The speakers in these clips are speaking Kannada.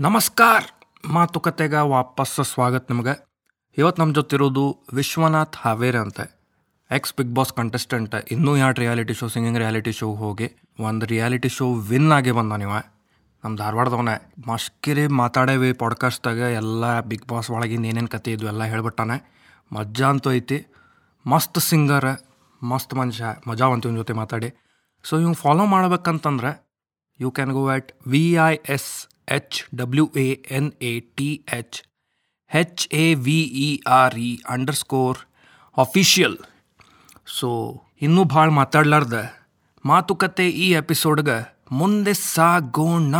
ನಮಸ್ಕಾರ. ಮಾತುಕತೆಗೆ ವಾಪಸ್ ಸ್ವಾಗತ ನಿಮಗೆ. ಇವತ್ತು ನಮ್ಮ ಜೊತೆ ಇರೋದು ವಿಶ್ವನಾಥ್ ಹಾವೇರಿ ಅಂತ. ಎಕ್ಸ್ ಬಿಗ್ ಬಾಸ್ ಕಂಟೆಸ್ಟೆಂಟ್ ಇನ್ನೂ ಎರಡು reality show singing reality show ಹೋಗಿ ಒಂದು ರಿಯಾಲಿಟಿ ಶೋ ವಿನ್ ಆಗಿ ಬಂದ ನೀವು. ನಮ್ಮ ಧಾರವಾಡದವನೇ. ಮಸ್ಕಿರಿ ಮಾತಾಡೇವಿ ಪಾಡ್ಕಾಸ್ಟ್ದಾಗ ಎಲ್ಲ ಬಿಗ್ ಬಾಸ್ ಒಳಗಿಂದ ಏನೇನು ಕತೆ ಇದ್ವು ಎಲ್ಲ ಹೇಳ್ಬಿಟ್ಟಾನೆ. ಮಜಾ ಅಂತೂ ಐತಿ. ಮಸ್ತ್ ಸಿಂಗರ್ ಮಸ್ತ್ ಮನುಷ್ಯ, ಮಜಾ ಅಂತ ಇವನ ಜೊತೆ ಮಾತಾಡಿ. ಸೊ ಇವ್ follow ಮಾಡ್ಬೇಕಂತಂದ್ರೆ you can go at V I S H W A N A T H H A V E R E underscore official so ಇನ್ನೂ ಭಾಳ ಮಾತಾಡ್ಲಾರ್ದ. ಮಾತುಕತೆ ಈ ಎಪಿಸೋಡ್ಗೆ ಮುಂದೆ ಸಾಗೋಣ.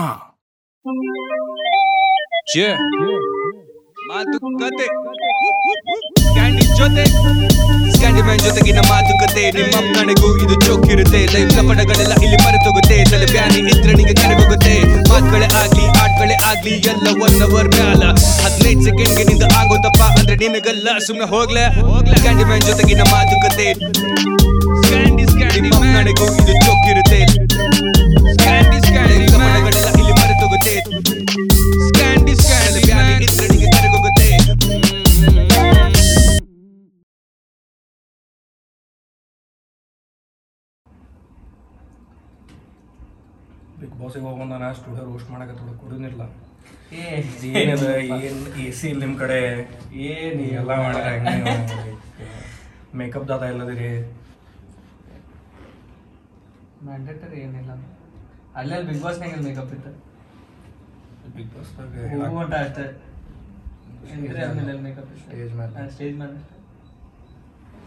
ಮಾತುಕತೆ. ಜೊತೆ. ಸ್ಕ್ಯಾಂಡಿಮ್ಯಾನ್ ಜೊತೆಗಿನ ಮಾತುಕತೆ. ನಿಮ್ಮ ನನಗೂ ಇದು ಚೊಕ್ಕಿರುತ್ತೆ ಲೈಫ್ ಕಪಡಗಳೆಲ್ಲ ಇಲ್ಲಿ ಮರೆತೋಗುತ್ತೆ. ತಲೆ ಬ್ಯಾನಿ ಇದ್ರನಿಗೆ ಕರೆಗೋಗುತ್ತೆ ಮಾತುಗಳೇ ಆಗ್ಲಿ ಆಟ್ಗಳೇ ಆಗ್ಲಿ ಎಲ್ಲ ಒನ್ ಅವರ್ ಮ್ಯಾಲ. ಹದಿನೈದು ಸೆಕೆಂಡ್ಗೆ ನಿಂದ ಆಗೋದಪ್ಪ ಅಂದ್ರೆ ನಿನಗಲ್ಲ ಸುಮ್ಮನೆ ಹೋಗ್ಲೆ? ಕ್ಯಾಂಡಿ ಮ್ಯಾನ್ ಜೊತೆಗಿನ ಮಾತುಕತೆ. ಸ್ಕ್ಯಾಂಡಿ ಸ್ಕ್ಯಾಂಡಿ ನಿಮ್ಮ ನನಗೂ ಇದು ಚೊಕ್ಕಿರುತ್ತೆ. ಸ್ಕ್ಯಾಂಡಿ ಸ್ಕ್ಯಾಂಡಿ ಕಪಡಗಳೆಲ್ಲ ಇಲ್ಲಿ ಮರೆತೋಗುತ್ತೆ. ಸ್ಕ್ಯಾಂಡಿ ಸ್ಕ್ಯಾಂಡಿ ಬ್ಯಾನಿ ಇದ್ರನಿಗೆ ಬಿಗ್ ಬಾಸಿಗೆ ಹೋಗ್ಬಂದ ಸ್ಟುಡಿಯೋ ರೋಸ್ಟ್ ಮಾಡಕತ್ತೋಡ ಕುಡಿನಿಲ್ಲ ಏನಿದೆ ಏನು ಎ ಸಿ ಇಲ್ಲ ನಿಮ್ಮ ಕಡೆ? ಏನು ಎಲ್ಲ ಮಾಡ್ಯಾರ ಮೇಕಪ್ ದಾದ ಇಲ್ಲದಿರಿ ಮ್ಯಾಂಡೇಟರಿ ಏನಿಲ್ಲ. ಅಲ್ಲೇ ಬಿಗ್ ಬಾಸ್ನಾಗ ಮೇಕಪ್ ಇತ್ತು. ಬಿಗ್ ಬಾಸ್ದಾಗ ಹೋಗುವಂಟ ಅಷ್ಟೇ. ಮೇಕಪ್ ಸ್ಟೇಜ್ ಮೇಲೆ. ಸ್ಟೇಜ್ ಮೇಲೆ.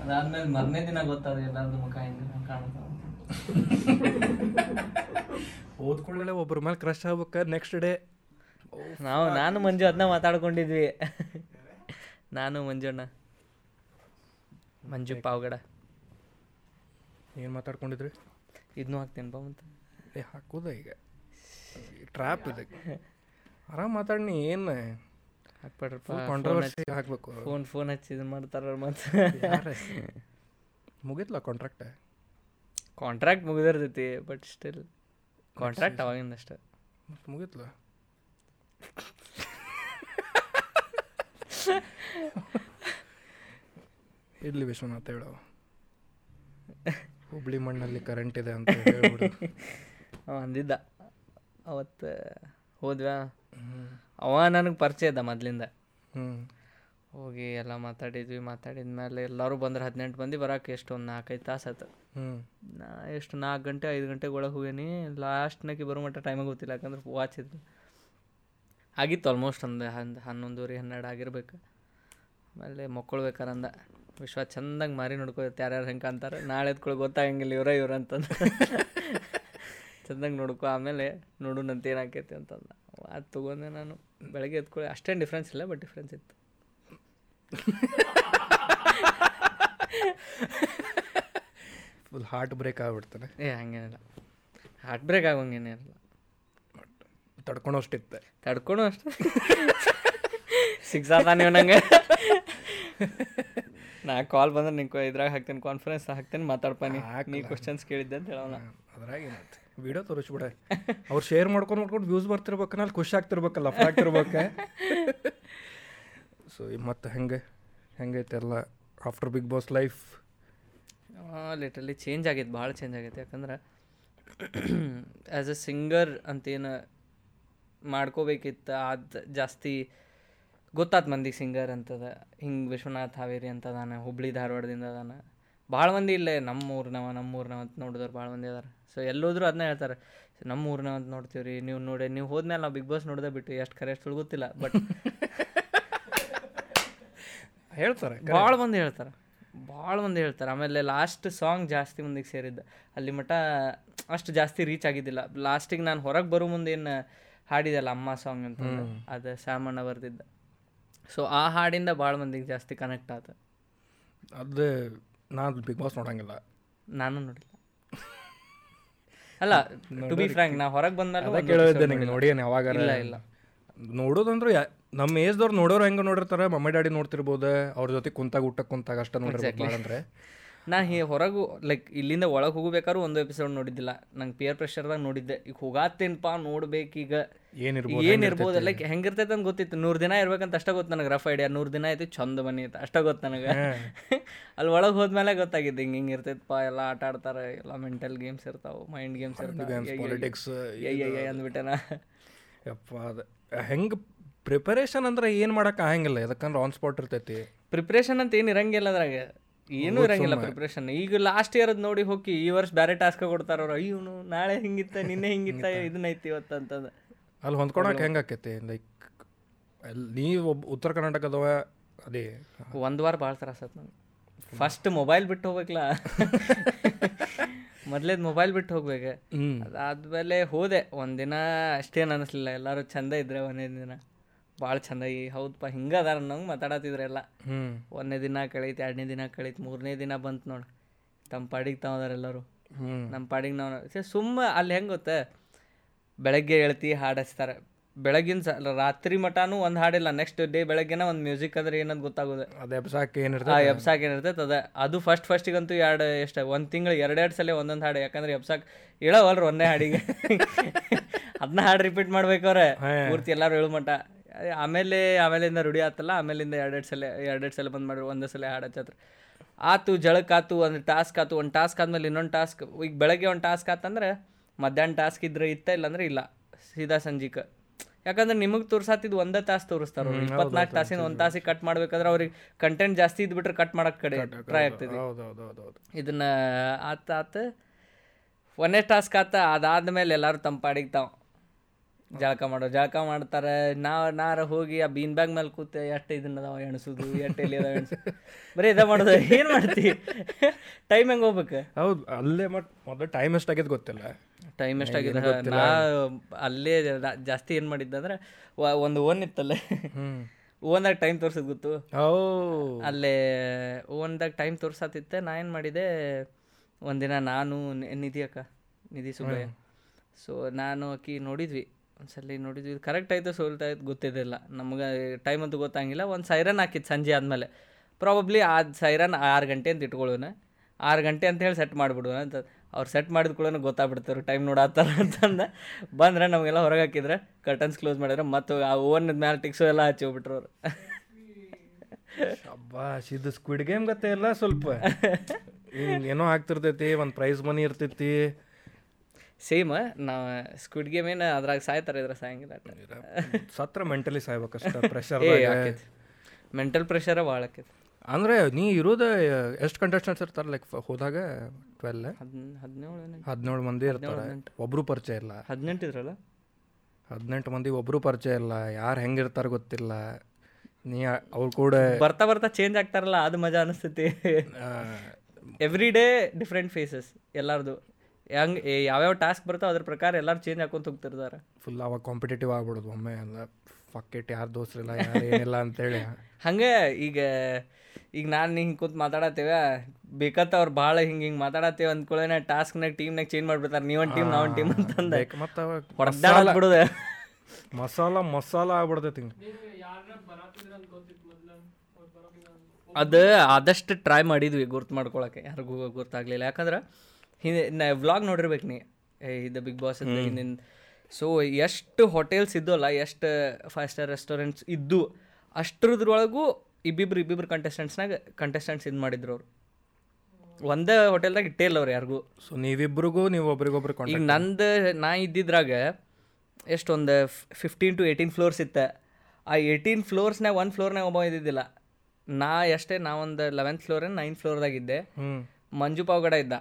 ಅದಾದ್ಮೇಲೆ ಮರ್ನೇ ದಿನ ಗೊತ್ತಾದ ಎಲ್ಲಾರ್ದು ಮುಖ ಹೆಂಗ ಕಾಣುತ್ತ ಓದ್ಕೊಳ್ಳೆ ಒಬ್ಬರ ಮೇಲೆ ಕ್ರಶ್ ಆಗ್ಬೇಕ ನೆಕ್ಸ್ಟ್ ಡೇ ನಾವು ನಾನು ಮಂಜು ಅದನ್ನ ಮಾತಾಡ್ಕೊಂಡಿದ್ವಿ. ನಾನು ಮಂಜುಣ್ಣ. ಮಂಜು ಪಾವಗಡ. ಏನು ಮಾತಾಡ್ಕೊಂಡಿದ್ರಿ? ಇದನ್ನೂ ಹಾಕ್ತೀನಿ ಬಾ ಅಂತ ಏ ಹಾಕೋದ ಈಗ. ಟ್ರ್ಯಾಪ್ ಇದೆ. ಆರಾಮ್ ಮಾತಾಡ್ನಿ ಏನು? ಹಾಕ್ಬೇಡ್ರಪ್ಪ ಕಾಂಟ್ರವರ್ಸಿ ಹಾಕ್ಬೇಕು. ಫೋನ್ ಫೋನ್ ಹಚ್ಚಿ ಇದನ್ನ ಮಾಡ್ತಾರ ಮತ್ತೆ. ಮುಗಿತ್ಲ ಕಾಂಟ್ರಾಕ್ಟ್ ಕಾಂಟ್ರಾಕ್ಟ್ ಮುಗಿದಿರ್ತೈತಿ ಬಟ್ ಸ್ಟಿಲ್ ಕಾಂಟ್ರಾಕ್ಟ್ ಅವಾಗಿಂದ ಅಷ್ಟೇ. ಮತ್ತೆ ಮುಗಿತ್ಲ? ಇಡ್ಲಿ ವಿಶ್ವನಾಥ್ ಹೇಳೋ. ಹುಬ್ಳಿ ಮಣ್ಣಲ್ಲಿ ಕರೆಂಟ್ ಇದೆ ಅಂತ ಹೇಳ್ಬಿಡು. ಅವ ಅಂದಿದ್ದ. ಅವತ್ತು ಹೋದ್ವಾ? ಅವ ನನಗೆ ಪರಿಚಯ ಇದ್ದ ಮೊದ್ಲಿಂದ. ಹ್ಞೂ ಹೋಗಿ ಎಲ್ಲ ಮಾತಾಡಿದ್ವಿ ಮಾತಾಡಿದ ಮೇಲೆ ಎಲ್ಲರೂ ಬಂದ್ರೆ ಹದಿನೆಂಟು ಮಂದಿ ಬರೋಕೆ ಎಷ್ಟು ಒಂದು ನಾಲ್ಕೈದು ತಾಸು ಆಯ್ತು. ಹ್ಞೂ ನಾ ಎಷ್ಟು ನಾಲ್ಕು ಗಂಟೆ ಐದು ಗಂಟೆಗೆ ಒಳಗೆ ಹೋಗೇನಿ ಲಾಸ್ಟ್ನಾಗೆ ಬರೋ ಮಟ್ಟ ಟೈಮಿಗೆ ಗೊತ್ತಿಲ್ಲ ಯಾಕಂದ್ರೆ ವಾಚ್ ಇದ್ದು ಆಗಿತ್ತು ಆಲ್ಮೋಸ್ಟ್ ಒಂದು ಹನ್ ಹನ್ನೊಂದುವರೆ ಹನ್ನೆರಡು ಆಗಿರ್ಬೇಕು. ಆಮೇಲೆ ಮಕ್ಕೊಳ್ಬೇಕಾರ ವಿಶ್ವ ಚಂದಂಗೆ ಮಾರಿ ನೋಡ್ಕೋತ ಯಾರ್ಯಾರು ಹೆಂಗೆ ಅಂತಾರೆ ನಾಳೆ ಎದ್ಕೊಳ್ ಗೊತ್ತಾಗಂಗಿಲ್ಲ ಇವರ ಇವ್ರ ಅಂತಂದು. ಚಂದಂಗೆ ನೋಡ್ಕೊ ಆಮೇಲೆ ನೋಡು ನಂತ ಏನಾಕೈತಿ ಅಂತಂದ. ಅದು ತೊಗೊಂಡೆ ನಾನು. ಬೆಳಗ್ಗೆ ಎದ್ಕೊಳ್ಳಿ ಅಷ್ಟೇನು ಡಿಫ್ರೆನ್ಸ್ ಇಲ್ಲ ಬಟ್ ಡಿಫ್ರೆನ್ಸ್ ಇತ್ತು. ಫುಲ್ ಹಾರ್ಟ್ ಬ್ರೇಕ್ ಆಗ್ಬಿಡ್ತಾನೆ. ಏ ಹಂಗೇನಿಲ್ಲ. ಹಾರ್ಟ್ ಬ್ರೇಕ್ ಆಗೋಂಗೇನಿರಲ್ಲ ತಡ್ಕೊಳೋಷ್ಟಿತ್ತೆ ತಡ್ಕೊಳೋ ಅಷ್ಟು. ಸಿಕ್ಸಾತ ನೀವು ನಂಗೆ. ನಾ ಕಾಲ್ ಬಂದ್ರೆ ನಿಂಗೆ ಇದ್ರಾಗ ಹಾಕ್ತೇನೆ ಕಾನ್ಫರೆನ್ಸ್ ಹಾಕ್ತೇನೆ ಮಾತಾಡ್ಪಾನಿ ನೀ. ನೀ ಕ್ವಶನ್ಸ್ ಕೇಳಿದ್ದೆ ಅಂತ ಹೇಳೋಣ. ಅದ್ರಾಗ ಏನೈತೆ ವಿಡಿಯೋ ತೋರಿಸ್ಬಿಡ. ಅವ್ರು ಶೇರ್ ಮಾಡ್ಕೊಂಡು ಮಾಡ್ಕೊಂಡು ವ್ಯೂಸ್ ಬರ್ತಿರ್ಬೇಕನ್ನ ಅಲ್ಲಿ ಖುಷಿ ಆಗ್ತಿರ್ಬೇಕಲ್ಲ ಲಫ್ ಆಗ್ತಿರ್ಬೇಕು ಸೊ ಮತ್ತು ಹೆಂಗೆ? ಹೆಂಗೈತೆ ಎಲ್ಲ after big boss life literally change ಆಗೈತೆ ಭಾಳ ಚೇಂಜ್ ಆಗೈತೆ. ಯಾಕಂದ್ರೆ ಆ್ಯಸ್ ಎ ಸಿಂಗರ್ ಅಂತೇನು ಮಾಡ್ಕೋಬೇಕಿತ್ತು ಅದು ಜಾಸ್ತಿ ಗೊತ್ತಾತು ಮಂದಿಗೆ ಸಿಂಗರ್ ಅಂತದ. ಹಿಂಗೆ ವಿಶ್ವನಾಥ್ ಹಾವೇರಿ ಅಂತ ಅದಾನ ಹುಬ್ಳಿ ಧಾರವಾಡದಿಂದ ಅದಾನ. ಭಾಳ ಮಂದಿ ಇಲ್ಲೇ ನಮ್ಮ ಊರ್ನವ ನಮ್ಮ ಊರ್ನವ ಅಂತ ನೋಡಿದವ್ರು ಭಾಳ ಮಂದಿ ಅದಾರ. ಸೊ ಎಲ್ಲೋದ್ರು ಅದನ್ನ ಹೇಳ್ತಾರೆ ನಮ್ಮ ಊರ್ನವ ಅಂತ ನೋಡ್ತೀವಿ ರೀ ನೀವು ನೋಡಿ ನೀವು ಹೋದ್ಮೇಲೆ ನಾವು ಬಿಗ್ ಬಾಸ್ ನೋಡ್ದೆ ಬಿಟ್ಟು ಎಷ್ಟು ಕರೆ ಎಷ್ಟು ಗೊತ್ತಿಲ್ಲ ಬಟ್ ಹೇಳ್ತಾರೆ ಭಾಳ ಮಂದಿ ಹೇಳ್ತಾರೆ. ಭಾಳ ಮಂದಿ ಹೇಳ್ತಾರೆ. ಆಮೇಲೆ ಲಾಸ್ಟ್ ಸಾಂಗ್ ಜಾಸ್ತಿ ಮಂದಿಗೆ ಸೇರಿದ್ದ. ಅಲ್ಲಿ ಮಟ್ಟ ಅಷ್ಟು ಜಾಸ್ತಿ ರೀಚ್ ಆಗಿದ್ದಿಲ್ಲ. ಲಾಸ್ಟಿಗೆ ನಾನು ಹೊರಗೆ ಬರೋ ಮುಂದೆ ಏನು ಹಾಡಿದಲ್ಲ ಅಮ್ಮ ಸಾಂಗ್ ಅಂತ ಅದು ಸ್ಯಾಮಣ್ಣ ಬರ್ದಿದ್ದ. ಸೊ ಆ ಹಾಡಿಂದ ಭಾಳ ಮಂದಿಗೆ ಜಾಸ್ತಿ ಕನೆಕ್ಟ್ ಆತ. ಅದು ನಾನು ಬಿಗ್ ಬಾಸ್ ನೋಡಂಗಿಲ್ಲ. ನಾನು ನೋಡಿಲ್ಲ. ಅಲ್ಲ ಟು ಬಿ ಫ್ರ್ಯಾಂಕ್ ನಾ ಹೊರಗೆ ಬಂದಾಗ ಕೇಳಿದ್ದೆ ನಿಂಗೆ ನೋಡಿ ಯಾವಾಗ ಇಲ್ಲ ಇಲ್ಲ. ನೋಡೋದಂದ್ರೆ ನಮ್ಮ ಏಜ್ದವ್ರು ನೋಡೋರು ಹೆಂಗೆ ನೋಡಿರ್ತಾರೆ? ಮಮ್ಮಿ ಡ್ಯಾಡಿ ನೋಡ್ತಿರ್ಬೋದು? ಅವ್ರ ಜೊತೆ ಕುಂತಾಗ ಊಟಕ್ಕೆ ಕುಂತಾಗ ಅಷ್ಟ ನೋಡಿರ್ಬೇಕಂದ್ರೆ ನಾ ಹೇ ಹೊರಗು ಲೈಕ್ ಇಲ್ಲಿಂದ ಒಳಗೆ ಹೋಗಬೇಕಾದ್ರೂ ಒಂದು ಎಪಿಸೋಡ್ ನೋಡಿದ್ದಿಲ್ಲ. ನಂಗೆ ಪಿಯರ್ ಪ್ರೆಷರ್ದಾಗ ನೋಡಿದ್ದೆ. ಈಗ ಹೋಗಾತೇನಪ್ಪ ನೋಡ್ಬೇಕೀಗ ಏನಿರ್ಬೋದು ಏನಿರ್ಬೋದು? ಲೈಕ್ ಹೆಂಗಿರ್ತೈತೆ ಅಂತ ಗೊತ್ತಿತ್ತು. ನೂರು ದಿನ ಇರ್ಬೇಕಂತ ಅಷ್ಟೇ ಗೊತ್ತು ನನಗೆ ರಫ್ ಐಡಿಯಾ ನೂರು ದಿನ ಆಯ್ತು ಚಂದ ಬನ್ನಿ ಅಂತ ಅಷ್ಟೇ ಗೊತ್ತು ನನಗೆ. ಅಲ್ಲಿ ಒಳಗೆ ಹೋದ್ಮೇಲೆ ಗೊತ್ತಾಗಿದ್ದು ಹಿಂಗೆ ಹಿಂಗೆ ಇರ್ತೈತಪ್ಪ ಎಲ್ಲ ಆಟ ಆಡ್ತಾರೆ ಎಲ್ಲ ಮೆಂಟಲ್ ಗೇಮ್ಸ್ ಇರ್ತಾವೆ ಮೈಂಡ್ ಗೇಮ್ಸ್ ಇರ್ತಾವೆ. ಅಂದ್ಬಿಟ್ಟೆನ ಯಪ್ಪ ಅದು ಹೆಂಗೆ ಪ್ರಿಪರೇಷನ್ ಅಂದ್ರೆ ಏನು ಮಾಡಕ್ಕೆ ಆಗಂಗಿಲ್ಲ? ಯಾಕಂದ್ರೆ ಆನ್ ಸ್ಪಾಟ್ ಇರ್ತೈತಿ. ಪ್ರಿಪ್ರೇಷನ್ ಅಂತ ಏನು ಇರಂಗಿಲ್ಲ ಅದ್ರಾಗ. ಏನೂ ಇರಂಗಿಲ್ಲ ಪ್ರಿಪ್ರೇಷನ್ ಈಗ ಲಾಸ್ಟ್ ಇಯರ್ ನೋಡಿ ಹೋಗಿ ಈ ವರ್ಷ ಬೇರೆ ಟಾಸ್ಕ್ ಕೊಡ್ತಾರ ಅವ್ರು. ಅಯ್ಯೋನು ನಾಳೆ ಹಿಂಗಿತ್ತ ನಿನ್ನೆ ಹಿಂಗಿತ್ತ ಇದನ್ನ ಐತಿ ಇವತ್ತು ಅಂತಂದ. ಅಲ್ಲಿ ಹೊಂದ್ಕೊಳಕ್ಕೆ ಹೆಂಗೆ ಆಕೈತಿ? ಲೈಕ್ ಅಲ್ಲಿ ನೀವು ಒಬ್ಬ ಉತ್ತರ ಕರ್ನಾಟಕದವ ಅದೇ. ಒಂದು ವಾರ ಭಾಳ ತ್ರಾಸ ಫಸ್ಟ್ ಮೊಬೈಲ್ ಬಿಟ್ಟು ಹೋಗ್ಬೇಕಲ್ಲ ಮೊದ್ಲೇದು ಮೊಬೈಲ್ ಬಿಟ್ಟು ಹೋಗ್ಬೇಕು. ಅದಾದ್ಮೇಲೆ ಹೋದೆ. ಒಂದಿನ ಅಷ್ಟೇನು ಅನಿಸ್ಲಿಲ್ಲ. ಎಲ್ಲರೂ ಚಂದ ಇದ್ರೆ ಒಂದೇ ದಿನ. ಭಾಳ ಚಂದ. ಈ ಹೌದಪ್ಪ ಹಿಂಗೆ ಅದಾರ ನಂಗೆ ಮಾತಾಡತ್ತಿದ್ರು ಎಲ್ಲ. ಹ್ಞೂ ಒಂದನೇ ದಿನ ಕಳೀತು ಎರಡನೇ ದಿನ ಕಳೀತು ಮೂರನೇ ದಿನ ಬಂತು ನೋಡಿ. ತಮ್ಮ ಪಾಡಿಗೆ ತಾವದಾರ ಎಲ್ಲರೂ. ಹ್ಞೂ ನಮ್ಮ ಪಾಡಿಗೆ ನಾವು ಸುಮ್ಮ ಅಲ್ಲಿ ಹೆಂಗೆ ಗೊತ್ತ? ಬೆಳಗ್ಗೆ ಹೇಳ್ತಿ ಹಾಡು ಹಚ್ತಾರೆ. ಬೆಳಗಿನ ಸ ರಾತ್ರಿ ಮಟಾನು ಒಂದು ಹಾಡಿಲ್ಲ. ನೆಕ್ಸ್ಟ್ ಡೇ ಬೆಳಗ್ಗೆನ ಒಂದು ಮ್ಯೂಸಿಕ್ ಅಂದ್ರೆ ಏನಂತ ಗೊತ್ತಾಗೋದು. ಅದು ಎಬ್ಸಾಕೆ ಆ ಏನಿರ್ತದೆ ಎಬ್ಸಾಕ್ ಏನಿರ್ತೈತೆ ಅದ ಅದು ಫಸ್ಟ್ ಫಸ್ಟಿಗಂತೂ ಎರಡು ಎಷ್ಟು ಒಂದು ತಿಂಗಳು ಎರಡೆರಡು ಸಲ ಒಂದೊಂದು ಹಾಡು. ಯಾಕಂದ್ರೆ ಎಬ್ಸಾಕ್ ಇಳವಲ್ರಿ ಒಂದೇ ಹಾಡಿಗೆ. ಅದನ್ನ ಹಾಡು ರಿಪೀಟ್ ಮಾಡ್ಬೇಕವ್ರೆ ಪೂರ್ತಿ ಎಲ್ಲರೂ ಹೇಳು ಮಟ. ಆಮೇಲೆ ಆಮೇಲಿಂದ ರೂಢಿ ಆತಲ್ಲ ಆಮೇಲಿಂದ ಎರಡೆರಡು ಸಲ ಎರಡೆರಡು ಸಲ ಬಂದ್ ಮಾಡ್ರಿ ಒಂದೇ ಸಲ ಹಾಡು ಹಚ್ಚತ್ರ. ಆತು ಜಳಕ್ ಆತು ಒಂದು ಟಾಸ್ಕ್ ಆತು ಒಂದು ಟಾಸ್ಕ್ ಆದ್ಮೇಲೆ ಇನ್ನೊಂದು ಟಾಸ್ಕ್ ಈಗ ಬೆಳಗ್ಗೆ ಒಂದು ಟಾಸ್ಕ್ ಆತಂದ್ರೆ ಮಧ್ಯಾಹ್ನ ಟಾಸ್ಕ್ ಇದ್ರೆ ಇತ್ತ ಇಲ್ಲಾಂದ್ರೆ ಇಲ್ಲ. ಸೀದಾ ಸಂಜಿಕ. ಯಾಕಂದ್ರೆ ನಿಮಗೆ ತೋರ್ಸಾತಿದ್ ಒಂದೇ ತಾಸು ತೋರಿಸ್ತಾರ ಇಪ್ಪತ್ನಾಲ್ಕು ತಾಸಿನ ಒಂದು ತಾಸಿಗೆ ಕಟ್ ಮಾಡ್ಬೇಕಾದ್ರೆ ಅವ್ರಿಗೆ ಕಂಟೆಂಟ್ ಜಾಸ್ತಿ ಇದ್ಬಿಟ್ರೆ ಕಟ್ ಮಾಡಕ್ ಕಡೆ ಟ್ರೈ ಆಗ್ತದೆ. ಇದನ್ನ ಆತ ಆತ ಒಂದೇ ಟಾಸ್ಕ್ ಆತ ಅದಾದ್ಮೇಲೆ ಎಲ್ಲರೂ ತಮ್ಮ ಪಾಡಿಗೆ ತಾವು. ಜಳಕ ಮಾಡೋ ಜಳಕ ಮಾಡ್ತಾರೆ. ನಾವು ನಾರ ಹೋಗಿ ಆ ಬೀನ್ ಬ್ಯಾಗ್ ಮೇಲೆ ಕೂತೆ ಎಷ್ಟು ಇದನ್ನ ಅದಾವ ಎಣಸುದು ಎಷ್ಟು ಎಲ್ಲಿ ಅದಾವ ಎಣಸು. ಬರೀ ಇದ ಮಾಡೋದು ಏನು ಮಾಡ್ತಿ? ಟೈಮ್ ಹೆಂಗೆ ಹೋಗ್ಬೇಕು? ಹೌದು ಅಲ್ಲೇ ಮಟ್ ಮೊದಲು ಟೈಮ್ ಎಷ್ಟಾಗ್ಯದ ಗೊತ್ತಿಲ್ಲ. ಟೈಮ್ ಎಷ್ಟಾಗಿದೆ ನಾ ಅಲ್ಲೇ ಜಾಸ್ತಿ ಏನು ಮಾಡಿದ್ದಂದ್ರೆ ವ- ಒಂದು ಓನ್ ಇತ್ತಲ್ಲೇ. ಓನ್ದಾಗ ಟೈಮ್ ತೋರ್ಸಿದ್ ಗೊತ್ತು. ಓ. ಅಲ್ಲೇ ಓನ್ದಾಗ ಟೈಮ್ ತೋರ್ಸತ್ತಿತ್ತೆ ನಾ ಏನು ಮಾಡಿದೆ ಒಂದಿನ ನಾನು ನಿಧಿ ಅಕ್ಕ ನಿಧಿ ಸುಬ್ಬಯ್ಯ. ಸೊ ನಾನು ಅಕ್ಕಿ ನೋಡಿದ್ವಿ. ಒಂದ್ಸಲಿ ನೋಡಿದ್ವಿ. ಕರೆಕ್ಟ್ ಆಯ್ತು ಸೋಲ್ತಾ ಆಯ್ತು ಗೊತ್ತಿದ್ದಿಲ್ಲ ನಮ್ಗೆ ಟೈಮ್ ಅಂತೂ ಗೊತ್ತಾಗಿಲ್ಲ. ಒಂದು ಸೈರನ್ ಹಾಕಿತ್ತು ಸಂಜೆ ಆದಮೇಲೆ. ಪ್ರಾಬಬ್ಲಿ ಆ ಸೈರನ್ ಆರು ಗಂಟೆ ಅಂತ ಇಟ್ಕೊಳ್ಳೋಣ ಆರು ಗಂಟೆ ಅಂತ ಹೇಳಿ ಸೆಟ್ ಮಾಡಿಬಿಡೋಣ ಅಂತ. ಅವ್ರು ಸೆಟ್ ಮಾಡಿದ ಕೂಡ ಗೊತ್ತಾಗ್ಬಿಡ್ತಾರೆ ಟೈಮ್ ನೋಡತ್ತಾರ ಅಂತಂದ. ಬಂದ್ರೆ ನಮಗೆಲ್ಲ ಹೊರಗೆ ಹಾಕಿದ್ರೆ ಕರ್ಟನ್ಸ್ ಕ್ಲೋಸ್ ಮಾಡಿದ್ರೆ ಮತ್ತು ಆ ಓವನ್ ಮ್ಯಾಲೆ ಟಿಕ್ಸು ಎಲ್ಲ ಹಚ್ಚಿ ಹೋಗ್ಬಿಟ್ರು ಅವ್ರು. ಇದು ಸ್ಕ್ವಿಡ್ ಗೇಮ್ ಗತ್ತೆ ಎಲ್ಲ ಸ್ವಲ್ಪ. ಏನೋ ಆಗ್ತಿರ್ತೈತಿ ಒಂದು ಪ್ರೈಸ್ ಮನಿ ಇರ್ತೈತಿ. ಸೇಮ್ ನಾ ಸ್ಕ್ವಿಡ್ ಗೇಮ್ ಏನು ಅದ್ರಾಗ ಸಾಯ್ತಾರೆ ಇದ್ರ ಸಾಯಂಗಿಲ್ಲ ಸತ್ರ ಮೆಂಟಲಿ ಸಾಯ್ಬೇಕಷ್ಟ ಪ್ರೆಷರ್ ಮೆಂಟಲ್ ಪ್ರೆಷರ ಭಾಳ ಆಕೈತಿ. ಅಂದರೆ ನೀ ಇರೋದು ಎಷ್ಟು ಕಂಟೆಸ್ಟೆಂಟ್ಸ್ ಇರ್ತಾರೆ ಲೈಕ್ ಹೋದಾಗ? ಟ್ವೆಲ್ ಹದ್ ಹದಿನೇಳು ಮಂದಿ ಇರ್ತಾರೆ. ಒಬ್ರು ಪರಿಚಯ ಇಲ್ಲ. ಹದಿನೆಂಟು ಇದ್ರಲ್ಲ? ಹದಿನೆಂಟು ಮಂದಿ ಒಬ್ರು ಪರಿಚಯ ಇಲ್ಲ. ಯಾರು ಹೆಂಗಿರ್ತಾರ ಗೊತ್ತಿಲ್ಲ. ನೀ ಅವ್ರು ಕೂಡ ಬರ್ತಾ ಬರ್ತಾ ಚೇಂಜ್ ಆಗ್ತಾರಲ್ಲ ಅದು ಮಜಾ ಅನಿಸ್ತೈತಿ ಎವ್ರಿ ಡೇ ಡಿಫ್ರೆಂಟ್ ಫೇಸಸ್ ಎಲ್ಲಾರ್ದು. ಹೆಂಗ್ ಯಾವ್ಯಾವ ಟಾಸ್ಕ್ ಬರ್ತಾವ ಅದ್ರ ಪ್ರಕಾರ ಎಲ್ಲಾರು ಚೇಂಜ್ ಹಾಕೊಂತ ಹೋಗ್ತಿರ್ತಾರೆ. ಫುಲ್ ಅವಾಗ ಕಾಂಪಿಟೇಟಿವ್ ಆಗ್ಬಿಡೋದು ಒಮ್ಮೆ ಎಲ್ಲ. ಫಕ್ಕೆಟ್ ಯಾರು ದೋಸ್ರಿಲ್ಲ ಯಾರು ಏನಿಲ್ಲ ಅಂತೇಳಿ. ಹಂಗೆ ಈಗ ಈಗ ನಾನು ಹಿಂಗೆ ಕೂತ್ ಮಾತಾಡತ್ತೇವೆ ಬೇಕಂತ ಅವ್ರು ಭಾಳ ಹಿಂಗೆ ಹಿಂಗೆ ಮಾತಾಡತ್ತೇವೆ ಅಂದ್ಕೊಳ್ಳೇನೆ ಟಾಸ್ಕ್ನಾಗ ಟೀಮ್ನಾಗ ಚೇಂಜ್ ಮಾಡ್ಬಿಡ್ತಾರೆ. ನೀವೊಂದು ಟೀಮ್ ನಾವೊಂದು ಟೀಮ್ ಅಂತಂದೆ. ಮತ್ತು ಹೊಡೆದಾಡ ಬಿಡುದೆ ಮಸಾಲ ಮಸಾಲ ಆಗ್ಬಿಡ್ತೈತಿ ಹಿಂಗೆ. ಅದು ಆದಷ್ಟು ಟ್ರೈ ಮಾಡಿದ್ವಿ ಗುರ್ತು ಮಾಡ್ಕೊಳಕ್ಕೆ. ಯಾರಿಗೂ ಗುರ್ತಾಗ್ಲಿಲ್ಲ ಯಾಕಂದ್ರೆ ಹಿಂದೆ ವ್ಲಾಗ್ ನೋಡಿರ್ಬೇಕು ನೀ. ಇದು ಬಿಗ್ ಬಾಸ್ ಹಿಂದಿನ ಸೊ ಎಷ್ಟು ಹೋಟೆಲ್ಸ್ ಇದ್ದಲ್ಲ ಎಷ್ಟು ಫೈವ್ ಸ್ಟಾರ್ ರೆಸ್ಟೋರೆಂಟ್ಸ್ ಇದ್ದು ಅಷ್ಟರದ್ರೊಳಗೂ ಇಬ್ಬಿಬ್ರು ಇಬ್ಬಿಬ್ರು ಕಂಟೆಸ್ಟೆಂಟ್ಸ್ನಾಗ ಕಂಟೆಸ್ಟೆಂಟ್ಸ್ ಇದು ಮಾಡಿದ್ರು ಅವರು. ಒಂದೇ ಹೋಟೆಲ್ದಾಗ ಇಟ್ಟೇ ಇಲ್ಲ ಅವ್ರು ಯಾರಿಗೂ. ಸೊ ನೀವಿಬ್ರಿಗೂ ನೀವು ಒಬ್ರಿಗೊಬ್ರು ಈಗ ನಂದು ನಾ ಇದ್ದಿದ್ರಾಗ ಎಷ್ಟೊಂದು ಫಿಫ್ಟೀನ್ ಟು ಏಯ್ಟೀನ್ ಫ್ಲೋರ್ಸ್ ಇತ್ತು. ಆ ಏಯ್ಟೀನ್ ಫ್ಲೋರ್ಸ್ನಾಗ ಒಂದು ಫ್ಲೋರ್ನಾಗ ಒಬ್ಬ ಇದ್ದಿದ್ದಿಲ್ಲ. ನಾ ಎಷ್ಟೇ ನಾ ಒಂದು ಲೆವೆಂತ್ ಫ್ಲೋರ್ ನೈನ್ ಫ್ಲೋರ್ದಾಗಿದ್ದೆ ಮಂಜು ಪಾವ್ಗಡ ಇದ್ದ.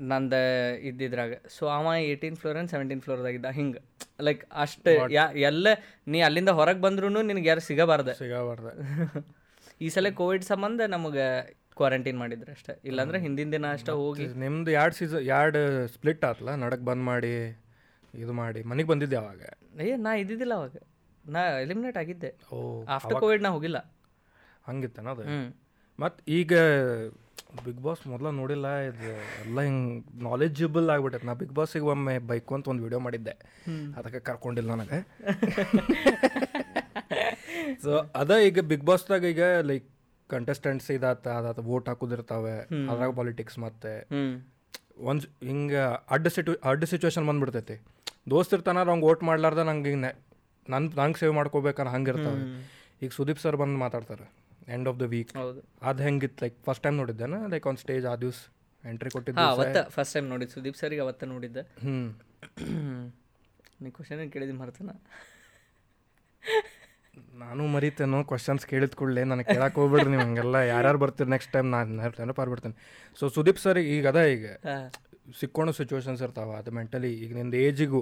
ನಂದು ಇದ್ದಿದ್ರಾಗ. ಸೊ ಅವ ಏಯ್ಟೀನ್ ಫ್ಲೋರ್ ಆ್ಯಂಡ್ ಸೆವೆಂಟೀನ್ ಫ್ಲೋರ್ದಾಗಿದ್ದ ಹಿಂಗೆ ಲೈಕ್ ಅಷ್ಟು ಯಾ ಎಲ್ಲ ನೀ ಅಲ್ಲಿಂದ ಹೊರಗೆ ಬಂದ್ರೂ ನಿನಗೆ ಯಾರು ಸಿಗಬಾರ್ದು. ಸಿಗಬಾರ್ದು. ಈ ಸಲ ಕೋವಿಡ್ ಸಂಬಂಧ ನಮಗೆ ಕ್ವಾರಂಟೈನ್ ಮಾಡಿದ್ರೆ ಅಷ್ಟೇ. ಇಲ್ಲಾಂದ್ರೆ ಹಿಂದಿನ ದಿನ ಅಷ್ಟೇ ಹೋಗಿ. ನಿಮ್ದು ಎರಡು ಸೀಸನ್ ಎರಡು ಸ್ಪ್ಲಿಟ್ ಆತಲ್ಲ ನಡಕ್ ಬಂದ್ ಮಾಡಿ ಇದು ಮಾಡಿ. ಮನೆಗೆ ಬಂದಿದ್ದೆ ಅವಾಗ. ಏ ನಾ ಇದ್ದಿದ್ದಿಲ್ಲ ಅವಾಗ. ನಾ ಎಲಿಮಿನೇಟ್ ಆಗಿದ್ದೆ. ಓ ಆಫ್ಟರ್ ಕೋವಿಡ್ ನಾ ಹೋಗಿಲ್ಲ. ಹಂಗಿತ್ತನ ಅದು. ಮತ್ತು ಈಗ ಬಿಗ್ ಬಾಸ್ ಮೊದಲ ನೋಡಿಲ್ಲ ಇದು ಎಲ್ಲ ಹಿಂಗೆ ನಾಲೆಜಬಲ್ ಆಗ್ಬಿಟ್ಟೈತೆ. ನಾ ಬಿಗ್ ಬಾಸಿಗೆ ಒಮ್ಮೆ ಬೈಕು ಅಂತ ಒಂದು ವಿಡಿಯೋ ಮಾಡಿದ್ದೆ. ಅದಕ್ಕೆ ಕರ್ಕೊಂಡಿಲ್ಲ ನನಗೆ. ಸೊ ಅದ ಈಗ ಬಿಗ್ ಬಾಸ್ದಾಗ ಈಗ ಲೈಕ್ ಕಂಟೆಸ್ಟೆಂಟ್ಸ್ ಇದಾತ ಅದಾತ ವೋಟ್ ಹಾಕೋದಿರ್ತಾವೆ. ಅದ್ರಾಗ ಪಾಲಿಟಿಕ್ಸ್ ಮತ್ತೆ. ಒಂದ್ ಹಿಂಗೆ ಅಡ್ಡ ಸಿಟು ಅಡ್ಡ ಸಿಚುವೇಶನ್ ಬಂದ್ಬಿಡ್ತೈತಿ. ದೋಸ್ತ್ ಇರ್ತಾನ ಅವ್ಗೆ ವೋಟ್ ಮಾಡ್ಲಾರ್ದ ನಂಗೆ ಹಿಂಗೆ ನನ್ನ ನಂಗೆ ಸೇವ್ ಮಾಡ್ಕೋಬೇಕಾರ ಹಂಗಿರ್ತಾವೆ ಈಗ ಸುದೀಪ್ ಸರ್ ಬಂದು ಮಾತಾಡ್ತಾರೆ. ಎಂಡ್ ಆಫ್ ದ ವೀಕ್ ಅದು ಹೆಂಗಿತ್ತು ಲೈಕ್ ಫಸ್ಟ್ ಟೈಮ್ ನೋಡಿದ್ದೇನೆ? ಲೈಕ್ ಆನ್ ಸ್ಟೇಜ್ ಆ ದಿವಸ ಎಂಟ್ರಿ ಕೊಟ್ಟಿದ್ದೆ ಕೊಟ್ಟಿದ್ದು ಅವತ್ತ ಫಸ್ಟ್ ಟೈಮ್ ನೋಡಿದ್ದು. ಸುದೀಪ್ ಸರಿಗೆ ಅವತ್ತ ನೋಡಿದ್ದೆ. ಹ್ಞೂ ನೀ ಕ್ವಶನ್ ಕೇಳಿದ್ದು ಮರ್ತನ? ನಾನು ಮರಿತೇನೋ ಕ್ವಶನ್ಸ್ ಕೇಳಿದ ಕೂಡಲೇ ನನಗೆ ಕೇಳಕ್ಕೆ ಹೋಗ್ಬಿಡ್ರಿ ನೀವು ಹಂಗೆಲ್ಲ. ಯಾರ್ಯಾರು ಬರ್ತೀರಿ ನೆಕ್ಸ್ಟ್ ಟೈಮ್ ನಾನು ನೆನಪಾರ್ಬಿಡ್ತೇನೆ ಸೊ ಸುದೀಪ್ ಸರ್ ಈಗ ಅದ ಈಗ ಸಿಕ್ಕೋಣ ಸಿಚುವೇಶನ್ಸ್ ಇರ್ತಾವ ಅದು ಮೆಂಟಲಿ ಈಗ ನಿಂದು ಏಜಿಗೂ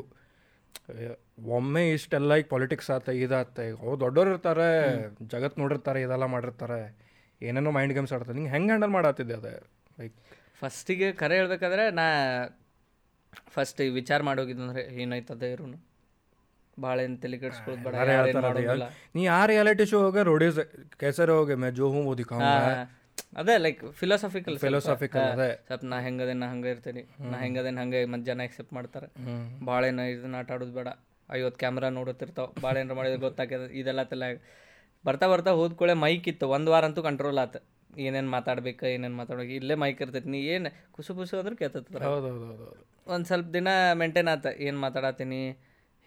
ಒಮ್ಮೆ ಇಷ್ಟೆಲ್ಲ ಈಗ ಪೊಲಿಟಿಕ್ಸ್ ಆತ ಇದಾತ ಈಗ ಅವ್ರು ದೊಡ್ಡೋರು ಇರ್ತಾರೆ ಜಗತ್ತು ನೋಡಿರ್ತಾರೆ ಇದೆಲ್ಲ ಮಾಡಿರ್ತಾರೆ ಏನೇನೋ ಮೈಂಡ್ ಗೇಮ್ಸ್ ಆಡ್ತಾರೆ ನಿಂಗೆ ಹೆಂಗೆ ಹ್ಯಾಂಡಲ್ ಮಾಡತ್ತಿದ್ದೆ ಅದೇ? ಲೈಕ್ ಫಸ್ಟಿಗೆ ಕರೆ ಹೇಳ್ಬೇಕಾದ್ರೆ ನಾ ಫಸ್ಟ್ ವಿಚಾರ ಮಾಡೋಗಿದ್ದಂದ್ರೆ ಏನಾಯ್ತದ ಇರು ಭಾಳ ಏನು ತಲೆ ಕೆಡಿಸ್ಕೊಳ್ಳೋದು ನೀ ಆ ರಿಯಾಲಿಟಿ ಶೋ ಹೋಗ ರೋಡೀಸ್ ಕೆಸರೆ ಹೋಗಿ ಮೇ ಜೋ ಹೂ. ಅದೇ ಲೈಕ್ ಫಿಲಾಸಫಿಕಲ್ ಫಿಲಾಸಫಿಕಲ್ ಅದೇ. ಸ್ವಲ್ಪ ನಾ ಹೆಂಗದೇನ ನಾ ಹಂಗೆ ಇರ್ತೀನಿ ನಾ ಹೆಂಗದೇನ ಹಂಗೆ ಮತ್ತೆ ಜನ ಎಕ್ಸೆಪ್ಟ್ ಮಾಡ್ತಾರೆ. ಭಾಳ ಏನೋ ಇದನ್ನ ಆಟ ಆಡೋದು ಬೇಡ. ಐವತ್ತು ಕ್ಯಾಮ್ರಾ ನೋಡುತ್ತಿರ್ತಾವ. ಭಾಳ ಏನಾರ ಮಾಡಿದ್ರೆ ಗೊತ್ತಾಗ್ಯದ. ಇದೆಲ್ಲ ತಲೆ ಬರ್ತಾ ಬರ್ತಾ ಹೋದ್ಕೊಳ್ಳೆ ಮೈಕ್ ಇತ್ತು. ಒಂದು ವಾರ ಅಂತೂ ಕಂಟ್ರೋಲ್ ಆತ. ಏನೇನು ಮಾತಾಡ್ಬೇಕು ಏನೇನು ಮಾತಾಡ್ಬೇಕು ಇಲ್ಲೇ ಮೈಕ್ ಇರ್ತೈತಿ. ನೀ ಏನು ಕುಸು ಖುಷಿ ಅಂದ್ರೆ ಕೇಳ್ತದ ಒಂದು ಸ್ವಲ್ಪ ದಿನ ಮೇಂಟೈನ್ ಆತ. ಏನು ಮಾತಾಡತ್ತೀನಿ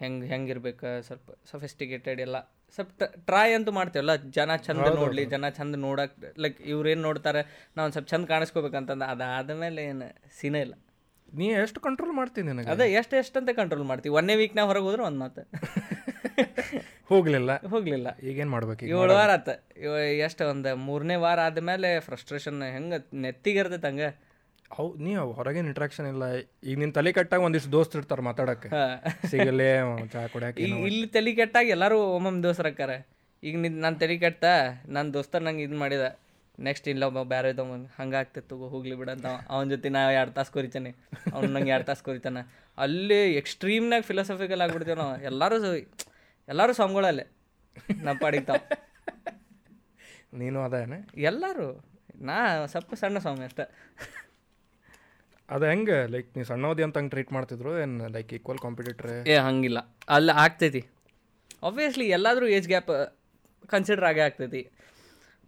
ಹೆಂಗೆ ಹೆಂಗಿರ್ಬೇಕು ಸ್ವಲ್ಪ ಸಫಿಸ್ಟಿಕೇಟೆಡ್ ಎಲ್ಲ. ಸ್ವಲ್ಪ ಟ್ರೈ ಅಂತೂ ಮಾಡ್ತೇವಲ್ಲ ಜನ ಚಂದ ನೋಡ್ಲಿ ಜನ ಚಂದ ನೋಡಕ್ ಲೈಕ್ ಇವ್ರೇನು ನೋಡ್ತಾರೆ ನಾವು ಸ್ವಲ್ಪ ಚಂದ ಕಾಣಿಸ್ಕೋಬೇಕಂತಂದು ಅದಾದ್ಮೇಲೆ ಏನು ಸೀನೇ ಇಲ್ಲ. ನೀ ಎಷ್ಟು ಕಂಟ್ರೋಲ್ ಮಾಡ್ತೀನಿ ನನಗೆ? ಅದೇ ಎಷ್ಟು ಎಷ್ಟಂತ ಕಂಟ್ರೋಲ್ ಮಾಡ್ತೀವಿ ಒಂದೇ ನಾವು ಹೊರಗೆ ಹೋದ್ರೆ ಒಂದು ಮಾತು. ಹೋಗ್ಲಿಲ್ಲ. ಹೋಗ್ಲಿಲ್ಲ. ಈಗೇನು ಮಾಡ್ಬೇಕು ಏಳು ವಾರ ಆತ. ಎಷ್ಟು ಒಂದು ಮೂರನೇ ವಾರ ಆದಮೇಲೆ ಫ್ರಸ್ಟ್ರೇಷನ್ ಹೆಂಗೆ ನೆತ್ತಿಗಿರ್ತೈತೆ ಹಂಗೆ? ಹೌ ನೀ ಹೊರಗೇನು ಇಂಟ್ರಾಕ್ಷನ್ ಇಲ್ಲ. ಈಗ ನಿನ್ನ ತಲೆ ಕಟ್ಟಾಗ ಒಂದಿಷ್ಟು ದೋಸ್ತ್ ಇರ್ತಾರೆ ಮಾತಾಡಕ್ಕೆ. ಸಿಗಲ್ಲೇ ಚಾ ಕುಡಿಯಕ್ಕೆ ಇಲ್ಲಿ ತಲೆ ಕೆಟ್ಟಾಗ ಎಲ್ಲರೂ ಒಮ್ಮೊಮ್ಮೆ ದೋಸ್ತರ ಅಕ್ಕಾರ ಈಗ ನಿನ್ ನಾನು ತಲೆ ಕೆಟ್ಟ ನನ್ನ ದೋಸ್ತ ನಂಗೆ ಇದು ಮಾಡಿದ. ನೆಕ್ಸ್ಟ್ ಇಲ್ಲ ಒಬ್ಬ ಬೇರೆ ಇದ್ದವ ಹಂಗೆ ಆಗ್ತಿತ್ತು ಹೋಗ್ಲಿ ಬಿಡ ಅಂತ ಅವನ ಜೊತೆ ನಾ ಎರಡು ತಾಸು ಕೊರಿತಾನೆ. ಅವ್ನು ನಂಗೆ ಎರಡು ತಾಸು ಕೊರಿತಾನೆ. ಅಲ್ಲಿ ಎಕ್ಸ್ಟ್ರೀಮ್ನಾಗ ಫಿಲಾಸಫಿಕಲ್ ಆಗ್ಬಿಡ್ತೀವಿ ನಾವು. ಎಲ್ಲರೂ ಎಲ್ಲರೂ ಸ್ವಾಮಿಗಳಲ್ಲೇ. ನಮ್ಮ ಪಾಡಿಗೆ ತಾವು ನೀನು ಅದೇನೆ? ಎಲ್ಲರೂ. ನಾ ಸ್ವಲ್ಪ ಸಣ್ಣ ಸ್ವಾಮಿ ಅಷ್ಟೇ. ಅದು ಹೆಂಗೆ ಲೈಕ್ ನೀವು ಸಣ್ಣವದಿ ಅಂತ ಹಂಗೆ ಟ್ರೀಟ್ ಮಾಡ್ತಿದ್ರು? ಏನು ಲೈಕ್ ಈಕ್ವಲ್ ಕಾಂಪಿಟೇಟ್ರ್ ಏ? ಹಂಗಿಲ್ಲ. ಅಲ್ಲಿ ಆಗ್ತೈತಿ. ಆಬ್ವಿಯಸ್ಲಿ ಎಲ್ಲಾದರೂ ಏಜ್ ಗ್ಯಾಪ್ ಕನ್ಸಿಡರ್ ಆಗೇ ಆಗ್ತೈತಿ.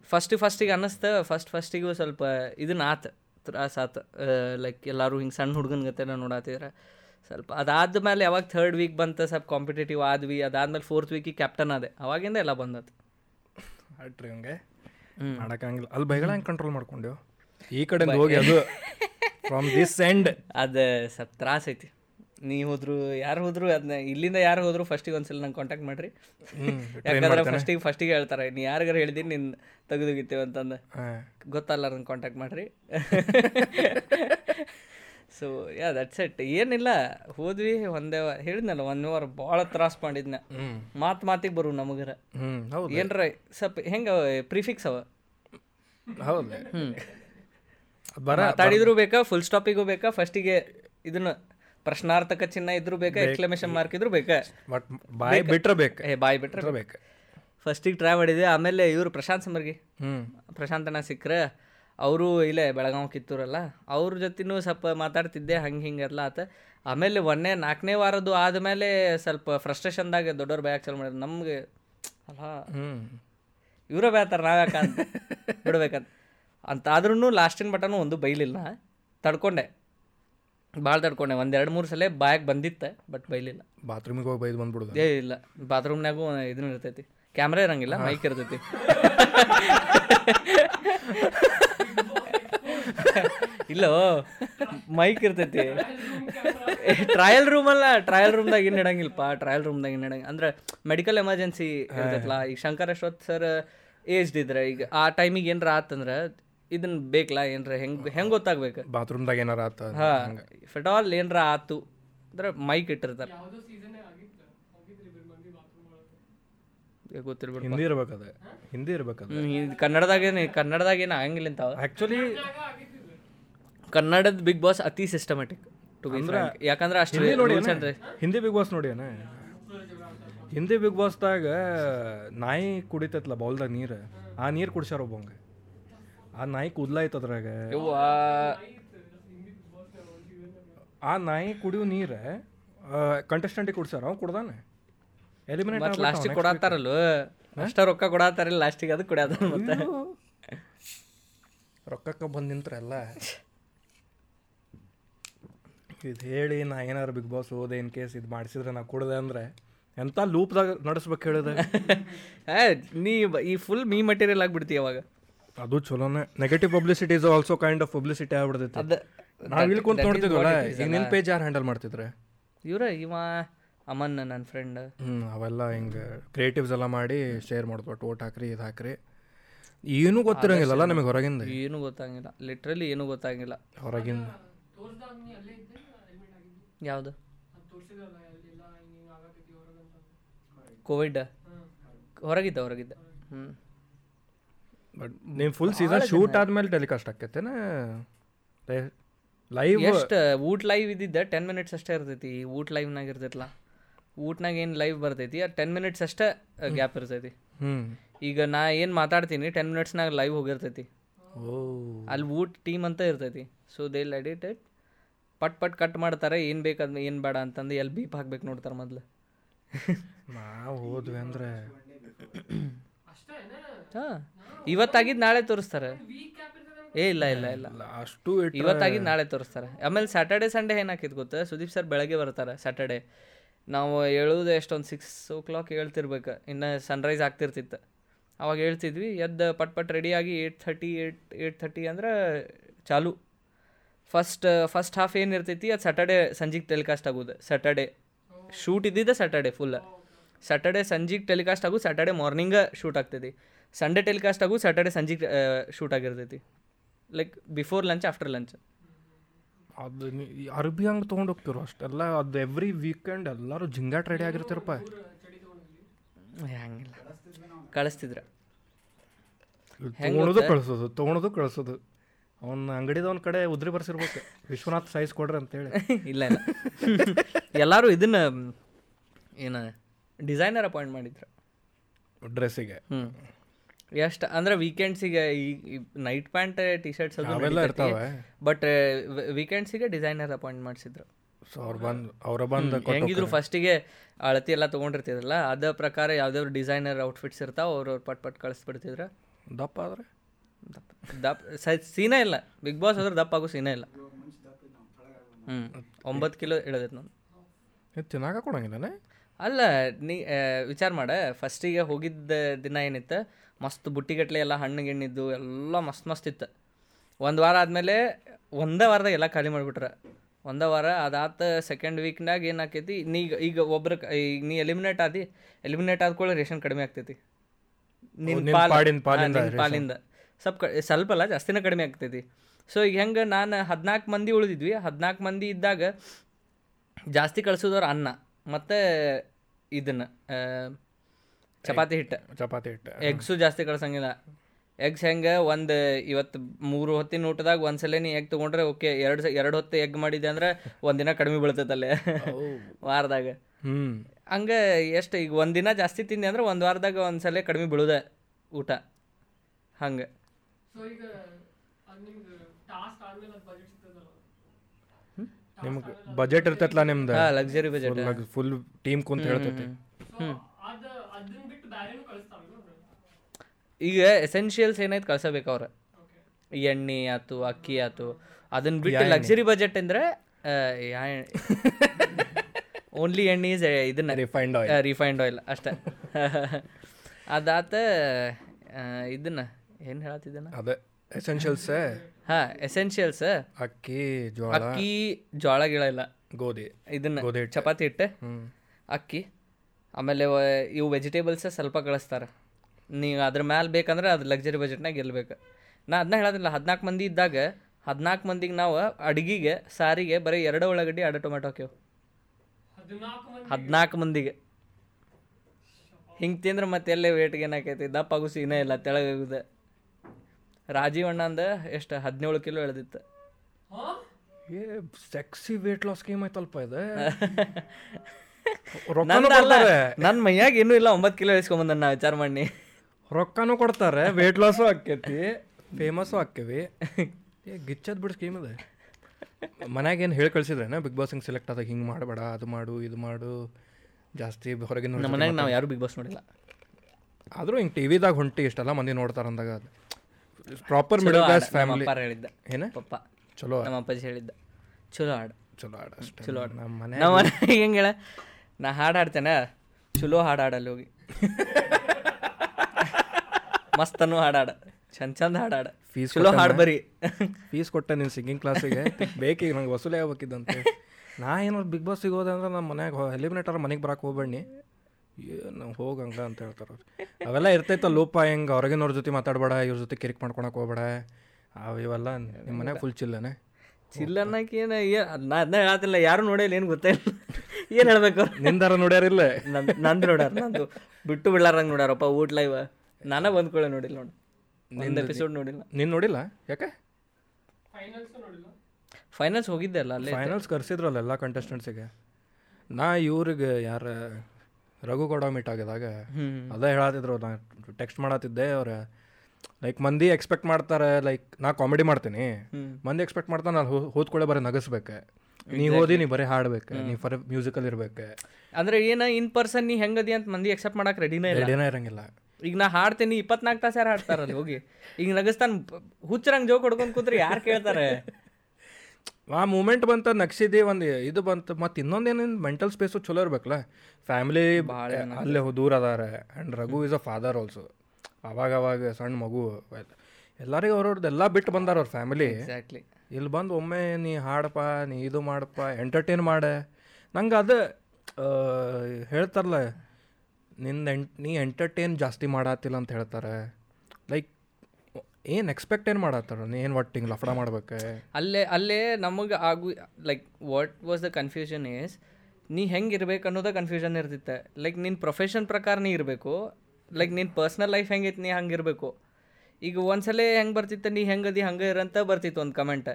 ಫಸ್ಟ್ ಫಸ್ಟಿಗೆ ಅನ್ನಿಸ್ತ ಫಸ್ಟ್ ಫಸ್ಟಿಗೂ ಸ್ವಲ್ಪ ಇದನ್ನ ಆತ ತ್ರಾಸ ಆತ. ಲೈಕ್ ಎಲ್ಲರೂ ಹಿಂಗೆ ಸಣ್ಣ ಹುಡುಗನ ಗತೆನ ನೋಡಾತಿದ್ರೆ. ಸ್ವಲ್ಪ ಅದಾದ್ಮೇಲೆ ಯಾವಾಗ ಥರ್ಡ್ ವೀಕ್ ಬಂತು ಸ್ವಲ್ಪ ಕಾಂಪಿಟೇಟಿವ್ ಆದ್ವಿ. ಅದಾದ್ಮೇಲೆ ಫೋರ್ತ್ ವೀಕಿಗೆ ಕ್ಯಾಪ್ಟನ್ ಆದೆ. ಅವಾಗಿಂದ ಎಲ್ಲ ಬಂದತ್ತು ಅಟ್ರಿ ಹಂಗೆ? ಮಾಡಕ್ಕಂಗಿಲ್ಲ ಅಲ್ಲಿ ಬೈಗಳ ಹೆಂಗೆ ಕಂಟ್ರೋಲ್ ಮಾಡ್ಕೊಂಡೆವು? ಈ ಕಡೆ ಹೋಗಿ ಅದು ಫ್ರಮ್ ದಿಸ್ ಎಂಡ್ ಅದು ಸ್ವಲ್ಪ ತ್ರಾಸ ಐತಿ. ನೀ ಹೋದ್ರು ಯಾರು ಹೋದ್ರು ಅದನ್ನ ಇಲ್ಲಿಂದ ಯಾರು ಹೋದ್ರು ಫಸ್ಟಿಗೆ ಒಂದ್ಸಲ ನಂಗೆ ಕಾಂಟ್ಯಾಕ್ಟ್ ಮಾಡ್ರಿ. ಯಾಕಂದ್ರೆ ಫಸ್ಟಿಗೆ ಫಸ್ಟಿಗೆ ಹೇಳ್ತಾರೆ ನೀ ಯಾರಿಗಾರು ಹೇಳಿದೀನಿ ನಿನ್ನ ತೆಗೆದೋಗಿತ್ತೇವೆ ಅಂತಂದು. ಗೊತ್ತಲ್ಲ ನಂಗೆ ಕಾಂಟ್ಯಾಕ್ಟ್ ಮಾಡ್ರಿ. ಸೊ ಯಾ ದಟ್ಸ್ ಇಟ್ ಏನಿಲ್ಲ ಹೋದ್ವಿ ಒಂದೇ ಹೇಳಿದ್ನಲ್ಲ ಒನ್ ಅವರ್ ಭಾಳ ತ್ರಾಸ ಮಾಡಿದ್ನ. ಮಾತು ಮಾತಿಗೆ ಬರು ನಮಗರ. ಏನ್ರ ಸ್ವಲ್ಪ ಹೆಂಗ ಪ್ರಿಫಿಕ್ಸ್ ಅವ? ಹೌದು. ಮಾತಾಡಿದ್ರು ಬೇಕಾ? ಫುಲ್ ಸ್ಟಾಪಿಗೂ ಬೇಕಾ? ಫಸ್ಟಿಗೆ ಇದನ್ನ ಪ್ರಶ್ನಾರ್ಥಕ ಚಿನ್ನ ಇದ್ರು ಬೇಕಾ? ಎಕ್ಸ್ಕ್ಲಮೇಷನ್ ಮಾರ್ಕ್ ಇದ್ರು ಬೇಕಾ? ಬಟ್ ಬಾಯ್ ಬಿಟ್ರೆ ಬೇಕಾ. ಏ ಬಾಯ್ ಬಿಟ್ರೆ ಬೇಕು. ಫಸ್ಟಿಗೆ ಟ್ರೈ ಮಾಡಿದೆ ಆಮೇಲೆ ಇವರು ಪ್ರಶಾಂತ್ ಸಮರ್ಗಿ ಹ್ಞೂ ಪ್ರಶಾಂತನ ಸಿಕ್ಕರೆ. ಅವರು ಇಲ್ಲೇ ಬೆಳಗಾವ್ ಕಿತ್ತೂರಲ್ಲ. ಅವ್ರ ಜೊತೆನೂ ಸ್ವಲ್ಪ ಮಾತಾಡ್ತಿದ್ದೆ. ಹಂಗೆ ಹಿಂಗೆಲ್ಲ ಆತ. ಆಮೇಲೆ ಒಂದೇ ನಾಲ್ಕನೇ ವಾರದ್ದು ಆದಮೇಲೆ ಸ್ವಲ್ಪ ಫ್ರಸ್ಟ್ರೇಷನ್ದಾಗ ದೊಡ್ಡವ್ರು ಬ್ಯಾಕ್ ಚಾಲು ಮಾಡಿದ್ರು. ನಮಗೆ ಅಲ್ಲ. ಹ್ಞೂ ಇವರೇ ಬೇತಾರೆ ನಾವು ಯಾಕಂತ ಬಿಡ್ಬೇಕಂತ. ಅಂತ ಆದ್ರೂ ಲಾಸ್ಟಿನ ಬಟನು ಒಂದು ಬೈಲಿಲ್ಲ. ತಡ್ಕೊಂಡೆ. ಭಾಳ ತಡ್ಕೊಂಡೆ. ಒಂದು ಎರಡು ಮೂರು ಸಲ ಬಾಯಾಗ ಬಂದಿತ್ತೆ ಬಟ್ ಬೈಲಿಲ್ಲ. ಬಾತ್ರೂಮಿಗೆ ಹೋಗಿ ಬೈದು ಬಂದ್ಬಿಡುದು? ಏ ಇಲ್ಲ. ಬಾತ್ರೂಮ್ನಾಗೂ ಇದನ್ನ ಇರ್ತೈತಿ. ಕ್ಯಾಮ್ರಾ ಇರಂಗಿಲ್ಲ ಮೈಕ್ ಇರ್ತೈತಿ. ಇಲ್ಲೋ ಮೈಕ್ ಇರ್ತೈತಿ. ಟ್ರಯಲ್ ರೂಮ್ ಅಲ್ಲ ಟ್ರಯಲ್ ರೂಮ್ದಾಗ ಏನು ಇಡಂಗಿಲ್ಲಪ್ಪ ಟ್ರಯಲ್ ರೂಮ್ದಾಗ ಏನು ಇಡಂಗಿಲ್ಲ. ಅಂದ್ರೆ ಮೆಡಿಕಲ್ ಎಮರ್ಜೆನ್ಸಿ ಇರ್ತೈತಲ್ಲ ಈಗ ಶಂಕರ್ ಅಶ್ವಥ್ ಸರ್ ಏಜ್ಡ್ ಇದ್ರೆ ಈಗ ಆ ಟೈಮಿಗೆ ಏನರ ಆತಂದ್ರೆ ಇದನ್ನ ಬೇಕಲ್ಲ ಏನರ ಹೆಂಗ್ ಹೆಂಗ್ ಗೊತ್ತಾಗ್ಬೇಕು? ಬಾತ್ರೂಮ್ದಾಗ ಏನಾರ ಆತ ಹಾ. ಫಟ್ ಆಲ್ ಏನ್ರ ಆತು? ಅಂದ್ರೆ ಮೈಕ್ ಇಟ್ಟಿರ್ತಾರೆ. ಗೊತ್ತಿರ್ಬೇಕು ಹಿಂದಿ ಇರ್ಬೇಕದ ಹಿಂದಿ ಇರ್ಬೇಕದ ಕನ್ನಡದಾಗೇನು ಕನ್ನಡದಾಗೇನು ಆಗಂಗಿಲ್ಲ ಇಂತಾವ ಆ್ಯಕ್ಚುಲಿ ಕನ್ನಡದ ಬಿಗ್ ಬಾಸ್ ಅತಿ ಸಿಸ್ಟಮೆಟಿಕ್ ಟು ಬಿ ಯಾಕಂದ್ರೆ ಅಷ್ಟು ಹಿಂದಿ ನೋಡಿ ಹಿಂದಿ ಬಿಗ್ ಬಾಸ್ ನೋಡಿ ಅಣ್ಣ ಹಿಂದಿ ಬಿಗ್ ಬಾಸ್ದಾಗ ನಾಯಿ ಕುಡಿತೈತಲ್ಲ ಬೌಲ್ದಾಗ ನೀರು. ಆ ನೀರು ಕುಡಿಸ್ಯಾರ ಒಬ್ಬಂಗೆ ಆ ನಾಯಿ ಕುದ್ಲಾಯ್ತು ಅದ್ರಾಗ. ಆ ನಾಯಿ ಕುಡಿಯೋ ನೀರ ಕಂಟೆಸ್ಟೆಂಟಿಗೆ ಕುಡ್ಸ್ಯಾರ ಅವ್ನು ಕುಡ್ದಾನೆ. ಎಲಿಮಿನೇಟ್ ಲಾಸ್ಟಿಗೆ ಕೊಡತ್ತಾರಲ್ಲ? ಅಷ್ಟ ರೊಕ್ಕ ಕೊಡತ್ತಾರಲ್ಲ ಲಾಸ್ಟಿಗೆ ಅದು ಕುಡಿಯದ ಮತ್ತೆ ರೊಕ್ಕಕ್ಕೆ ಬಂದು ನಿಂತ್ರಲ್ಲ ಇದು ಹೇಳಿ ನಾ ಏನಾರು ಬಿಗ್ ಬಾಸ್ ಹೋದೆ ಇನ್ ಕೇಸ್ ಇದು ಮಾಡಿಸಿದ್ರೆ ನಾ ಕುಡ್ದೆ ಅಂದ್ರೆ ಎಂಥ ಲೂಪ್ದಾಗ ನಡೆಸ್ಬೇಕು ಹೇಳಿದೆ. ಏ, ನೀ ಈ ಫುಲ್ ಮೀ ಮಟೀರಿಯಲ್ ಆಗಿಬಿಡ್ತೀವಿ ಅವಾಗ. ಅದು ಚಲೋನೇ. Negative publicity is also kind of publicity ಆಗ್ಬಿಡ್ತೈತಿ. ಅದ ನಾವು ಇಲ್ಲಿ ಕುಂತ ನೋಡ್ತಿದ್ವಲ್ಲ ಈಗ ನಿನ್ನ ಪೇಜ್ ಯಾರು ಹ್ಯಾಂಡಲ್ ಮಾಡ್ತಿದ್ರೆ? ಇವ್ರ ಇವ ಅಮನ್ ನನ್ನ ಫ್ರೆಂಡ್ ಹ್ಞೂ ಅವೆಲ್ಲ ಹಿಂಗೆ ಕ್ರಿಯೇಟಿವ್ಸ್ ಎಲ್ಲ ಮಾಡಿ ಶೇರ್ ಮಾಡ್ಬಿಟ್ಟು ಓಟ್ ಹಾಕ್ರಿ ಇದು ಹಾಕ್ರಿ. ಏನೂ ಗೊತ್ತಿರಂಗಿಲ್ಲಲ್ಲ ನಮಗೆ ಹೊರಗಿಂದ? ಏನು ಗೊತ್ತಾಗಿಲ್ಲ. ಲಿಟ್ರಲಿ ಏನೂ ಗೊತ್ತಾಗಿಲ್ಲ. ಹೊರಗಿಂದ. ಯಾವುದು? ಕೋವಿಡ್ ಹೊರಗಿದ್ದ ಹೊರಗಿದ್ದ. ಹ್ಞೂ ಬಟ್ ನೀವು ಫುಲ್ ಸೀಸನ್ ಶೂಟ್ ಆದ್ಮೇಲೆ ಟೆಲಿಕಾಸ್ಟ್ ಆಕೈತೇನ ಲೈವ್ ಎಷ್ಟು ಊಟ ಲೈವ್ ಇದ್ದಿದ್ದೆ ಟೆನ್ ಮಿನಿಟ್ಸ್ ಅಷ್ಟೇ ಇರ್ತೈತಿ. ಊಟ ಲೈವ್ನಾಗ ಇರ್ತೈತಲ್ಲ ಊಟ್ನಾಗ ಏನು ಲೈವ್ ಬರ್ತೈತಿ? ಆ ಟೆನ್ ಮಿನಿಟ್ಸ್ ಅಷ್ಟೇ ಗ್ಯಾಪ್ ಇರ್ತೈತಿ. ಹ್ಞೂ ಈಗ ನಾ ಏನು ಮಾತಾಡ್ತೀನಿ ಟೆನ್ ಮಿನಿಟ್ಸ್ನಾಗ ಲೈವ್ ಹೋಗಿರ್ತೈತಿ. ಅಲ್ಲಿ ಊಟ ಟೀಮ್ ಅಂತ ಇರ್ತೈತಿ. ಸೊ ದೇ ಎಡಿಟ್ ಇಟ್ ಪಟ್ ಪಟ್ ಕಟ್ ಮಾಡ್ತಾರೆ ಏನು ಬೇಕಾದ್ ಏನು ಬೇಡ ಅಂತಂದು ಎಲ್ಲಿ ಬೀಪ್ ಹಾಕ್ಬೇಕು ನೋಡ್ತಾರೆ ಮೊದಲು. ನಾವು ಹೋದ್ವಿ ಅಂದ್ರೆ ಹಾಂ. ಇವತ್ತಾಗಿದ್ದು ನಾಳೆ ತೋರಿಸ್ತಾರೆ. ಏ ಇಲ್ಲ ಇಲ್ಲ ಇಲ್ಲ. ಅಷ್ಟು ಇವತ್ತಾಗಿದ್ದು ನಾಳೆ ತೋರಿಸ್ತಾರೆ. ಆಮೇಲೆ ಸ್ಯಾಟರ್ಡೆ ಸಂಡೇ ಏನಾಕಿದ್ ಗೊತ್ತಾ? ಸುದೀಪ್ ಸರ್ ಬೆಳಗ್ಗೆ ಬರ್ತಾರೆ ಸ್ಯಾಟರ್ಡೆ ನಾವು ಹೇಳೋದು ಎಷ್ಟೊಂದು ಸಿಕ್ಸ್ ಓ ಕ್ಲಾಕ್ ಹೇಳ್ತಿರ್ಬೇಕು. ಇನ್ನು ಸನ್ರೈಸ್ ಆಗ್ತಿರ್ತಿತ್ತು. ಅವಾಗ ಹೇಳ್ತಿದ್ವಿ ಎದ್ದು ಪಟ್ ಪಟ್ ರೆಡಿಯಾಗಿ eight thirty eight eight thirty ಅಂದ್ರೆ ಚಾಲು. ಫಸ್ಟ್ ಫಸ್ಟ್ ಹಾಫ್ ಏನು ಇರ್ತೈತಿ ಅದು ಸ್ಯಾಟರ್ಡೆ ಸಂಜೆಗೆ ಟೆಲಿಕಾಸ್ಟ್ ಆಗೋದು. ಸ್ಯಾಟರ್ಡೆ ಶೂಟ್ ಇದ್ದಿದ್ದೆ ಸ್ಯಾಟರ್ಡೆ ಫುಲ್ ಸ್ಯಾಟರ್ಡೆ ಸಂಜೆಗೆ ಟೆಲಿಕಾಸ್ಟ್ ಆಗೋದು ಸ್ಯಾಟರ್ಡೆ ಮಾರ್ನಿಂಗ ಶೂಟ್ ಆಗ್ತೈತಿ. ಸಂಡೇ ಟೆಲಿಕಾಸ್ಟ್ ಆಗು ಸ್ಯಾಟರ್ಡೆ ಸಂಜೆ ಶೂಟ್ ಆಗಿರ್ತೈತಿ. Like before lunch after lunch ಅದು ಅರಬಿ ಹಂಗೆ ತೊಗೊಂಡು ಹೋಗ್ತಿರು ಅಷ್ಟೆಲ್ಲ ಅದು ಎವ್ರಿ ವೀಕೆಂಡ್ ಎಲ್ಲರೂ ಜಿಂಗಾಟ್ ರೆಡಿ ಆಗಿರ್ತಿರಪ್ಪ. ಹಂಗಿಲ್ಲ. ಕಳಿಸ್ತಿದ್ರ. ತೊಗೊಳೋದು ಕಳ್ಸೋದು ತೊಗೊಳೋದು ಕಳ್ಸೋದು. ಅವ್ನ ಅಂಗಡಿದವನ ಕಡೆ ಉದ್ರಿ ಬರ್ಸಿರ್ಬೇಕು. ವಿಶ್ವನಾಥ್ ಸೈಜ್ ಕೊಡ್ರಿ ಅಂತೇಳಿ. ಇಲ್ಲ ಇಲ್ಲ. ಎಲ್ಲರೂ ಇದನ್ನ ಏನು ಡಿಸೈನರ್ ಅಪಾಯಿಂಟ್ ಮಾಡಿದ್ರು. ಡ್ರೆಸ್ಸಿಗೆ ಹ್ಞೂ ಎಷ್ಟು ಅಂದ್ರೆ ವೀಕೆಂಡ್ಸಿಗೆ ಈ ನೈಟ್ ಪ್ಯಾಂಟ್ ಟಿ ಶರ್ಟ್ಸ್ ಅವೆಲ್ಲ ಇರ್ತಾವೆ. ಬಟ್ ವೀಕೆಂಡ್ಸಿಗೆ ಡಿಸೈನರ್ ಅಪಾಯಿಂಟ್ ಮಾಡಿಸಿದ್ರು. ಸೊ ಅವ್ರು ಬಂದು ಅವ್ರ ಬಂದು ಹೆಂಗಿದ್ರು ಫಸ್ಟಿಗೆ ಅಳತಿ ಎಲ್ಲ ತೊಗೊಂಡಿರ್ತಿದ್ರಲ್ಲ ಅದ ಪ್ರಕಾರ ಯಾವ್ದಾದ್ರು ಡಿಸೈನರ್ ಔಟ್ಫಿಟ್ಸ್ ಇರ್ತಾವೆ ಅವ್ರು ಪಟ್ ಪಟ್ ಕಳಿಸ್ಬಿಡ್ತಿದ್ರು. ದಪ್ಪ ಆದ್ರೆ? ದಪ್ಪ ದಪ್ಪ ಸೀನೇ ಇಲ್ಲ. ಬಿಗ್ ಬಾಸ್ ಆದ್ರೆ ದಪ್ಪ ಆಗೋ ಸೀನೇ ಇಲ್ಲ. ಹ್ಞೂ ಒಂಬತ್ತು ಕಿಲೋ ಇಳದೈತೆ ನಾನು. ತಿನ್ನಾಕ ಕೊಡಂಗಿಲ್ಲನೇ? ಅಲ್ಲ ನೀ ವಿಚಾರ ಮಾಡ. ಫಸ್ಟಿಗೆ ಹೋಗಿದ್ದ ದಿನ ಏನಿತ್ತು? ಮಸ್ತ್ ಬುಟ್ಟಿಗಟ್ಲೆ ಎಲ್ಲ ಹಣ್ಣು ಗಿಣ್ಣಿದ್ದು ಎಲ್ಲ ಮಸ್ತ್ ಮಸ್ತ್ ಇತ್ತು. ಒಂದು ವಾರ ಆದಮೇಲೆ ಒಂದೇ ವಾರದಾಗ ಎಲ್ಲ ಖಾಲಿ ಮಾಡಿಬಿಟ್ರೆ. ಒಂದೇ ವಾರ ಅದಾತ ಸೆಕೆಂಡ್ ವೀಕ್ನಾಗ ಏನಾಕೈತಿ ನೀ ಈಗ ಒಬ್ರ ಈಗ ನೀ ಎಲಿಮಿನೇಟ್ ಆದಿ ಎಲಿಮಿನೇಟ್ ಆದ್ಕೊಳ್ಳೆ ರೇಷನ್ ಕಡಿಮೆ ಆಗ್ತೈತಿ. ನಿನ್ನ ಪಾಲಿಂದ ಸ್ವಲ್ಪ ಕ ಸ್ವಲ್ಪ ಅಲ್ಲ ಜಾಸ್ತಿನೇ ಕಡಿಮೆ ಆಗ್ತೈತಿ. ಸೊ ಈಗ ಹೆಂಗೆ ನಾನು ಹದಿನಾಲ್ಕು ಮಂದಿ ಉಳಿದಿದ್ವಿ. ಹದಿನಾಲ್ಕು ಮಂದಿ ಇದ್ದಾಗ ಜಾಸ್ತಿ ಕಳ್ಸೋದವ್ರು ಅನ್ನ ಮತ್ತು ಇದನ್ನು ಚಪಾತಿ ಹಿಟ್ಟು ಚಪಾತಿ ಹಿಟ್ಟು ಎಗ್ಸು ಜಾಸ್ತಿ ಕಳ್ಸಂಗಿಲ್ಲ. ಎಗ್ಸ್ ಹೆಂಗೆ ಒಂದು ಇವತ್ತು ಮೂರು ಹೊತ್ತಿನ ಊಟದಾಗ ಒಂದ್ಸಲ ನೀ ಎಗ್ ತೊಗೊಂಡ್ರೆ ಓಕೆ ಎರಡು ಎರಡು ಹೊತ್ತು ಎಗ್ ಮಾಡಿದೆ ಅಂದ್ರೆ ಒಂದಿನ ಕಡಿಮೆ ಬೀಳ್ತೈತಲ್ಲೇ ವಾರದಾಗ. ಹ್ಞೂ ಹಂಗೆ ಎಷ್ಟು ಈಗ ಒಂದಿನ ಜಾಸ್ತಿ ತಿಂದೆ ಅಂದ್ರೆ ಒಂದು ವಾರದಾಗ ಒಂದ್ಸಲ ಕಡಿಮೆ ಬೀಳುದ ಊಟ. ಹಂಗೆ. ನಿಮ್ಗೆ ಬಜೆಟ್ ಇರ್ತೈತಲ್ಲ ನಿಮ್ದು? ಲಕ್ಸರಿ ಬಜೆಟ್ ಫುಲ್ ಟೀಮ್ ಕುಂತ ಹೇಳ್ತೈತಿ. ಈಗ ಎಸೆನ್ಷಿಯಲ್ಸ್ ಏನಾಯ್ತು ಕಳ್ಸಬೇಕು ಅವ್ರ? ಎಣ್ಣೆ ಆಯ್ತು ಅಕ್ಕಿ ಆಯ್ತು. ಅದನ್ನ ಬಿಟ್ಟು ಲಕ್ಸುರಿ ಬಜೆಟ್ ಅಂದ್ರೆ ಓನ್ಲಿ ಎಣ್ಣೆ? ಇಸ್ ಇದನ್ನ. ರಿಫೈನ್ಡ್ ಆಯಿಲ್ ರಿಫೈನ್ಡ್ ಆಯಿಲ್ ಅಷ್ಟೇ. ಅದಾತ ಇದನ್ನ. ಏನು ಹೇಳತ್ತಿದ್ದನ ಅದೇ ಎಸೆನ್ಷಿಯಲ್ಸ್ ಹಾ ಎಸೆನ್ಷಿಯಲ್ಸ್ ಅಕ್ಕಿ ಜೋಳ ಅಕ್ಕಿ ಜೋಳ ಗಿಳ ಇಲ್ಲ. ಗೋಧಿ. ಇದನ್ನ ಗೋಧಿ ಚಪಾತಿ ಹಿಟ್ಟು ಅಕ್ಕಿ. ಆಮೇಲೆ ಇವು ವೆಜಿಟೇಬಲ್ಸ್ ಸ್ವಲ್ಪ ಕಳಿಸ್ತಾರೆ. ನೀವು ಅದ್ರ ಮ್ಯಾಲೆ ಬೇಕಂದ್ರೆ ಅದು ಲಕ್ಸರಿ ಬಜೆಟ್ನಾಗ ಗೆಲ್ಬೇಕು ನಾ ಅದನ್ನ ಹೇಳೋದಿಲ್ಲ ಹದಿನಾಲ್ಕು ಮಂದಿ ಇದ್ದಾಗ ಹದಿನಾಲ್ಕು ಮಂದಿಗೆ ನಾವು ಅಡುಗೆಗೆ ಸಾರಿಗೆ ಬರೀ ಎರಡು ಉಳ್ಳಾಗಡ್ಡಿ ಎರಡು ಟೊಮೆಟೊ ಹಾಕ್ಯವು. ಹದಿನಾಲ್ಕು ಮಂದಿಗೆ? ಹಿಂಗೆ ತಿಂದ್ರೆ ಮತ್ತೆ ಎಲ್ಲ ವೇಟ್ಗೆ ಏನಾಕೈತಿ ದಪ್ಪ ಆಗು ಸೀನೇ ಇಲ್ಲ ತೆಳಗೆ ರಾಜೀವ್ ಅಣ್ಣ ಅಂದ ಎಷ್ಟು ಹದಿನೇಳು ಕಿಲೋ ಎಳೆದಿತ್ತು. ಏ ಸೆಕ್ಸಿ ವೇಟ್ ಲಾಸ್ ಸ್ಕೀಮ್ ಐತಲ್ಪ ಇದು? ನನ್ನ ಮೈಯಾಗ ಇನ್ನೂ ಇಲ್ಲ ಒಂಬತ್ತು ಕಿಲೋ ಇಸ್ಕೊಂಬಂದ ನಾ ವಿಚಾರ ಮಾಡಿ. ರೊಕ್ಕನೂ ಕೊಡ್ತಾರೆ ವೇಟ್ ಲಾಸು ಆಕ್ಕೈತಿ. ಫೇಮಸ್ಸು ಆಕ್ಕೇವಿ. ಏ ಗಿಚ್ಚದ್ ಬಿಡು ಸ್ಕೀಮ್ ಇದೆ ಮನ್ಯಾಗ ಏನು ಹೇಳಿ ಕಳ್ಸಿದ್ರೇನ? ಬಿಗ್ ಬಾಸ್ ಹಿಂಗೆ ಸೆಲೆಕ್ಟ್ ಆದಾಗ ಹಿಂಗೆ ಮಾಡಬೇಡ ಅದು ಮಾಡು ಇದು ಮಾಡು. ಜಾಸ್ತಿ ಹೊರಗಿನ ನಮ್ಮ ಮನ್ಯಾಗ ನಾವು ಯಾರು ಬಿಗ್ ಬಾಸ್ ನೋಡಿಲ್ಲ. ಆದರೂ ಹಿಂಗೆ ಟಿ ವಿದಾಗ ಹೊಂಟಿ ಇಷ್ಟೆಲ್ಲ ಮಂದಿ ನೋಡ್ತಾರೆ ಅಂದಾಗ ಅದು. ಪ್ರಾಪರ್ ಮಿಡಲ್ ಕ್ಲಾಸ್ ಹಾಡ, ಫ್ಯಾಮಿಲಿ ಹೇಳಿದ್ದ. ಏನು? ಪಪ್ಪ. ಚಲೋ ನಮ್ಮ ಅಪ್ಪಾಜಿ ಹೇಳಿದ್ದ. ಚಲೋ ಹಾಡು. ಚಲೋ ಆಡ ಅಷ್ಟೇ. ಚಲೋ ಹಾಡು. ನಮ್ಮ ಮನೆ ನಮ್ಮ ಮನೆ ಹೆಂಗೆ ಹೇಳ? ನಾ ಹಾಡು ಹಾಡ್ತೇನೆ. ಚಲೋ ಹಾಡು ಹಾಡಲ್ಲಿ ಹೋಗಿ. ಮಸ್ತನು ಹಾಡಾಡ. ಹಾಡ ಚಂದ ಚಂದ ಹಾಡಾಡ. ಫೀಸ್ ಚಲೋ ಹಾಡು ಬರಿ. ಫೀಸ್ ಕೊಟ್ಟೆ ನೀನು ಸಿಂಗಿಂಗ್ ಕ್ಲಾಸಿಗೆ ಬೇಕೀಗ ನಂಗೆ ವಸೂಲಿ ಆಗ್ಬೇಕಿದ್ದಂತೆ. ನಾ ಏನಾರು ಬಿಗ್ ಬಾಸ್ ಸಿಗೋದಂದ್ರೆ ನಮ್ಮ ಮನ್ಯಾಗ ಎಲಿಮಿನೇಟರ್ ಮನೆಗೆ ಬರಕ್ಕೆ ಹೋಗ್ಬೇಡಿ ನಾವು ಹೋಗಂಗ ಅಂತ ಹೇಳ್ತಾರೆ ಅವ್ರು. ಅವೆಲ್ಲ ಇರ್ತೈತ ಲೋಪ ಹೆಂಗೆ ಹೊರಗಿನವ್ರ ಜೊತೆ ಮಾತಾಡ್ಬೇಡ ಇವ್ರ ಜೊತೆ ಕಿರಿಕ್ ಮಾಡ್ಕೊಳಕ್ಕೆ ಹೋಗ್ಬೇಡ. ಅವು ಇವೆಲ್ಲ ನಿಮ್ಮ ಮನ್ಯಾಗ ಫುಲ್ ಚಿಲ್ಲನೆ ಚಿಲ್ಲನ್ನಕ್ಕೆ ಏನು ನಾ ಅದನ್ನ ಹೇಳತ್ತಿಲ್ಲ ಯಾರು ನೋಡಿಲ್ಲ ಏನು ಗೊತ್ತಿಲ್ಲ ಏನು ಹೇಳ್ಬೇಕು? ನಿಂದಾರ ನೋಡ್ಯಾರಿಲ್ಲ? ನಂದು ನಂದು ನೋಡ್ಯಾರ ನಂದು. ಬಿಟ್ಟು ಬಿಡ್ಲಾರಂಗೆ ನೋಡ್ಯಾರಪ್ಪ ಊಟ ಲೈವ್ ನಾನೇ ಬಂದ್ಕೊಳ್ಳೆ ನೋಡಿಲ್ಲ ನೋಡಿ. ನಿನ್ನ ಎಪಿಸೋಡ್ ನೋಡಿಲ್ಲ. ನೀನು ನೋಡಿಲ್ಲ? ಯಾಕೆ? ಫೈನಲ್ಸ್ ಹೋಗಿದ್ದೆ ಅಲ್ಲ ಅಲ್ಲಿ ಫೈನಲ್ಸ್ ಕರ್ಸಿದ್ರಲ್ಲ ಎಲ್ಲ ಕಂಟೆಸ್ಟೆಂಟ್ಸಿಗೆ ನಾ ಇವ್ರಿಗೆ ಯಾರ ರಘು ಗೌಡ ಮೀಟ್ ಆಗಿದಾಗ ಅದೇ ಹೇಳತ್ತಿದ್ರು ನಾ ಟೆಕ್ಸ್ಟ್ ಮಾಡತ್ತಿದ್ದೆ ಅವ್ರ. ಲೈಕ್ ಮಂದಿ ಎಕ್ಸ್ಪೆಕ್ಟ್ ಮಾಡ್ತಾರೆ ಲೈಕ್ ನಾ ಕಾಮಿಡಿ ಮಾಡ್ತೀನಿ. ಮಂದಿ ಎಕ್ಸ್ಪೆಕ್ಟ್ ಮಾಡ್ತಾರೆ ನಾನು ಹೋದ್ಕೊಳ್ಳೆ ಬರೀ ನಗಸ್ಬೇಕು. ನೀ ಓದಿ ನೀ ಬರೀ ಹಾಡ್ಬೇಕು ನೀ ಫರ್ ಮ್ಯೂಸಿಕಲ್ ಇರ್ಬೇಕು. ಅಂದ್ರೆ ಏನ ಇನ್ ಪರ್ಸನ್ ನೀ ಹೆಂಗದಿ ಅಂತ ಮಂದಿ ಎಕ್ಸೆಪ್ಟ್ ಮಾಡಕ್ ರೆಡಿನೇ ಇಲ್ಲ. ರೆಡಿನೇ ಇರಂಗಿಲ್ಲ. ಈಗ ನಾ ಹಾಡ್ತೀನಿ ಇಪ್ಪತ್ನಾಲ್ಕು ತಾಸು ಯಾರು ಹಾಡ್ತಾರಲ್ಲಿ? ಹೋಗಿ. ಈಗ ನಗಸ್ತಾನ ಹುಚ್ಚರಂಗ್ ಜೋಕ್ ಹೊಡ್ಕೊಂಡ್ ಕೂತ್ರಿ ಯಾರು ಕೇಳ್ತಾರೆ? ಆ ಮೂಮೆಂಟ್ ಬಂತ ನಗ್ಸಿದಿ ಒಂದು ಇದು ಬಂತು ಮತ್ತು ಇನ್ನೊಂದೇನು ಮೆಂಟಲ್ ಸ್ಪೇಸು ಚಲೋ ಇರ್ಬೇಕಲ್ಲ? ಫ್ಯಾಮಿಲಿ ಅಲ್ಲೇ ಹೋ- ದೂರ ಅದಾರೆ. And Raghu is a father also ಅವಾಗ ಅವಾಗ ಸಣ್ಣ ಮಗು. ಎಲ್ಲರಿಗೂ ಅವ್ರವ್ರದ್ದು ಎಲ್ಲ ಬಿಟ್ಟು ಬಂದಾರ ಅವ್ರ ಫ್ಯಾಮಿಲಿ ಎಕ್ಸಾಕ್ಟ್ಲಿ ಇಲ್ಲಿ ಬಂದು ಒಮ್ಮೆ ನೀ ಹಾಡಪ್ಪ ನೀ ಇದು ಮಾಡಪ್ಪ ಎಂಟರ್ಟೈನ್ ಮಾಡೆ. ನಂಗೆ ಅದು ಹೇಳ್ತಾರಲ್ಲ ನಿಂದ ಎಂಟ್ ನೀ ಎಂಟರ್ಟೈನ್ ಜಾಸ್ತಿ ಮಾಡತ್ತಿಲ್ಲ ಅಂತ ಹೇಳ್ತಾರೆ. ಲೈಕ್ ಏನು ಎಕ್ಸ್ಪೆಕ್ಟ್ ಏನು ಮಾಡತ್ತಾರ? ನೀ ಏನು ಒಟ್ಟು ಹಿಂಗೆ ಲಫಡ ಮಾಡ್ಬೇಕು? ಅಲ್ಲೇ ಅಲ್ಲೇ ನಮಗೆ ಆಗು like what was the confusion is ನೀ ಹೆಂಗೆ ಇರ್ಬೇಕು ಅನ್ನೋದೇ ಕನ್ಫ್ಯೂಷನ್ ಇರ್ತಿತ್ತೆ. ಲೈಕ್ ನಿನ್ನ ಪ್ರೊಫೆಷನ್ ಪ್ರಕಾರ ನೀ ಇರಬೇಕು. ಲೈಕ್ ನಿನ್ನ ಪರ್ಸ್ನಲ್ ಲೈಫ್ ಹೆಂಗೈತಿ ನೀ ಹಂಗೆ ಇರಬೇಕು. ಈಗ ಒಂದ್ಸಲ ಹೆಂಗೆ ಬರ್ತಿತ್ತೆ ನೀ ಹೆಂಗದಿ ಹಂಗೆ ಇರಂತ ಬರ್ತಿತ್ತು ಒಂದು ಕಮೆಂಟ್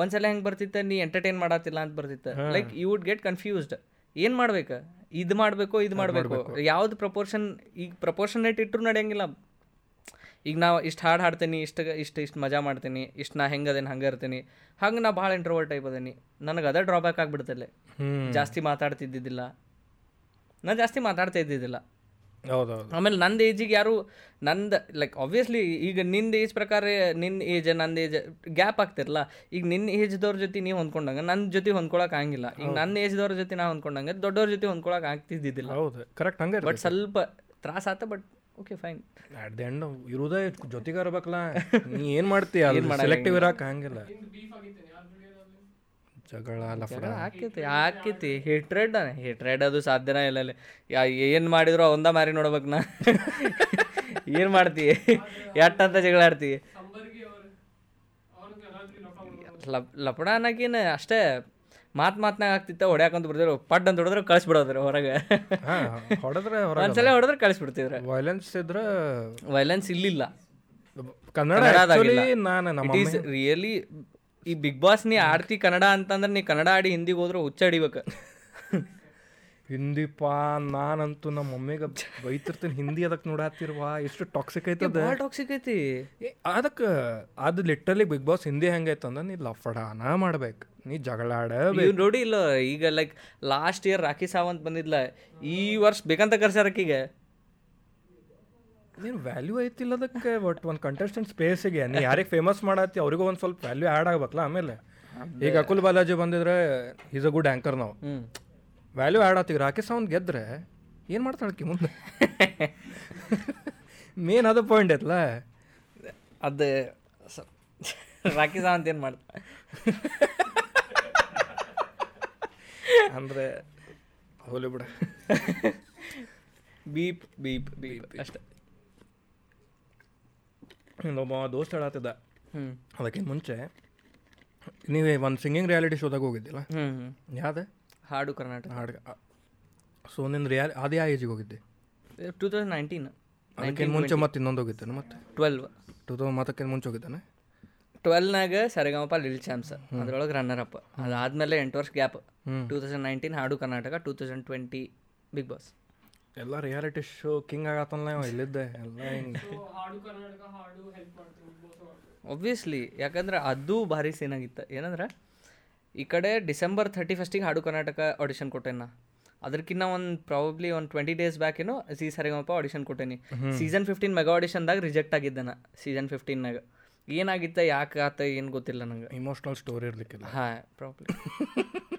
ಒಂದ್ಸಲ ಹೆಂಗೆ ಬರ್ತಿತ್ತೆ ನೀ ಎಂಟರ್ಟೈನ್ ಮಾಡತ್ತಿಲ್ಲ ಅಂತ ಬರ್ತಿತ್ತು. Like you would get confused ಏನು ಮಾಡ್ಬೇಕು? ಇದು ಮಾಡಬೇಕು ಇದು ಮಾಡಬೇಕು. ಯಾವ್ದು ಪ್ರಪೋರ್ಷನ್ ಈಗ ಪ್ರಪೋರ್ಷನೇಟ್ ಇಟ್ಟರು ನಡೆಯಂಗಿಲ್ಲ. ಈಗ ನಾವು ಇಷ್ಟು ಹಾಡು ಹಾಡ್ತೀನಿ ಇಷ್ಟು ಇಷ್ಟು ಇಷ್ಟು ಮಜಾ ಮಾಡ್ತೀನಿ ಇಷ್ಟು ನಾ ಹೆಂಗೆ ಅದೇನು ಹಂಗೆ ಇರ್ತೀನಿ. ಹಂಗೆ ನಾ ಭಾಳ ಇಂಟ್ರೋವರ್ಟ್ ಟೈಪ್ ಅದೇನಿ ನನಗೆ ಅದೇ ಡ್ರಾಬ್ಯಾಕ್ ಆಗಿಬಿಡ್ತಲ್ಲೇ ಜಾಸ್ತಿ ಮಾತಾಡ್ತಿದ್ದಿದ್ದಿಲ್ಲ. ನಾ ಜಾಸ್ತಿ ಮಾತಾಡ್ತಾ ಇದ್ದಿದ್ದಿಲ್ಲ. ಆಮೇಲೆ ನಂದು ಏಜಿಗೆ ಯಾರು ನಂದು ಲೈಕ್ ಆಬ್ವಿಯಸ್ಲಿ ಈಗ ನಿನ್ನ ಏಜ್ ಪ್ರಕಾರ ನಿನ್ನ ಏಜ್ ನಂದು ಏಜ್ ಗ್ಯಾಪ್ ಆಗ್ತಿರಲ್ಲ ಈಗ ನಿನ್ನ ಏಜ್ದವ್ರ ಜೊತೆ ನೀವು ಹೊಂದ್ಕೊಂಡಂಗೆ ನನ್ನ ಜೊತೆ ಹೊಂದ್ಕೊಳಕ್ ಆಗಿಲ್ಲ. ಈಗ ನನ್ನ ಏಜ್ದವ್ರ ಜೊತೆ ನಾ ಹೊಂದ್ಕೊಂಡಂಗೆ ದೊಡ್ಡವ್ರ ಜೊತೆ ಹೊಂದ್ಕೊಳಕ್ ಆಗ್ತಿದ್ದಿದ್ದಿಲ್ಲ. ಹೌದು ಕರೆಕ್ಟ್ ಹಂಗೆ ಬಟ್ ಸ್ವಲ್ಪ ತ್ರಾಸ ಆತ but okay fine at the end ಇರೋದೇ ಜೊತೆಗೆ ಇರ್ಬೇಕಲ್ಲ. ನೀ ಏನು ಮಾಡ್ತೀಯ? ಸೆಲೆಕ್ಟಿವ್ ಇರಕ್ಕೆ ಹಂಗಿಲ್ಲ. ಜಗಳ ಲಫಡ ಆಕೈತಿ ಆಕೈತಿ ಹೇಟ್ರೆಡ್ ಹೇಟ್ರೆಡ್ ಅದು ಸಾಧ್ಯನೇ ಇಲ್ಲ ಏನು ಮಾಡಿದ್ರು ಒಂದ ಮಾರಿ ನೋಡ್ಬೇಕು ನಾ. ಏನು ಎಟ್ ಅಂತ ಜಗಳ ಆಡ್ತೀವಿ ಲಪ್ ಲಪಡ ಅನ್ನಕೇನು ಅಷ್ಟೇ ಮಾತು ಮಾತ್ನಾಗ ಆಗ್ತಿತ್ತ ಹೊಡ್ಯಾಕಂತ ಬರ್ತಿದ್ರು. ಪಡ್ ಅಂತ ಹೊಡೆದ್ರೆ ಕಳಿಸ್ಬಿಡೋದ್ರು ಹೊರಗೆ. ಹೊಡೆದ್ರೆ ಒಂದ್ಸಲ ಹೊಡೆದ್ರೆ ಕಳಿಸ್ಬಿಡ್ತಿದ್ರು. ವೈಲೆನ್ಸ್ ಇದ್ರೆ ವೈಲೆನ್ಸ್ ಇಲ್ಲಿಲ್ಲ. ಕನ್ನಡ ನಾನು ಇಟ್ ಈಸ್ ರಿಯಲಿ ಈ ಬಿಗ್ ಬಾಸ್ ನೀ ಆಡ್ತಿ ಕನ್ನಡ ಅಂತಂದ್ರೆ ನೀ ಕನ್ನಡ ಆಡಿ ಹಿಂದಿಗೆ ಹೋದ್ರೆ ಹುಚ್ಚ ಹಿಡಿಬೇಕು ಹಿಂದಿಪ್ಪ ನಾನಂತೂ ನಮ್ಮ ಮಮ್ಮಿಗೆ ಬೈತಿರ್ತೀನಿ ಹಿಂದಿ ಅದಕ್ಕೆ ನೋಡಾತಿರ್ವಾ ಎಷ್ಟು ಟಾಕ್ಸಿಕ್ ಐತದ. ಟಾಕ್ಸಿಕ್ ಐತಿ. ಅದಕ್ಕೆ ಅದು ಲಿಟ್ರಲಿ ಬಿಗ್ ಬಾಸ್ ಹಿಂದಿ ಹೆಂಗೈತಂದ್ರೆ ನೀ ಲಫಡಾನ ಮಾಡ್ಬೇಕು ನೀ ಜಗಳಾಡ ನೋಡಿ ಇಲ್ಲ ಈಗ like last year Rakhi Sawant ಬಂದಿದ್ಲ ಈ ವರ್ಷ ಬೇಕಂತ ಕರ್ಸ್ಯಾರ ಆಕಿಗೆ. ಏನು ವ್ಯಾಲ್ಯೂ ಐತಿಲ್ಲ ಅದಕ್ಕೆ ಬಟ್ ಒಂದು ಕಂಟೆಸ್ಟೆಂಟ್ ಸ್ಪೇಸಿಗೆ ನೀ ಯಾರಿಗೆ ಫೇಮಸ್ ಮಾಡತ್ತಿ ಅವ್ರಿಗೂ ಒಂದು ಸ್ವಲ್ಪ ವ್ಯಾಲ್ಯೂ ಆ್ಯಡ್ ಆಗ್ಬೇಕಲ್ಲ ಆಮೇಲೆ. ಈಗ ಅಕುಲ್ ಬಾಲಾಜಿ ಬಂದಿದ್ರೆ ಈಸ್ ಅ ಗುಡ್ ಆ್ಯಂಕರ್ ನಾವು ವ್ಯಾಲ್ಯೂ ಆ್ಯಡ್ ಆತೀವಿ ರಾಕೇಶ್ ಅವ್ನು ಗೆದ್ರೆ ಏನು ಮಾಡ್ತಾಳಕಿ ಮುಂದೆ? ಮೇನ್ ಅದು ಪಾಯಿಂಟ್ ಐತಲ್ಲ. ಅದು ರಾಖಿ ಸಾವಂತ್ ಏನು ಮಾಡ್ತ ಅಂದರೆ ಹೋಲಿ ಬಿಡ. Beep beep beep. ಅಷ್ಟೇ. ಒಬ್ಬ ದೋಸ್ತ ಹೇಳತ್ತಿದ್ದ ಅದಕ್ಕೆ ಅದಕ್ಕಿಂತ ಮುಂಚೆ ನೀವೇ ಒಂದು ಸಿಂಗಿಂಗ್ ರಿಯಾಲಿಟಿ ಶೋದಾಗ ಹೋಗಿದ್ದಿಲ್ಲ ಯಾವ್ದು? ಹಾಡು ಕರ್ನಾಟಕ. ಹಾಡು ಸೊ ನಿನ್ನ ರಿಯಾಲಿ ಅದೇ ಯಾವ ಏಜಿಗೆ ಹೋಗಿದ್ದೆ? ಟೂ ತೌಸಂಡ್ ನೈನ್ಟೀನ್ ಅದಕ್ಕಿಂತ ಮುಂಚೆ ಮತ್ತೆ ಇನ್ನೊಂದು ಹೋಗಿದ್ದೇನೆ ಮತ್ತೆ? ಟ್ವೆಲ್ವ್ ಟೂ ತೌಸಂಡ್ ಮತ್ತಕ್ಕಿಂತ ಮುಂಚೆ ಹೋಗಿದ್ದಾನೆ? ಟ್ವೆಲ್ನಾಗ ಸರಿಗಮಪ ಲಿಲ್ ಚಾಮ್ಸ್ ಅದರೊಳಗೆ ರನ್ನರ್ ಅಪ್ ಅದಾದಮೇಲೆ ಎಂಟು ವರ್ಷ gap two thousand nineteen Haadu Karnataka two thousand twenty Bigg Boss ಎಲ್ಲ ರಿಯಾಲಿಟಿ ಶೋ ಕಿಂಗ್ ಆಗತ್ತಲ್ಲ ಇವ ಇಲ್ಲಿದ್ದೆ. ಎಲ್ಲ ಹಿಂಗೆ. ಒಬ್ವಿಯಸ್ಲಿ ಯಾಕಂದ್ರೆ ಅದು ಭಾರಿ ಸೀನ್ ಆಗಿತ್ತು. ಏನಂದ್ರೆ ಈ ಕಡೆ ಡಿಸೆಂಬರ್ ಥರ್ಟಿ ಫಸ್ಟಿಗೆ ಹಾಡು ಕರ್ನಾಟಕ ಆಡಿಷನ್ ಕೊಟ್ಟೆನ. ಅದಕ್ಕಿಂತ ಒಂದು ಪ್ರಾಬಬ್ಲಿ ಒಂದು ಟ್ವೆಂಟಿ ಡೇಸ್ ಬ್ಯಾಕ್ ಏನು ಸಿ ಸರಿಗಮಪ ಆಡಿಷನ್ ಕೊಟ್ಟೇನಿ. ಸೀಸನ್ ಫಿಫ್ಟೀನ್ ಮೆಗಾ ಆಡಿಷನ್ದಾಗ ರಿಜೆಕ್ಟ್ ಆಗಿದ್ದೆ ನಾ ಸೀಸನ್ ಫಿಫ್ಟೀನ್ನಾಗ ಏನಾಗಿತ್ತ ಯಾಕೆ ಆತ ಏನು ಗೊತ್ತಿಲ್ಲ ನಂಗೆ. ಇಮೋಷ್ನಲ್ ಸ್ಟೋರಿ ಇರ್ಲಿಕ್ಕಿಲ್ಲ. ಹಾಂ ಪ್ರಾಬ್ಲಮ್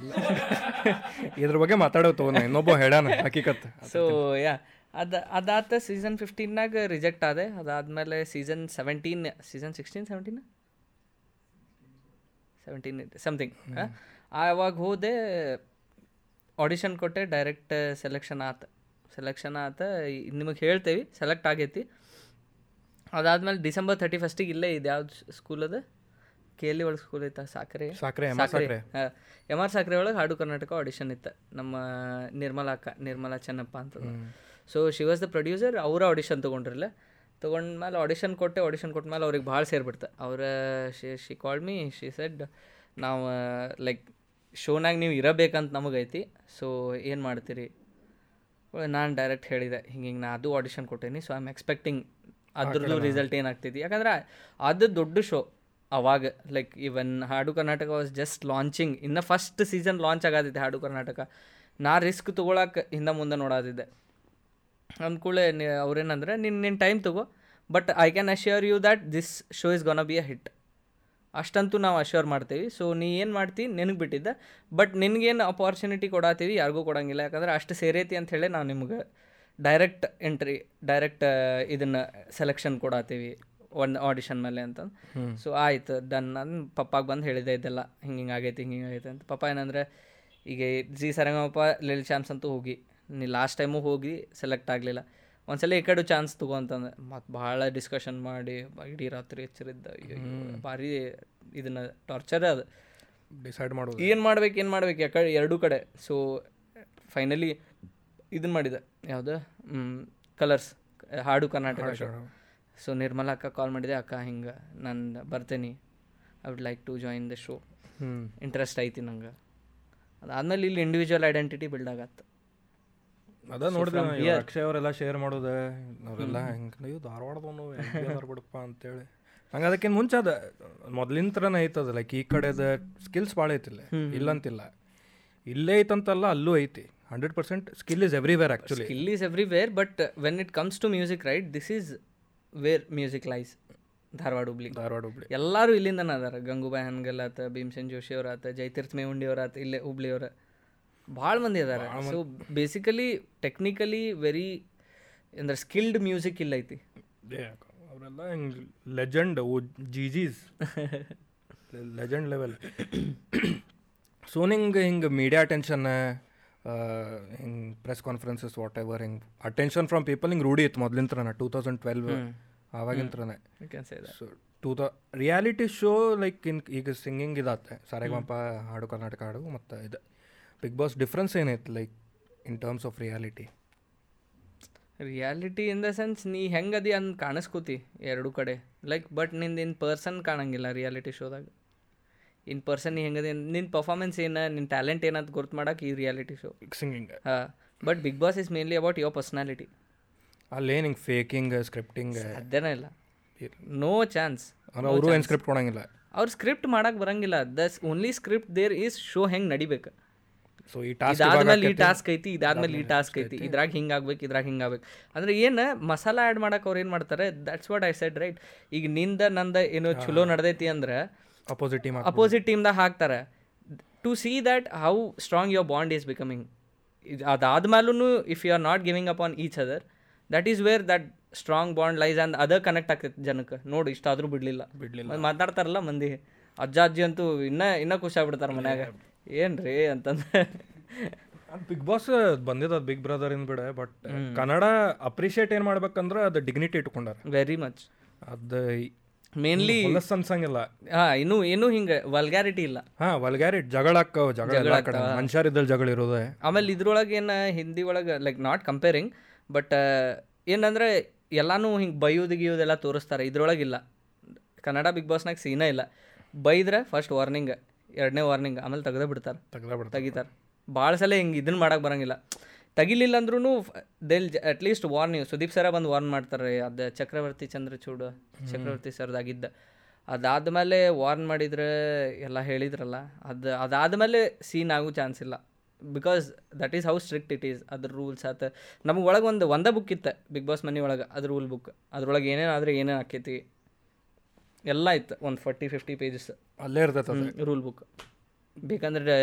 ಇದ್ರ ಬಗ್ಗೆ ಮಾತಾಡೋ ತಗೋಣ ಇನ್ನೊಬ್ಬ ಹೇಳಾನ ಹಕೀಕತ್. ಸೊ ಯಾ ಅದು ಅದಾತ ಸೀಸನ್ ಫಿಫ್ಟೀನ್ನಾಗ ರಿಜೆಕ್ಟ್ ಆದೆ. ಅದಾದಮೇಲೆ season seventeen season sixteen seventeen seventeen something ಆವಾಗ ಹೋದೆ ಆಡಿಷನ್ ಕೊಟ್ಟೆ ಡೈರೆಕ್ಟ್ ಸೆಲೆಕ್ಷನ್ ಆತ. ಸೆಲೆಕ್ಷನ್ ಆತ ನಿಮಗೆ ಹೇಳ್ತೇವೆ ಸೆಲೆಕ್ಟ್ ಆಗೈತಿ. ಅದಾದ್ಮೇಲೆ ಡಿಸೆಂಬರ್ ಥರ್ಟಿ ಫಸ್ಟಿಗೆ ಇಲ್ಲೇ ಇದೆ ಯಾವ್ದು ಸ್ಕೂಲ್ ಅದ? ಕೆ ಎಲ್ ಒಳಗೆ ಸ್ಕೂಲ್ ಐತಾ ಸಾಕ್ರೆ. ಸಾಕ್ರೆ, ಸಾಕ್ರೆ. ಎಂ ಆರ್ ಸಾಕ್ರೆ ಒಳಗೆ ಹಾಡು ಕರ್ನಾಟಕ ಆಡಿಷನ್ ಇತ್ತು. ನಮ್ಮ ನಿರ್ಮಲಾ ಅಕ್ಕ ನಿರ್ಮಲಾ ಚೆನ್ನಪ್ಪ ಅಂತ so she was the producer ಅವರ ಆಡಿಷನ್ ತೊಗೊಂಡ್ರಲ್ಲ ತೊಗೊಂಡ್ಮೇಲೆ ಆಡಿಷನ್ ಕೊಟ್ಟೆ ಆಡಿಷನ್ ಕೊಟ್ಮೇಲೆ ಅವ್ರಿಗೆ ಭಾಳ ಸೇರ್ಬಿಡ್ತ. ಅವ್ರ she she called me she said ನಾವು ಲೈಕ್ ಶೋನಾಗ ನೀವು ಇರಬೇಕಂತ ನಮಗೈತಿ. ಸೊ ಏನು ಮಾಡ್ತೀರಿ? ನಾನು ಡೈರೆಕ್ಟ್ ಹೇಳಿದೆ ಹಿಂಗೆ ಹಿಂಗೆ ನಾ ಅದು ಆಡಿಷನ್ ಕೊಟ್ಟೇನಿ. ಸೊ ಐ ಆಮ್ ಎಕ್ಸ್ಪೆಕ್ಟಿಂಗ್ ಅದ್ರದ್ದು ರಿಸಲ್ಟ್ ಏನಾಗ್ತೈತಿ ಯಾಕಂದ್ರೆ ಅದು ದೊಡ್ಡ ಶೋ ಅವಾಗ like even Haadu Karnataka was just launching ಇನ್ನು ಫಸ್ಟ್ ಸೀಸನ್ ಲಾಂಚ್ ಆಗತ್ತಿದ್ದೆ ಹಾಡು ಕರ್ನಾಟಕ ನಾ ರಿಸ್ಕ್ ತೊಗೊಳಕ್ಕೆ ಹಿಂದೆ ಮುಂದೆ ನೋಡಾದಿದ್ದೆ. ಅಂದ್ಕೂಳೆ ಅವ್ರೇನಂದ್ರೆ ನಿನ್ನ ನಿನ್ನ ಟೈಮ್ ತಗೋ. But I can assure you that this show is gonna be a hit ಅಷ್ಟಂತೂ ನಾವು ಅಶ್ಯೂರ್ ಮಾಡ್ತೀವಿ. ಸೊ ನೀ ಏನು ಮಾಡ್ತಿ? ನಿನಗೆ ಬಿಟ್ಟಿದ್ದೆ. ಬಟ್ ನಿನಗೇನು ಅಪಾರ್ಚುನಿಟಿ ಕೊಡಾತೀವಿ? ಯಾರಿಗೂ ಕೊಡಂಗಿಲ್ಲ. ಯಾಕಂದ್ರೆ ಅಷ್ಟು ಸೇರೈತಿ ಅಂತ ಹೇಳಿ ನಾವು ನಿಮ್ಗೆ ಡೈರೆಕ್ಟ್ ಎಂಟ್ರಿ ಡೈರೆಕ್ಟ್ ಇದನ್ನು ಸೆಲೆಕ್ಷನ್ ಕೊಡಾತೀವಿ. ಒಂದು ಆಡಿಷನ್ ಮೇಲೆ ಅಂತಂದು ಸೊ ಆಯ್ತು ಡನ್ ನಾನು ಪಪ್ಪಾಗ ಬಂದು ಹೇಳಿದೆ ಇದೆಲ್ಲ ಹಿಂಗೆ ಹಿಂಗೆ ಆಗೈತಿ ಹಿಂಗೆ ಹಿಂಗೆ ಆಗೈತೆ ಅಂತ. ಪಪ್ಪ ಏನಂದರೆ ಈಗ ಜಿ ಸರಂಗಪ್ಪ ಲಿಲ್ ಚಾನ್ಸ್ ಅಂತೂ ಹೋಗಿ. ನೀ ಲಾಸ್ಟ್ ಟೈಮು ಹೋಗಿ ಸೆಲೆಕ್ಟ್ ಆಗಲಿಲ್ಲ. ಒಂದ್ಸಲ ಈ ಕಡೆ ಚಾನ್ಸ್ ತಗೋ ಅಂತಂದ್ರೆ ಮತ್ತು ಭಾಳ ಡಿಸ್ಕಷನ್ ಮಾಡಿ ಇಡೀ ರಾತ್ರಿ ಎಚ್ಚರಿದ್ದ. ಭಾರಿ ಇದನ್ನ ಟಾರ್ಚರ್ ಅದು. ಡಿಸೈಡ್ ಮಾಡೋದು. ಏನು ಮಾಡ್ಬೇಕು ಏನು ಮಾಡ್ಬೇಕು ಯಾಕಡೆ ಎರಡೂ ಕಡೆ. ಸೊ ಫೈನಲಿ ಇದನ್ನ ಮಾಡಿದೆ. ಯಾವುದು? ಕಲರ್ಸ್ ಹಾಡು ಕರ್ನಾಟಕ. ಸೊ ನಿರ್ಮಲಾ ಅಕ್ಕ ಕಾಲ್ ಮಾಡಿದೆ ಅಕ್ಕ ಹಿಂಗೆ ನಾನು ಬರ್ತೇನೆ. I would like to join the show interest ಐತಿ ನಂಗೆ. ಅದಾದ್ಮೇಲೆ ಇಲ್ಲಿ ಇಂಡಿವಿಜುವಲ್ ಐಡೆಂಟಿಟಿ ಬಿಲ್ಡ್ ಆಗತ್ತೆ. ಅದ ನೋಡಿದೆ ಅಕ್ಷಯ್ ಅವರೆಲ್ಲ ಶೇರ್ ಮಾಡೋದೆ ಅವರೆಲ್ಲ ಹಿಂಗೆ ನೀವು ಧಾರವಾಡದವನು ಹೆಂಗೆ ಬಿಡಪ್ಪ ಅಂತೇಳಿ. ನಂಗೆ ಅದಕ್ಕಿಂತ ಮುಂಚೆ ಅದ ಮೊದ್ಲಿನ ಥರನೇ ಐತದ ಲೈಕ್ ಈ ಕಡೆದ ಸ್ಕಿಲ್ಸ್ ಭಾಳ ಐತಿಲ್ಲ ಇಲ್ಲಂತಿಲ್ಲ. ಇಲ್ಲೇ ಐತಂತಲ್ಲ ಅಲ್ಲೂ ಐತಿ. Hundred percent skill is everywhere actually skill is everywhere but when it comes to music right this is where music lies Dharwad Hubli. Dharwad Hubli. ಎಲ್ಲರೂ ಇಲ್ಲಿಂದನೇ ಅದಾರ. ಗಂಗೂಬಾಯಿ ಹನ್ಗಲ್ ಆತ ಭೀಮಸೇನ್ ಜೋಶಿ ಅವ್ರ ಆತ ಜಯತೀರ್ಥ ಮೇವುಂಡಿ ಅವ್ರ. ಆತ ಇಲ್ಲೇ ಹುಬ್ಳಿಯವ್ರ ಭಾಳ ಮಂದಿ. ಅದಾರ ಸೊ ಬೇಸಿಕಲಿ ಟೆಕ್ನಿಕಲಿ ವೆರಿ ಅಂದ್ರೆ ಸ್ಕಿಲ್ಡ್ ಮ್ಯೂಸಿಕ್ ಇಲ್ಲ ಐತಿ. ಅವರೆಲ್ಲ ಹಿಂಗೆ ಲೆಜೆಂಡ್ ಓ ಜೀಜೀಸ್ ಲೆಜೆಂಡ್ ಲೆವೆಲ್ ಸೊ ನಿಂಗೆ ಹಿಂಗೆ ಮೀಡಿಯಾ ಅಟೆನ್ಷನ್ ಹಿಂಗೆ ಪ್ರೆಸ್ ಕಾನ್ಫರೆನ್ಸಸ್ ವಾಟ್ ಎವರ್ ಹಿಂಗೆ ಅಟೆನ್ಷನ್ ಫ್ರಮ್ ಪೀಪಲ್ ಹಿಂಗೆ ರೂಢಿ ಇತ್ತು ಮೊದ್ಲಿಂತ್ರ two thousand twelve ಆವಾಗಿಂತ್ರನೇ. Say to the reality show like in ಈಗ ಸಿಂಗಿಂಗ್ ಇದಾತೆ ಸಾರೆಗಮಪ ಹಾಡು ಕರ್ನಾಟಕ ಹಾಡು ಮತ್ತು ಇದು. ಬಿಗ್ ಬಾಸ್ ಡಿಫ್ರೆನ್ಸ್ ಏನೈತೆ like in terms of reality reality in the sense ನೀ ಹೆಂಗದಿ ಅಂದ್ ಕಾಣಿಸ್ಕೋತಿ ಎರಡೂ ಕಡೆ. ಲೈಕ್ ಬಟ್ನಿಂದ ಇನ್ ಪರ್ಸನ್ ಕಾಣಂಗಿಲ್ಲ ರಿಯಾಲಿಟಿ ಶೋದಾಗ ಇನ್ ಪರ್ಸನ್ ನೀ ನಿನ್ ನಿನ್ನ ಪರ್ಫಾರ್ಮೆನ್ಸ್ ಏನು ನಿನ್ನ ಟ್ಯಾಲೆಂಟ್ ಏನಂತ ಗೊತ್ತು ಮಾಡಕ್ಕೆ ಈ ರಿಯಾಲಿಟಿ ಶೋ ಸಿಂಗಿಂಗ್ ಹಾಂ but Bigg Boss is mainly about your personality ಅಲ್ಲೇ ನಿಂಗೆ ಫೇಕಿಂಗ್ ಸ್ಕ್ರಿಪ್ಟಿಂಗ್ ಅದೇನೇ ಇಲ್ಲ. ನೋ ಚಾನ್ಸ್ ಅವರು ಏನು ಸ್ಕ್ರಿಪ್ಟ್ ಕೊಡಂಗಿಲ್ಲ. ಅವ್ರು ಸ್ಕ್ರಿಪ್ಟ್ ಮಾಡಕ್ಕೆ ಬರಂಗಿಲ್ಲ. Thus only script there is show ಹೆಂಗೆ ನಡಿಬೇಕು. ಸೊ ಈ ಟಾಸ್ಕ್ ಇದಾದ್ಮೇಲೆ ಈ ಟಾಸ್ಕ್ ಐತಿ ಇದಾದ್ಮೇಲೆ ಈ ಟಾಸ್ಕ್ ಐತಿ. ಇದ್ರಾಗ ಹಿಂಗೆ ಆಗ್ಬೇಕು ಇದ್ರಾಗ ಹಿಂಗೆ ಆಗ್ಬೇಕು. ಅಂದ್ರೆ ಏನು ಮಸಾಲ ಆ್ಯಡ್ ಮಾಡಕ್ಕೆ ಅವ್ರು ಏನು ಮಾಡ್ತಾರೆ? That's what I said right ಈಗ ನಿಂದ ನಂದ ಏನೋ ಚಲೋ ನಡೆದೈತಿ ಅಂದ್ರೆ ಅಪೋಸಿಟ್ ಟೀಮ್ ಅಪೋಸಿಟ್ ಟೀಮ್ದಾಗ ಹಾಕ್ತಾರೆ. To see that how strong your bond is becoming ಇದು ಅದಾದ್ಮೇಲೂ if you are not giving up on each other that is where that strong bond lies and ಅದ ಕನೆಕ್ಟ್ ಆಗ್ತೈತೆ ಜನಕ್ಕೆ. ನೋಡಿ ಇಷ್ಟಾದರೂ ಬಿಡಲಿಲ್ಲ. ಬಿಡ್ಲಿಲ್ಲ. ಮಾತಾಡ್ತಾರಲ್ಲ ಮಂದಿ. ಅಜ್ಜ ಅಜ್ಜಿ ಅಂತೂ ಇನ್ನೂ ಇನ್ನೂ ಖುಷಿ ಆಗ್ಬಿಡ್ತಾರೆ ಮನ್ಯಾಗ. ಏನು ರೀ ಅಂತಂದ್ರೆ. ಬಿಗ್ ಬಾಸ್ ಬಂದಿದ ಬಿಗ್ ಬ್ರದರ್ ಇನ್ ಬಿಡ ಬಟ್ ಕನ್ನಡ ಅಪ್ರಿಷಿಯೇಟ್ ಏನು ಮಾಡ್ಬೇಕಂದ್ರೆ ಅದು ಡಿಗ್ನಿಟಿ ಇಟ್ಕೊಂಡಾರ. ವೆರಿ ಮಚ್ ಅದು ಮೇನ್ಲಿ ಅನ್ಸಂಗಿಲ್ಲ ಹಾಂ ಇನ್ನು ಏನೂ ಹಿಂಗ ವಲ್ಗ್ಯಾರಿಟಿ ಇಲ್ಲ. ಹಾ ವಲ್ಗ್ಯಾರಿಟಿ ಜಗಳ ಆಕ್ಕವ ಜಗಳ ಮನುಷ್ಯರಿದ್ದಲ್ಲಿ ಜಗಳ ಇರೋದೇ. ಆಮೇಲೆ ಇದ್ರೊಳಗೆ ಏನು ಹಿಂದಿ ಒಳಗೆ ಲೈಕ್ ನಾಟ್ ಕಂಪೇರಿಂಗ್ ಬಟ್ ಏನಂದ್ರೆ ಎಲ್ಲಾನು ಹಿಂಗೆ ಬೈಯೋದು ಗಿಯೋದೆಲ್ಲ ತೋರಿಸ್ತಾರೆ. ಇದ್ರೊಳಗಿಲ್ಲ. ಕನ್ನಡ ಬಿಗ್ ಬಾಸ್ನಾಗ ಸೀನೇ ಇಲ್ಲ. ಬೈದ್ರೆ ಫಸ್ಟ್ ವಾರ್ನಿಂಗ್ ಎರಡನೇ ವಾರ್ನಿಂಗ್ ಆಮೇಲೆ ತೆಗ್ದೇ ಬಿಡ್ತಾರೆ. ತೆಗ್ದ ಬಿಡ್ತಾರೆ. ತೆಗಿತಾರೆ. ಭಾಳ ಸಲ ಹಿಂಗೆ ಇದನ್ನ ಮಾಡಕ್ಕೆ ಬರಂಗಿಲ್ಲ. ತೆಗಿಲಿಲ್ಲ ಅಂದ್ರೂ they'll at least warn Sudeep ಸರ ಬಂದು ವಾರ್ನ್ ಮಾಡ್ತಾರೆ ಅದು ಚಕ್ರವರ್ತಿ ಚಂದ್ರಚೂಡ್ ಚಕ್ರವರ್ತಿ ಸರ್ದಾಗಿದ್ದ ಅದಾದಮೇಲೆ ವಾರ್ನ್ ಮಾಡಿದ್ರೆ ಎಲ್ಲ ಹೇಳಿದ್ರಲ್ಲ ಅದು ಅದಾದಮೇಲೆ ಸೀನ್ ಆಗೋ ಚಾನ್ಸ್ ಇಲ್ಲ. Because that is how strict it is ಅದ್ರ ರೂಲ್ಸ್ ಆತ. ನಮಗೆ ಒಳಗೆ ಒಂದು ಒಂದೇ ಬುಕ್ ಇತ್ತು ಬಿಗ್ ಬಾಸ್ ಮನೆ ಒಳಗೆ ಅದ್ರ ರೂಲ್ ಬುಕ್ ಅದ್ರೊಳಗೆ ಏನೇನು ಆದರೆ ಏನೇನು ಆಕೈತಿ. ಎಲ್ಲ ಇತ್ತು ಒಂದು ಫಾರ್ಟಿ ಫಿಫ್ಟಿ ಪೇಜಸ್ ಅಲ್ಲೇ ಇರ್ತೈತೆ ರೂಲ್ ಬುಕ್ ಬೇಕಂದ್ರೆ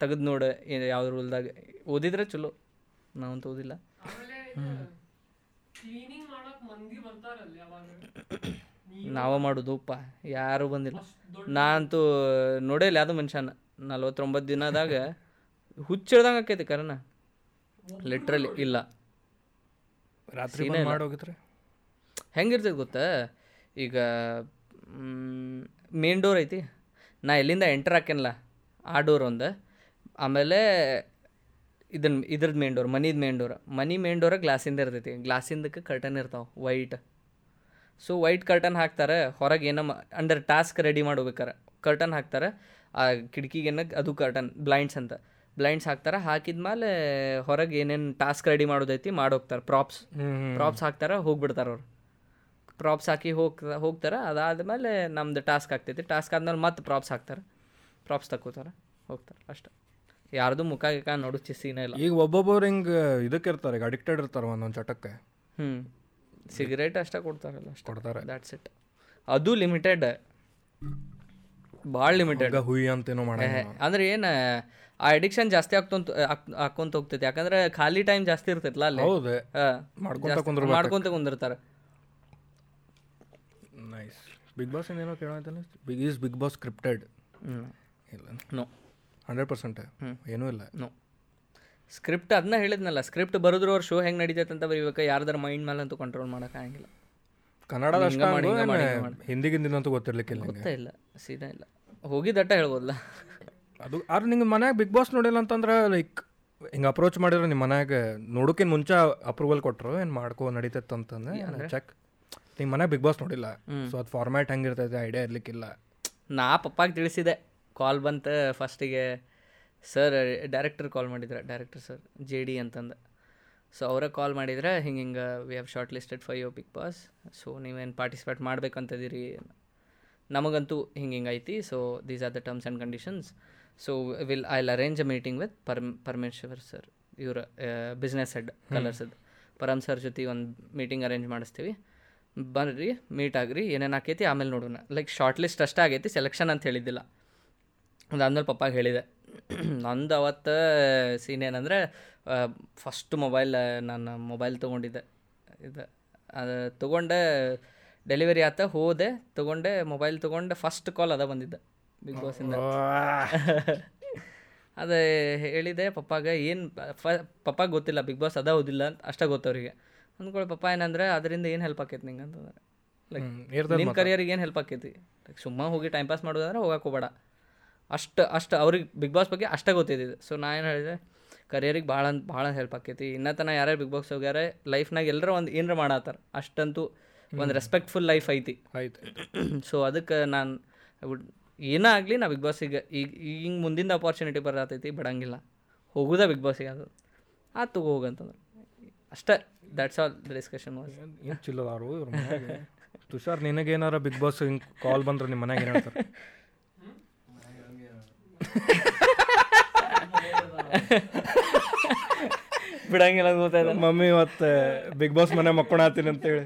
ತೆಗೆದು ನೋಡು ಯಾವ ರೂಲ್ದಾಗ ಓದಿದ್ರೆ ಚಲೋ. ನಾವಂತೂ ಓದಿಲ್ಲ ಕ್ಲೀನಿಂಗ್ ಮಾಡುದು ಮಂದಿ ಬರ್ತಾರಲ್ಲ ಯಾವಾಗ? ನಾವ ಮಾಡೋದುಪ್ಪ ಯಾರೂ ಬಂದಿಲ್ಲ. ನಾ ಅಂತೂ ನೋಡಿಲ್ಲ ಯಾವುದು ಮನುಷ್ಯನ ನಲ್ವತ್ತೊಂಬತ್ತು ದಿನದಾಗ ಹುಚ್ಚಿಡ್ದಂಗೆ ಆಕೈತಿ ಕರನ. ಲಿಟ್ರಲಿ ಇಲ್ಲ. ರಾತ್ರಿ ಬಂದ್ ಮಾಡಿ ಹೋಗಿದ್ರಿ ಹೆಂಗಿರ್ತೈತೆ ಗೊತ್ತಾ? ಈಗ ಮೇನ್ ಡೋರ್ ಐತಿ. ನಾ ಎಲ್ಲಿಂದ ಎಂಟರ್ ಹಾಕೇನಲ್ಲ ಆ ಡೋರ್ ಒಂದು. ಆಮೇಲೆ ಇದನ್ನ ಇದ್ರದ್ದು ಮೇನ್ ಡೋರ್ ಮನಿದು ಮೇನ್ ಡೋರ್ ಮನಿ ಮೇನ್ ಡೋರ ಗ್ಲಾಸಿಂದ ಇರ್ತೈತಿ. ಗ್ಲಾಸಿಂದಕ್ಕೆ ಕರ್ಟನ್ ಇರ್ತಾವೆ ವೈಟ್ ಸೊ ವೈಟ್ ಕರ್ಟನ್ ಹಾಕ್ತಾರೆ ಹೊರಗೆ ಏನೋ ಅಂಡರ್ ಟಾಸ್ಕ್ ರೆಡಿ ಮಾಡ್ಬೇಕಾರೆ. ಕರ್ಟನ್ ಹಾಕ್ತಾರೆ ಆ ಕಿಟಕಿಗೇನ ಅದು ಕರ್ಟನ್ ಬ್ಲೈಂಡ್ಸ್ ಅಂತ. ಬ್ಲೈಂಡ್ಸ್ ಹಾಕ್ತಾರೆ ಹಾಕಿದ್ಮೇಲೆ ಹೊರಗೆ ಏನೇನು ಟಾಸ್ಕ್ ರೆಡಿ ಮಾಡೋದೈತಿ ಮಾಡೋಗ್ತಾರೆ ಪ್ರಾಪ್ಸ್ ಪ್ರಾಪ್ಸ್ ಹಾಕ್ತಾರೆ ಹೋಗ್ಬಿಡ್ತಾರೆ ಅವ್ರು. ಪ್ರಾಪ್ಸ್ ಹಾಕಿ ಹೋಗ್ತಾ ಹೋಗ್ತಾರೆ ಅದಾದಮೇಲೆ ನಮ್ದು ಟಾಸ್ಕ್ ಆಗ್ತೈತಿ. ಟಾಸ್ಕ್ ಆದ್ಮೇಲೆ ಮತ್ತೆ ಪ್ರಾಪ್ಸ್ ಹಾಕ್ತಾರೆ. ಪ್ರಾಪ್ಸ್ ತಗೋತಾರೆ ಹೋಗ್ತಾರೆ ಅಷ್ಟೆ. ಯಾರ್ದು ಮುಖ ಗಿಖ ನೋಡು ಸೀನ ಇಲ್ಲ. ಈಗ ಒಬ್ಬೊಬ್ಬರು ಹಿಂಗೆ ಇದಕ್ಕೆ ಇರ್ತಾರೆ ಈಗ ಅಡಿಕ್ಟೆಡ್ ಇರ್ತಾರೆ ಒಂದೊಂದು ಚಟಕ್ಕೆ. ಹ್ಞೂ ಸಿಗರೇಟ್ ಅಷ್ಟೇ ಕೊಡ್ತಾರಲ್ಲ ಅಷ್ಟು. ಕೊಡ್ತಾರೆ. ದ್ಯಾಟ್ಸ್ ಇಟ್ ಅದು ಲಿಮಿಟೆಡ್ ಭಾಳ ಲಿಮಿಟೆಡ್ ಹುಯಿ ಅಂತೇನೋ ಮಾಡ ಅಂದ್ರೆ ಏನು ಆ ಅಡಿಕ್ಷನ್ ಜಾಸ್ತಿ ಆಗ್ತಂತ ಹಾಕೊಂತ ಹೋಗ್ತೈತಿ. ಯಾಕಂದ್ರೆ ಖಾಲಿ ಟೈಮ್ ಜಾಸ್ತಿ ಇರ್ತೈತಲ್ಲ ಅಲ್ಲಿ. ಹೌದು. ಮಾಡ್ಕೊಂತ ಮಾಡ್ಕೊಂತ ಕುಂದಿರ್ತಾರೆ. ನೈಸ್ ಬಿಗ್ ಬಾಸ್ ಏನೇನೋ ಕೇಳೋದಲ್ಲ big is Bigg Boss scripted ಹ್ಞೂ ಇಲ್ಲ. ನೋ ಹಂಡ್ರೆಡ್ ಪರ್ಸೆಂಟ್ ಏನೂ ಇಲ್ಲ. ನೋ ಸ್ಕ್ರಿಪ್ಟ್ ಅದನ್ನ ಹೇಳಿದ್ನಲ್ಲ ಸ್ಕ್ರಿಪ್ಟ್ ಬರೆದ್ರು ಅವ್ರ ಶೋ ಹೆಂಗೆ ನಡೀತೈತೆ ಅಂತ ಬರೀಬೇಕು ಯಾರ್ದಾರ ಮೈಂಡ್ ಮೇಲೆ ಅಂತೂ ಕಂಟ್ರೋಲ್ ಮಾಡೋಕ್ಕಾಗಿಲ್ಲ ಕನ್ನಡದ ಮಾಡಿ. ಹಿಂದಿಗಿಂದಿನಂತೂ ಗೊತ್ತಿರ್ಲಿಕ್ಕಿಲ್ಲ ಗೊತ್ತೇ ಇಲ್ಲ ಸೀದಾ ಇಲ್ಲ. ಹೋಗಿದ್ದಟ್ಟ ಹೇಳ್ಬೋದಲ್ಲ ಅದು ಆದ್ರೆ ನಿಂಗೆ ಮನ್ಯಾಗ ಬಿಗ್ ಬಾಸ್ ನೋಡಿಲ್ಲ ಅಂತಂದ್ರೆ ಲೈಕ್ ಹಿಂಗೆ ಅಪ್ರೋಚ್ ಮಾಡಿದ್ರೆ ನಿಮ್ಮ ಮನ್ಯಾಗ ನೋಡೋಕಿನ್ ಮುಂಚೆ ಅಪ್ರೂವಲ್ ಕೊಟ್ಟರು ಏನು ಮಾಡ್ಕೋ ನಡೀತೈತೆ ಅಂತಂದ್ರೆ ಚೆಕ್ ನಿಮ್ಮ ಮನ್ಯಾಗ ಬಿಗ್ ಬಾಸ್ ನೋಡಿಲ್ಲ. ಸೊ ಅದು ಫಾರ್ಮ್ಯಾಟ್ ಹೆಂಗಿರ್ತೈತೆ ಐಡಿಯಾ ಇರ್ಲಿಕ್ಕಿಲ್ಲ. ನಾ ಪಪ್ಪಾಗೆ ತಿಳಿಸಿದೆ. ಕಾಲ್ ಬಂತ ಫಸ್ಟಿಗೆ ಸರ್ ಡೈರೆಕ್ಟರ್ ಕಾಲ್ ಮಾಡಿದ್ರೆ ಡೈರೆಕ್ಟರ್ ಸರ್ ಜೆ ಡಿ ಅಂತಂದು. ಸೊ ಅವರೇ ಕಾಲ್ ಮಾಡಿದ್ರೆ, ಹಿಂಗೆ ಹಿಂಗೆ ವಿ ಹ್ಯಾವ್ ಶಾರ್ಟ್ ಲಿಸ್ಟೆಡ್ ಫೈ ಯೋ ಬಿಗ್ ಬಾಸ್ ಸೊ ನೀವೇನು ಪಾರ್ಟಿಸಿಪೇಟ್ ಮಾಡ್ಬೇಕಂತಿದ್ದೀರಿ ನಮಗಂತೂ ಹಿಂಗೆ ಹಿಂಗೆ ಐತಿ. So these are the terms and conditions so will I arrange a meeting with Param Parameshwar sir ಇವರ ಬಿಸ್ನೆಸ್ ಹೆಡ್ ಕಲರ್ಸದ್ದು ಪರಮ್ ಸರ್ ಜೊತೆ ಒಂದು ಮೀಟಿಂಗ್ ಅರೇಂಜ್ ಮಾಡಿಸ್ತೀವಿ. ಬನ್ರಿ ಮೀಟ್ ಆಗ್ರಿ, ಏನೇನು ಆಕೈತಿ, ಆಮೇಲೆ ನೋಡೋಣ. ಲೈಕ್ ಶಾರ್ಟ್ ಲಿಸ್ಟ್ ಅಷ್ಟೇ ಆಗೈತಿ ಸೆಲೆಕ್ಷನ್ ಅಂತ ಹೇಳಿದ್ದಿಲ್ಲ. ಅದಾದ್ಮೇಲೆ ಪಪ್ಪಾಗೆ ಹೇಳಿದೆ. ನಂದು ಅವತ್ತು ಸೀನ್ ಏನಂದರೆ ಫಸ್ಟ್ ಮೊಬೈಲ್ ನಾನು ಮೊಬೈಲ್ ತೊಗೊಂಡಿದ್ದೆ. ಇದು ಅದು ತೊಗೊಂಡೆ ಡೆಲಿವರಿ ಆತ ಹೋದೆ ತೊಗೊಂಡೆ ಮೊಬೈಲ್ ತೊಗೊಂಡೆ ಫಸ್ಟ್ ಕಾಲ್ ಅದ ಬಂದಿದ್ದೆ. ಬಿಗ್ ಬಾಸಿಂದ ಅದೇ ಹೇಳಿದೆ ಪಪ್ಪಾಗೆ ಏನು ಫ ಪಪ್ಪಾಗ ಗೊತ್ತಿಲ್ಲ ಬಿಗ್ ಬಾಸ್ ಅದ ಓದಿಲ್ಲ ಅಂತ ಅಷ್ಟೇ ಗೊತ್ತವ್ರಿಗೆ ಅಂದ್ಕೊಳ್ಳಿ ಪಪ್ಪ ಏನಂದ್ರೆ ಅದರಿಂದ ಏನು ಹೆಲ್ಪ್ ಆಕೈತಿ ನಿಂಗೆ? ಅಂತಂದ್ರೆ ಲೈಕ್ ನಿಮ್ಮ ಕರಿಯರಿಗೆ ಏನು ಹೆಲ್ಪ್ ಆಕೈತಿ? ಲೈಕ್ ಸುಮ್ಮ ಹೋಗಿ ಟೈಮ್ ಪಾಸ್ ಮಾಡೋದಂದ್ರೆ ಹೋಗಕ್ಕೆ ಹೋಗಬೇಡ. ಅಷ್ಟು ಅಷ್ಟು ಅವ್ರಿಗೆ ಬಿಗ್ ಬಾಸ್ ಬಗ್ಗೆ ಅಷ್ಟೇ ಗೊತ್ತಿದ್ದಿದ್ದು. ಸೊ ನಾ ಏನು ಹೇಳಿದೆ ಕರಿಯರಿಗೆ ಭಾಳ ಅಂತ ಭಾಳ ಹೆಲ್ಪ್ ಆಕೈತಿ. ಇನ್ನೂ ತನ ಯಾರ್ಯಾರು ಬಿಗ್ ಬಾಸ್ ಹೋಗ್ಯಾರ ಲೈಫ್ನಾಗ ಎಲ್ಲರೂ ಒಂದು ಏನರ ಮಾಡತ್ತಾರ ಅಷ್ಟಂತೂ ಒಂದು ರೆಸ್ಪೆಕ್ಟ್ಫುಲ್ ಲೈಫ್ ಐತಿ. ಆಯ್ತು. ಸೊ ಅದಕ್ಕೆ ನಾನು ವುಡ್ ಏನೇ ಆಗಲಿ ನಾ ಬಿಗ್ ಬಾಸಿಗೆ ಈಗ ಹಿಂಗೆ ಮುಂದಿನ ಅಪಾರ್ಚುನಿಟಿ ಬರತೈತಿ ಬಿಡಂಗಿಲ್ಲ. ಹೋಗುದ ಬಿಗ್ ಬಾಸಿಗೆ ಅದು. ಆತು ಹೋಗಂತಂದ್ರೆ ಅಷ್ಟೇ ದ್ಯಾಟ್ಸ್ ಆಲ್ ದ ಡಿಸ್ಕಷನ್ ಏನು ಚಿಲ್ಲದಾರು ತುಷಾರ್ ನಿನಗೇನಾರ ಬಿಗ್ ಬಾಸ್ ಹಿಂಗೆ ಕಾಲ್ ಬಂದ್ರೆ ನಿಮ್ಮ ಮನ್ಯಾಗ ಏನು ಹೇಳ್ತಾರೆ? ಬಿಡಂಗಿಲ್ಲ ಗೊತ್ತಾಯ್ತು. ಮಮ್ಮಿ ಮತ್ತೆ ಬಿಗ್ ಬಾಸ್ ಮನೆ ಮಕ್ಕೊಳತ್ತೀನಿ ಅಂತೇಳಿ.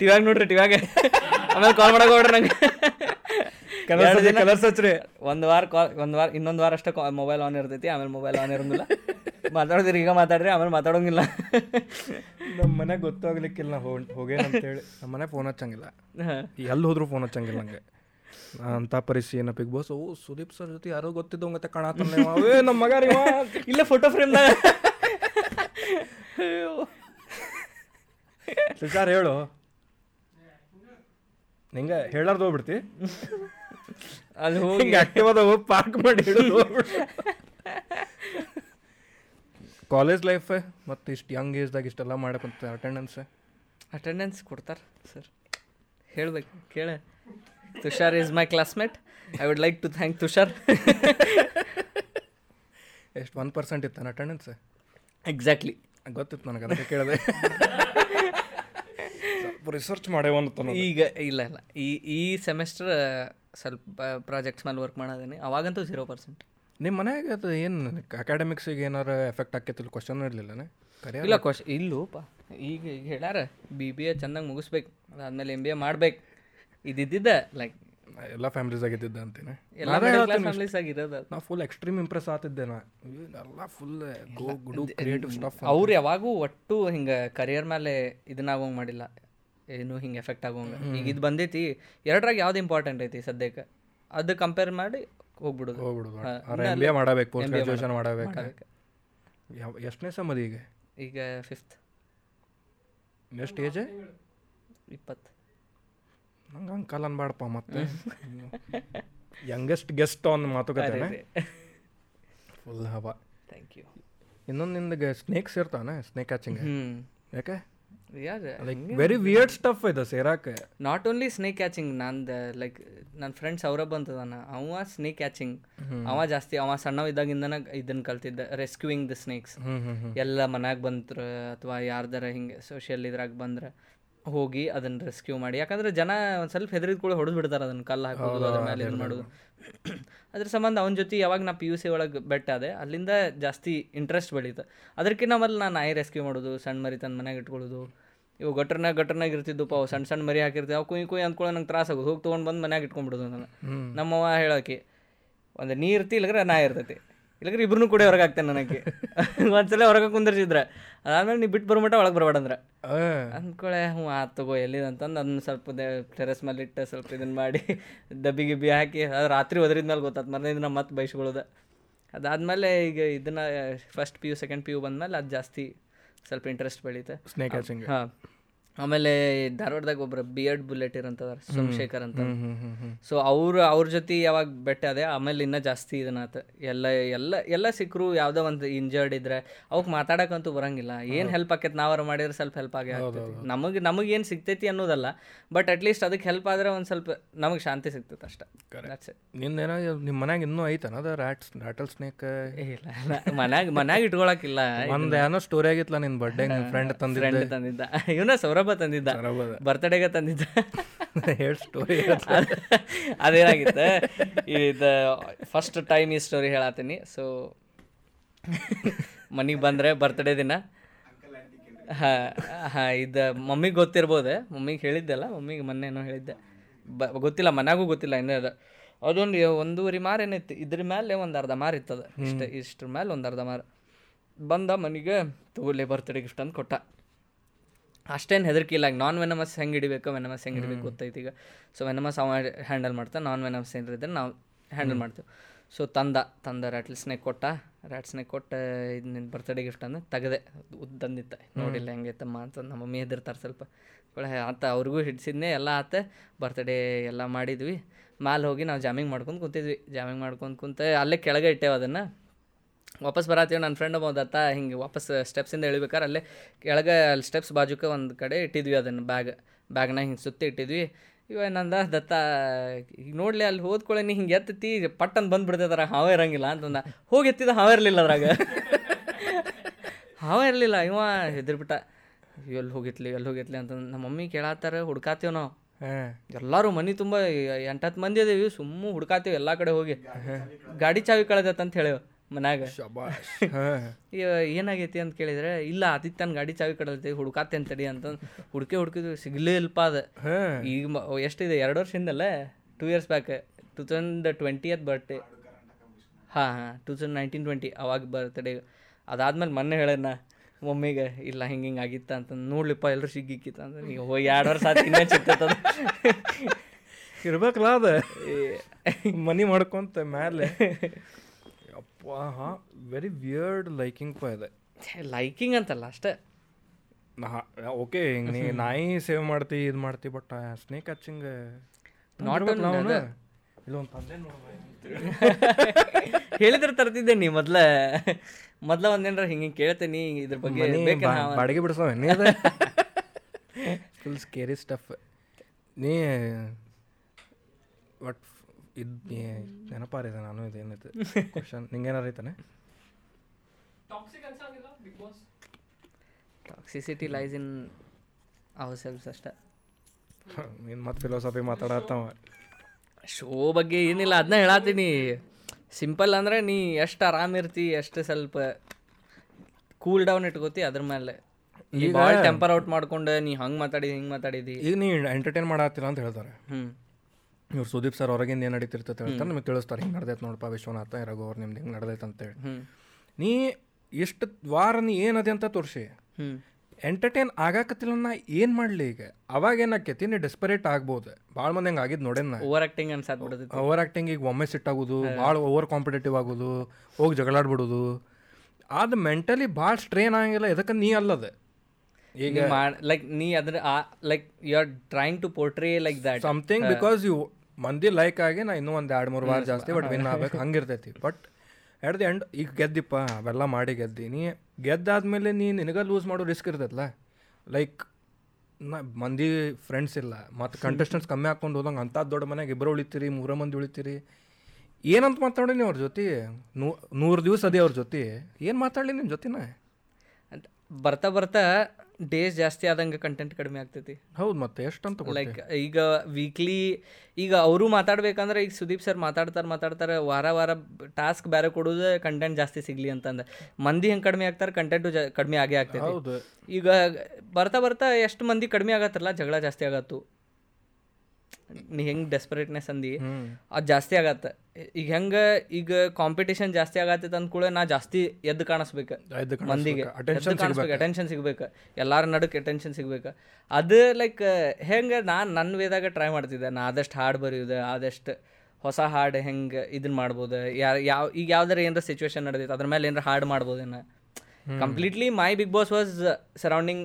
ಟಿವ್ಯಾಗ ನೋಡ್ರಿ ಟಿವ್ಯಾಗ. ಆಮೇಲೆ ಕಾಲ್ ಮಾಡಕ್ ಹೋಗ್ರಿ ನಂಗೆ. ಕಲರ್ಸ್ ಹಚ್ಚ್ರಿ. ಒಂದು ವಾರ ಕಾಲ್ ಒಂದು ವಾರ ಇನ್ನೊಂದು ವಾರ ಅಷ್ಟೇ ಮೊಬೈಲ್ ಆನ್ ಇರ್ತೈತಿ ಆಮೇಲೆ ಮೊಬೈಲ್ ಆನ್ ಇರೋಂಗಿಲ್ಲ ಮಾತಾಡೋದಿರಿ ಈಗ ಮಾತಾಡ್ರಿ ಆಮೇಲೆ ಮಾತಾಡೋಂಗಿಲ್ಲ. ನಮ್ಮ ಮನೆಗೆ ಗೊತ್ತಾಗ್ಲಿಕ್ಕಿಲ್ಲ ನಾ ಹೋಗ್ ಅಂತ ಅಂತೇಳಿ ನಮ್ಮ ಮನೆ ಫೋನ್ ಹಚ್ಚಂಗಿಲ್ಲ ಎಲ್ಲಿ ಹೋದ್ರು ಫೋನ್ ಹಚ್ಚಂಗಿಲ್ಲ ನಂಗೆ. ಅಂತ ಪರಿಸ್ಥಿತಿ ಏನ ಬಿಗ್ ಬಾಸ್ ಓ ಸುದೀಪ್ ಸರ್ ಜೊತೆ ಯಾರೋ ಗೊತ್ತಿದ್ದವಂಗತ್ತೆ ಮತ್ತೆ ಅವೇ ನಮ್ಮ ಮಗ ರೀ ಇವ. ಇಲ್ಲ ಫೋಟೋ ಫ್ರೇಮ್ ಸರ್ ಹೇಳು. ಹಿಂಗ ಹೇಳಾರ್ದು ಹೋಗ್ಬಿಡ್ತಿ. ಅದು ಹೋಗಿ. ಹಿಂಗೆ ಆಕ್ಟಿವ್ ಅದ ಪಾರ್ಕ್ ಮಾಡಿ ಕಾಲೇಜ್ ಲೈಫ್ ಮತ್ತು ಇಷ್ಟು ಯಂಗ್ ಏಜ್ದಾಗ ಇಷ್ಟೆಲ್ಲ ಮಾಡಕ್ಕಂತ ಅಟೆಂಡೆನ್ಸ್ ಅಟೆಂಡೆನ್ಸ್ ಕೊಡ್ತಾರೆ ಸರ್ ಹೇಳ್ಬೇಕು ಕೇಳ. Tushar is my classmate I would like to thank Tushar ಎಷ್ಟು ಒನ್ ಪರ್ಸೆಂಟ್ ಇತ್ತು ಅಟೆಂಡೆನ್ಸ್ ಎಕ್ಸಾಕ್ಟ್ಲಿ ಗೊತ್ತಿತ್ತು ನನಗೆ ಅದಕ್ಕೆ ಕೇಳಿದೆ. ಸ್ವಲ್ಪ ರಿಸರ್ಚ್ ಮಾಡೇ ಅಂತ ಈಗ ಇಲ್ಲ ಇಲ್ಲ. ಈ ಈ ಸೆಮೆಸ್ಟರ್ ಸ್ವಲ್ಪ ಪ್ರಾಜೆಕ್ಟ್ಸ್ ಮೇಲೆ ವರ್ಕ್ ಮಾಡೋದೇನೆ. ಅವಾಗಂತೂ ಜೀರೋ ಪರ್ಸೆಂಟ್ ನಿಮ್ಮ ಮನ್ಯಾಗ ಅದು ಏನು ಅಕಾಡೆಮಿಕ್ಸಿಗೆ ಏನಾರು ಎಫೆಕ್ಟ್ ಆಕೈತಿಲ್ಲ ಕ್ವಶನ್ ಇರಲಿಲ್ಲನೇ? ಇಲ್ಲ ಕ್ವಶ್ ಇಲ್ಲೂಪ. ಈಗ ಈಗ ಹೇಳ್ಯಾರ ಬಿ ಬಿ ಎ ಚೆನ್ನಾಗಿ ಮುಗಿಸ್ಬೇಕು. ಅದಾದಮೇಲೆ ಎಂ ಬಿ ಎ ಮಾಡ್ಬೇಕು. ಇದ್ದಿದ್ದ ಲೈಕ್ ಎಲ್ಲ ಫ್ಯಾಮಿಲೀಸ್ ಆಗಿದ್ದ ಅಂತೀನಿ. ನಾ ಫುಲ್ ಎಕ್ಸ್ಟ್ರೀಮ್ ಇಂಪ್ರೆಸ್ ಆಗ್ತಿದ್ದೆ ನಾ. ಎಲ್ಲ ಫುಲ್ ಗೋ ಗುಡು ಕ್ರಿಯೇಟಿವ್ ಸ್ಟಫ್ ಅವ್ರು ಯಾವಾಗೂ ಒಟ್ಟು ಹಿಂಗೆ ಕರಿಯರ್ ಮೇಲೆ ಇದನ್ನಾಗೋಂಗ್ ಮಾಡಿಲ್ಲ. ಏನು ಹಿಂಗೆ ಎಫೆಕ್ಟ್ ಆಗೋಂಗ. ಈಗ ಇದು ಬಂದೈತಿ ಎರಡರಾಗ ಯಾವ್ದು ಇಂಪಾರ್ಟೆಂಟ್ ಐತಿ ಸದ್ಯಕ್ಕೆ? ಅದು ಕಂಪೇರ್ ಮಾಡಿ ಹೋಗ್ಬಿಡೋದು. ಹೋಗ್ಬಿಡುದು. ಮಾಡಬೇಕು ಪೋಸ್ಟ್ ಗ್ರಾಜುಯೇಷನ್ ಮಾಡಬೇಕು. ಎಷ್ಟನೇ ಸಮದಿ ಈಗ? ಈಗ ಫಿಫ್ತ್ ನೆಕ್ಸ್ಟ್ ಏಜ್ ಇಪ್ಪತ್ತು. ನಂಗೆ ಅಂಕಲ್ ಅನ್ಬಾಡಪ್ಪ ಮತ್ತೆ. ಯಂಗೆಸ್ಟ್ ಗೆಸ್ಟ್ ಆನ್ ಮಾತುಕತೆ ಫುಲ್ ಹವಾ ಥ್ಯಾಂಕ್ ಯು ಇನ್ನೊಂದು ನಿಂದ ಸ್ನೇಕ್ಸ್ ಇರ್ತಾನೆ ಸ್ನೇಕ್ ಕ್ಯಾಚಿಂಗ್ ಯಾಕೆ? ವೆರಿ ವಿಯರ್ಡ್ ಸ್ಟಫ್ ಇದೆ ಸೇರಾಕ. ನಾಟ್ ಓನ್ಲಿ ಸ್ನೇಕ್ ಕ್ಯಾಚಿಂಗ್ ನಂದು ಲೈಕ್ ನನ್ನ ಫ್ರೆಂಡ್ಸ್ ಅವರ ಬಂತದಾನ ಅವ ಸ್ನೇಕ್ ಕ್ಯಾಚಿಂಗ್ ಅವ ಜಾಸ್ತಿ ಅವ ಸಣ್ಣವ ಇದ್ದಾಗಿಂದನ ಇದನ್ನ ಕಲ್ತಿದ್ದ ರೆಸ್ಕ್ಯೂಯಿಂಗ್ ದ ಸ್ನೇಕ್ಸ್ ಎಲ್ಲ ಮನ್ಯಾಗ ಬಂದ್ರ ಅಥವಾ ಯಾರ್ದಾರ ಹಿಂಗೆ ಸೋಷಿಯಲ್ ಇದ್ರಾಗ ಬಂದ್ರೆ. ಹೋಗಿ ಅದನ್ನ ರೆಸ್ಕ್ಯೂ ಮಾಡಿ. ಯಾಕಂದ್ರೆ ಜನ ಒಂದು ಸ್ವಲ್ಪ ಹೆದರಿದ ಕೂಡ ಹೊಡೆದು ಬಿಡ್ತಾರೆ ಅದನ್ನ ಕಲ್ಲು ಹಾಕೋದು ಅದ್ರ ಮೇಲೆ ಇದು ಮಾಡೋದು. ಅದ್ರ ಸಂಬಂಧ ಅವನ ಜೊತೆ ಯಾವಾಗ ನಾ ಪಿ ಯು ಸಿ ಒಳಗೆ ಬೆಟ್ಟ ಅದೇ ಅಲ್ಲಿಂದ ಜಾಸ್ತಿ ಇಂಟ್ರೆಸ್ಟ್ ಬೆಳೀತು. ಅದಕ್ಕಿಂತ ಮೊದಲು ನಾನು ನಾಯಿ ರೆಸ್ಕ್ಯೂ ಮಾಡೋದು ಸಣ್ಣ ಮರಿ ತನ್ನ ಮನೆಗೆ ಇಟ್ಕೊಳ್ಳೋದು. ಇವು ಗಟ್ಟರ್ನಾಗ ಗಟ್ಟರ್ನಾಗ ಇರ್ತಿದ್ದು ಪಾವು ಸಣ್ಣ ಸಣ್ಣ ಮರಿ ಹಾಕಿರ್ತೀವಿ ಅವು ಕುಯ್ ಕುಯ್ ಅಂದ್ಕೊಳ್ಳೋ ನಂಗೆ ತ್ರಾಸ ಆಗೋದು. ಹೋಗಿ ತೊಗೊಂಡು ಬಂದು ಮನ್ಯಾಗ ಇಟ್ಕೊಂಡ್ಬಿಡೋದು ನಾನು ನಮ್ಮವ್ವ ಹೇಳೋಕೆ ಒಂದು ನೀ ಇರ್ತಿ ಇಲ್ಲಗ್ರೆ ನಾ ಇರ್ತೈತಿ. ಇಲ್ಲಗ್ರೆ ಇಬ್ರು ಕೂಡ ಹೊರಗೆ ಹಾಕ್ತೇನೆ ನನಗೆ. ಒಂದ್ಸಲ ಹೊರಗೆ ಕುಂದಿರ್ಸಿದ್ರ. ಅದಾದ್ಮೇಲೆ ನೀ ಬಿಟ್ಟು ಬರ್ಮಟ ಒಳಗೆ ಬರಬೇಡ ಅಂದ್ರೆ ಅಂದ್ಕೊಳೆ ಹ್ಞೂ ಆ ತಗೋ ಎಲ್ಲಿದಂತಂದು ಅದನ್ನ ಸ್ವಲ್ಪ ಟೆರೆಸ್ ಮೇಲೆ ಇಟ್ಟು ಸ್ವಲ್ಪ ಇದನ್ನ ಮಾಡಿ ಡಬ್ಬಿ ಗಿಬ್ಬಿ ಹಾಕಿ ಅದು ರಾತ್ರಿ ಒದರಿದ್ಮೇಲೆ ಗೊತ್ತಾತು ಮರನೇ ದಿನ ಮತ್ತೆ ಬೈಸ್ಕೊಳ್ಳೋದು. ಅದಾದಮೇಲೆ ಈಗ ಇದನ್ನ first P U second P U ಬಂದಮೇಲೆ ಅದು ಜಾಸ್ತಿ ಸ್ವಲ್ಪ ಇಂಟ್ರೆಸ್ಟ್ ಬೆಳೀತೆ. ಸ್ನೇಕ್ ಹಾಂ. ಆಮೇಲೆ ಧಾರವಾಡದಾಗ ಒಬ್ರು ಬಿ ಎಡ್ ಬುಲೆಟ್ ಇರಂತದಾರ ಸೋಮಶೇಖರ್ ಅಂತ. ಸೊ ಅವ್ರು ಅವ್ರ ಜೊತೆ ಯಾವಾಗ ಬೆಟ್ಟ ಅದೇ ಆಮೇಲೆ ಇನ್ನೂ ಜಾಸ್ತಿ ಇದನ್ನಾತ ಎಲ್ಲ ಎಲ್ಲ ಎಲ್ಲ ಸಿಕ್ಕರು ಯಾವುದೋ ಒಂದು ಇಂಜರ್ಡ್ ಇದ್ರೆ ಅವಕ್ಕೆ ಮಾತಾಡಕ್ಕಂತೂ ಬರಂಗಿಲ್ಲ. ಏನು ಹೆಲ್ಪ್ ಆಕೈತೆ ನಾವಾರು ಮಾಡಿದ್ರೆ ಸ್ವಲ್ಪ ಹೆಲ್ಪ್ ಆಗಿ ನಮಗೆ ನಮಗೆ ಏನು ಸಿಗ್ತೈತಿ ಅನ್ನೋದಲ್ಲ ಬಟ್ ಅಟ್ಲೀಸ್ಟ್ ಅದಕ್ಕೆ ಹೆಲ್ಪ್ ಆದ್ರೆ ಒಂದು ಸ್ವಲ್ಪ ನಮಗೆ ಶಾಂತಿ ಸಿಗ್ತೈತೆ ಅಷ್ಟೇ. ನಿಂದೇನೋ ನಿಮ್ಮ ಮನ್ಯಾಗ ಇನ್ನೂ ಐತನ ಅದ ರ್ಯಾಟ್ಸ್ ರ್ಯಾಟಲ್ ಸ್ನೇಕ್ ಇಲ್ಲ ಮನ್ಯಾಗ ಮನ್ಯಾಗ ಇಟ್ಕೊಳಕಿಲ್ಲ ಒಂದು ಏನೋ ಸ್ಟೋರಿ ಆಗಿತ್ತಲ್ಲ ನಿನ್ ಬರ್ಡೇ ಫ್ರೆಂಡ್ ತಂದಿದ್ದ. ಇವನ ಸೌರಭ ತಂದಿದ್ದ. ಸೌರಭ. ಬರ್ತಡೇಗೆ ತಂದಿದ್ದ. ಹೇಳಿ ಸ್ಟೋರಿ ಅದ್- ಅದೇನಾಗಿತ್ತು? ಇದು ಫಸ್ಟ್ ಟೈಮ್ ಈ ಸ್ಟೋರಿ ಹೇಳತ್ತೀನಿ. ಸೊ ಮನೆಗೆ ಬಂದರೆ ಬರ್ತ್ಡೇ ದಿನ. ಹಾಂ ಹಾಂ ಇದು ಮಮ್ಮಿಗೆ ಗೊತ್ತಿರ್ಬೋದು. ಮಮ್ಮಿಗೆ ಹೇಳಿದ್ದೆಲ್ಲ ಮಮ್ಮಿಗೆ ಮೊನ್ನೆನೋ ಹೇಳಿದ್ದೆ. ಬ ಗೊತ್ತಿಲ್ಲ ಮನ್ಯಾಗೂ ಗೊತ್ತಿಲ್ಲ ಇನ್ನೂ ಅದು. ಅದೊಂದು ಒಂದೂವರೆ ಮಾರು ಏನೈತಿ? ಇದ್ರ ಮೇಲೆ ಒಂದು ಅರ್ಧ ಮಾರು ಇತ್ತದ. ಇಷ್ಟ ಇಷ್ಟ್ರ ಮೇಲೆ ಒಂದು ಅರ್ಧ ಮಾರು. ಬಂದ ಮನೆಗೆ ತಗೊಳ್ಳಿ ಬರ್ತ್ಡೇ ಗಿಫ್ಟ್ ಅಂತ ಕೊಟ್ಟ. ಅಷ್ಟೇನು ಹೆದರಿಕೆ ಇಲ್ಲ. ನಾನ್ ವೆನಮಸ್ ಹೆಂಗೆ ಹಿಡಿಬೇಕು ವೆನಮಸ್ ಹೆಂಗೆ ಹಿಡಿಬೇಕು ಗೊತ್ತೈತಿ ಈಗ. ಸೊ ವೆನಮಸ್ ಅವ ಹ್ಯಾಂಡಲ್ ಮಾಡ್ತಾ ನಾನ್ ವೆನಮಸ್ ಏನಾರ ಇದ್ರೆ ನಾವು ಹ್ಯಾಂಡಲ್ ಮಾಡ್ತೀವಿ. ಸೊ ತಂದ ತಂದ ರ್ಯಾಟ್ಲ್ ಸ್ನೇಕ್ ಕೊಟ್ಟ ರ್ಯಾಟ್ ಸ್ನೇಕ್ ಕೊಟ್ಟ ಇದು ನಿನ್ನ ಬರ್ತ್ಡೇ ಗಿಫ್ಟ್ ಅಂದ್ರೆ ತೆಗೆದೆ ಉದ್ದಂದಿತ್ತ ನೋಡಿಲ್ಲ ಹೆಂಗೈತಮ್ಮ ಅಂತ ನಮ್ಮ ಮಮ್ಮಿ ಹೆದರ್ತಾರೆ ಸ್ವಲ್ಪ. ಒಳ್ಳೆ ಆತ ಅವ್ರಿಗೂ ಹಿಡ್ಸಿದ್ನೆ ಎಲ್ಲ ಆತ ಬರ್ತ್ಡೇ ಎಲ್ಲ ಮಾಡಿದ್ವಿ. ಮ್ಯಾಲೆ ಹೋಗಿ ನಾವು ಜಾಮಿಂಗ್ ಮಾಡ್ಕೊಂಡು ಕುಂತಿದ್ವಿ. ಜಾಮಿಂಗ್ ಮಾಡ್ಕೊಂಡು ಕುಂತ ಅಲ್ಲೇ ಕೆಳಗೆ ಇಟ್ಟೇವೆ ಅದನ್ನು. ವಾಪಸ್ ಬರತ್ತೀವಿ ನನ್ನ ಫ್ರೆಂಡ್ ಒಬ್ಬ ದತ್ತ ಹಿಂಗೆ ವಾಪಸ್ ಸ್ಟೆಪ್ಸಿಂದ ಇಳಿಬೇಕಾರೆ ಅಲ್ಲೇ ಕೆಳಗೆ ಅಲ್ಲಿ ಸ್ಟೆಪ್ಸ್ ಬಾಜುಕ ಒಂದು ಕಡೆ ಇಟ್ಟಿದ್ವಿ ಅದನ್ನು ಬ್ಯಾಗ್ ಬ್ಯಾಗ್ನಾಗ ಹಿಂಗೆ ಸುತ್ತಿ ಇಟ್ಟಿದ್ವಿ. ಇವ ನಂದ ದತ್ತ ಈಗ ನೋಡ್ಲಿ ಅಲ್ಲಿ ಹೋದ್ಕೊಳ್ಳೆ ನೀ ಹಿಂಗೆ ಎತ್ತಿ ಪಟ್ಟ ಅಂತ ಬಂದ್ಬಿಡ್ತೈತಾರ ಹಾವೇ ಇರಂಗಿಲ್ಲ ಅಂತಂದ. ಹೋಗಿ ಎತ್ತಿದ ಹಾವೇ ಇರಲಿಲ್ಲ ಅದ್ರಾಗ. ಹಾವ ಇರಲಿಲ್ಲ ಇವ ಹೆದರ್ಬಿಟ್ಟ. ಎಲ್ಲಿ ಹೋಗಿತ್ಲಿ ಎಲ್ಲಿ ಹೋಗಿತ್ಲಿ ಅಂತ ನಮ್ಮ ಮಮ್ಮಿ ಕೇಳತ್ತಾರ ಹುಡ್ಕಾತೀವಿ ನಾವು. ಹಾಂ. ಎಲ್ಲರೂ ಮನೆ ತುಂಬ ಎಂಟತ್ತು ಮಂದಿ ಅದೇವಿ ಸುಮ್ಮ ಹುಡ್ಕಾತೀವಿ ಎಲ್ಲ ಕಡೆ ಹೋಗಿ. ಗಾಡಿ ಚಾವಿ ಕಳೆದತ್ತಂತ ಹೇಳೇವು. ಮನ್ಯಾಗ. ಏನಾಗೈತಿ ಅಂತ ಕೇಳಿದ್ರೆ ಇಲ್ಲ ಆದಿತ್ಯನ ಗಾಡಿ ಚಾವಿ ಕಡಲ್ತಿ ಹುಡುಕಾತೆ ತಡಿ ಅಂತ ಹುಡುಕೆ ಹುಡುಕಿದ್ವಿ ಸಿಗ್ಲೇ ಇಲ್ಪ ಅದ. ಹಾಂ. ಈಗ ಎಷ್ಟಿದೆ? ಎರಡು ವರ್ಷ ಹಿಂದಲ್ಲ? Two years back two thousand twentieth birthday ಹಾಂ ಹಾಂ. ಟೂ ತೌಸಂಡ್ ನೈನ್ಟೀನ್ ಟ್ವೆಂಟಿ ಅವಾಗ ಬರ್ತಡೆ ಅದಾದ್ಮೇಲೆ ಮೊನ್ನೆ ಹೇಳಣ್ಣ ಮಮ್ಮಿಗೆ ಇಲ್ಲ ಹಿಂಗೆ ಹಿಂಗೆ ಆಗಿತ್ತ ಅಂತ ನೋಡ್ಲಿಪ್ಪ ಎಲ್ಲರೂ ಸಿಗ್ಗಿಕ್ಕಿತ್ತ ಅಂದ್ರೆ ಈಗ ಹೋಗಿ ಎರಡು ವರ್ಷ ಆದ ಇನ್ನೇ ಸಿಗ್ತದ ಇರ್ಬೇಕಲ್ಲ ಅದ. ಮನಿ ಮಾಡ್ಕೊಂತ ಮೇಲೆ ಅಪ್ಪ ಹಾಂ ವೆರಿ ವಿಯರ್ಡ್ ಲೈಕಿಂಗ್ ಫಾರ್ ಇದೆ. ಲೈಕಿಂಗ್ ಅಂತಲ್ಲ ಅಷ್ಟೇ. ಓಕೆ ಹಿಂಗೆ ನೀ ನಾಯಿ ಸೇವ್ ಮಾಡ್ತಿ ಇದು ಮಾಡ್ತಿ but snake hatching not only that. ಇಲ್ಲ ತಂದೆ. ಹೇಳಿದ್ರೆ ತರ್ತಿದ್ದೆ ನೀ ಮೊದ್ಲ ಮೊದ್ಲ ಒಂದೇನಾರ ಹಿಂಗೆ ಕೇಳ್ತೇನೆ ಇದ್ರ ಬಗ್ಗೆ ಬಾಡಿಗೆ ಬಿಡಿಸೋ ಫುಲ್ ಸ್ಕೇರಿ ಸ್ಟಫ್ ನೀ ಬಟ್ ಇದು ನೆನಪಾರಿದೆ ನಾನು ಇದೇನಿತ್ತು ಕ್ವಶನ್ ನಿಂಗೇನಾರು ಐತಾನೆ toxicity lies in our selves ಅಷ್ಟೇ. ನೀನು ಮತ್ತೆ ಫಿಲಾಸಫಿ ಮಾತಾಡತ್ತವ ಶೋ ಬಗ್ಗೆ ಏನಿಲ್ಲ ಅದನ್ನ ಹೇಳತ್ತೀನಿ ಸಿಂಪಲ್ ಅಂದ್ರೆ ನೀ ಎಷ್ಟು ಆರಾಮ್ ಇರ್ತಿ ಎಷ್ಟು ಸ್ವಲ್ಪ ಕೂಲ್ ಡೌನ್ ಇಟ್ಕೋತಿ ಅದ್ರ ಮೇಲೆ. ಈಗ ಟೆಂಪರ್ ಔಟ್ ಮಾಡ್ಕೊಂಡು ನೀ ಹಂಗೆ ಮಾತಾಡಿ ಹಿಂಗೆ ಮಾತಾಡಿದಿ. ಈಗ ನೀ ಎಂಟರ್ಟೈನ್ ಮಾಡತ್ತಿಲ್ಲ ಅಂತ ಹೇಳ್ತಾರೆ. ಹ್ಞೂ ಇವ್ರು ಸುದೀಪ್ ಸರ್ ಹೊರಗಿಂದ ಏನು ನಡೀತಿರ್ತೈತೆ ಹೇಳ್ತಾರೆ ನಿಮಗೆ ತಿಳಿಸ್ತಾರೆ ಹಿಂಗೆ ನಡೆದೈತೆ ನೋಡಪ್ಪ ವಿಶ್ವನಾಥ ರಘು ಅವ್ರು ನಿಮ್ದು ಹಿಂಗೆ ನಡೆದೈತೆ ಅಂತೇಳಿ ನೀ ಎಷ್ಟು ವಾರ ನೀ ಏನದೆ ಅಂತ ತೋರಿಸಿ. ಎಂಟರ್ಟೈನ್ ಆಗಾಕತ್ತಿಲ್ಲ ನಾ ಏನು ಮಾಡಲಿ ಈಗ? ಅವಾಗ ಏನಾಕೈತಿ ನೀ ಡೆಸ್ಪರೇಟ್ ಆಗ್ಬೋದು. ಭಾಳ ಮಂದಿ ಹಂಗೆ ಆಗಿದ್ದು ನೋಡೇನ ಓವರ್ ಆ್ಯಕ್ಟಿಂಗ್ ಅನ್ಸಾತ್ ಬಿಡ್ತೈತಿ ಓವರ್ ಆ್ಯಕ್ಟಿಂಗ್ ಈಗ ಒಮ್ಮೆ ಸಿಟ್ಟಾಗೋದು ಭಾಳ ಓವರ್ ಕಾಂಪಿಟೇಟಿವ್ ಆಗೋದು ಹೋಗಿ ಜಗಳಾಡ್ಬಿಡೋದು ಅದು ಮೆಂಟಲಿ ಭಾಳ ಸ್ಟ್ರೈನ್ ಆಗಿಲ್ಲ ಇದಕ್ಕೆ ನೀ ಅಲ್ಲದ? ಈಗ ಲೈಕ್ ನೀ ಅದ್ರ like you are trying to portray like that something because you ಮಂದಿ ಲೈಕ್ ಆಗಿ ನಾ ಇನ್ನೂ ಒಂದು ಎರಡು ಮೂರು ವಾರ ಜಾಸ್ತಿ ಬಟ್ ವಿನ್ ಆಗ್ಬೇಕು. ಹಂಗಿರ್ತೈತಿ. ಬಟ್ ಎಟ್ ದಿ ಎಂಡ್ ಈಗ ಗೆದ್ದಿಪ್ಪ ಅವೆಲ್ಲ ಮಾಡಿ ಗೆದ್ದಿ ನೀ ಗೆದ್ದಾದ್ಮೇಲೆ ನೀ ನಿನಗೆ ಲೂಸ್ ಮಾಡೋ ರಿಸ್ಕ್ ಇರ್ತೈತಲ್ಲ. ಲೈಕ್ ನಾ ಮಂದಿ ಫ್ರೆಂಡ್ಸ್ ಇಲ್ಲ. ಮತ್ತು ಕಂಟೆಸ್ಟೆಂಟ್ಸ್ ಕಮ್ಮಿ ಹಾಕೊಂಡು ಹೋದಂಗೆ ಅಂಥ ದೊಡ್ಡ ಮನೆಗೆ ಇಬ್ಬರು ಉಳಿತೀರಿ ಮೂರ ಮಂದಿ ಉಳಿತೀರಿ. ಏನಂತ ಮಾತಾಡಿ ನೀವು ಅವ್ರ ಜೊತೆ? ನೂ ನೂರು ದಿವಸ ಅದೇ ಅವ್ರ ಜೊತೆ. ಏನು ಮಾತಾಡಲಿ ನಿಮ್ಮ ಜೊತೆನ? ಬರ್ತಾ ಬರ್ತಾ ಡೇಸ್ ಜಾಸ್ತಿ ಆದಂಗೆ ಕಂಟೆಂಟ್ ಕಡಿಮೆ ಆಗ್ತೈತಿ. ಹೌದು ಮತ್ತೆ ಎಷ್ಟಂತ ಅಂತ ಲೈಕ್ ಈಗ ವೀಕ್ಲಿ ಈಗ ಅವರು ಮಾತಾಡ್ಬೇಕಂದ್ರೆ ಈಗ ಸುದೀಪ್ ಸರ್ ಮಾತಾಡ್ತಾರೆ ಮಾತಾಡ್ತಾರೆ ವಾರ ವಾರ ಟಾಸ್ಕ್ ಬೇರೆ ಕೊಡೋದು ಕಂಟೆಂಟ್ ಜಾಸ್ತಿ ಸಿಗ್ಲಿ ಅಂತಂದ. ಮಂದಿ ಹೆಂಗೆ ಕಡಿಮೆ ಆಗ್ತಾರೆ ಕಂಟೆಂಟು ಕಡಿಮೆ ಆಗೇ ಆಗ್ತೈತಿ. ಹೌದು. ಈಗ ಬರ್ತಾ ಬರ್ತಾ ಎಷ್ಟು ಮಂದಿ ಕಡಿಮೆ ಆಗತ್ತಲ್ಲ ಜಗಳ ಜಾಸ್ತಿ ಆಗತ್ತು. ನೀ ಹೆಂಗೆ ಡೆಸ್ಪರೇಟ್ನೆಸ್ ಅಂದಿ ಅದು ಜಾಸ್ತಿ ಆಗತ್ತೆ. ಈಗ ಹೆಂಗೆ ಈಗ ಕಾಂಪಿಟೇಷನ್ ಜಾಸ್ತಿ ಆಗತ್ತೆ ಅಂದ ಕೂಡ ನಾ ಜಾಸ್ತಿ ಎದ್ದು ಕಾಣಿಸ್ಬೇಕು. ಮಂದಿಗೆ. ಕಾಣಿಸ್ಬೇಕು ಅಟೆನ್ಷನ್ ಸಿಗ್ಬೇಕು. ಎಲ್ಲಾರ ನಡುಕ್ಕೆ ಅಟೆನ್ಷನ್ ಸಿಗ್ಬೇಕು. ಅದು ಲೈಕ್ ಹೆಂಗೆ ನಾನು ನನ್ನ ವೇದಾಗ ಟ್ರೈ ಮಾಡ್ತಿದ್ದೆ. ನಾ ಆದಷ್ಟು ಹಾಡು ಬರೆಯೋದು ಆದಷ್ಟು ಹೊಸ ಹಾಡು ಹೆಂಗೆ ಇದನ್ನ ಮಾಡ್ಬೋದು ಯಾ ಯಾವ ಈಗ ಯಾವ್ದಾರ ಏನಾರ ಸಿಚುವೇಶನ್ ನಡೆದಿತ್ತು ಅದ್ರ ಮೇಲೆ ಏನಾರ ಹಾಡು ಮಾಡ್ಬೋದೇನ. Completely my big boss was surrounding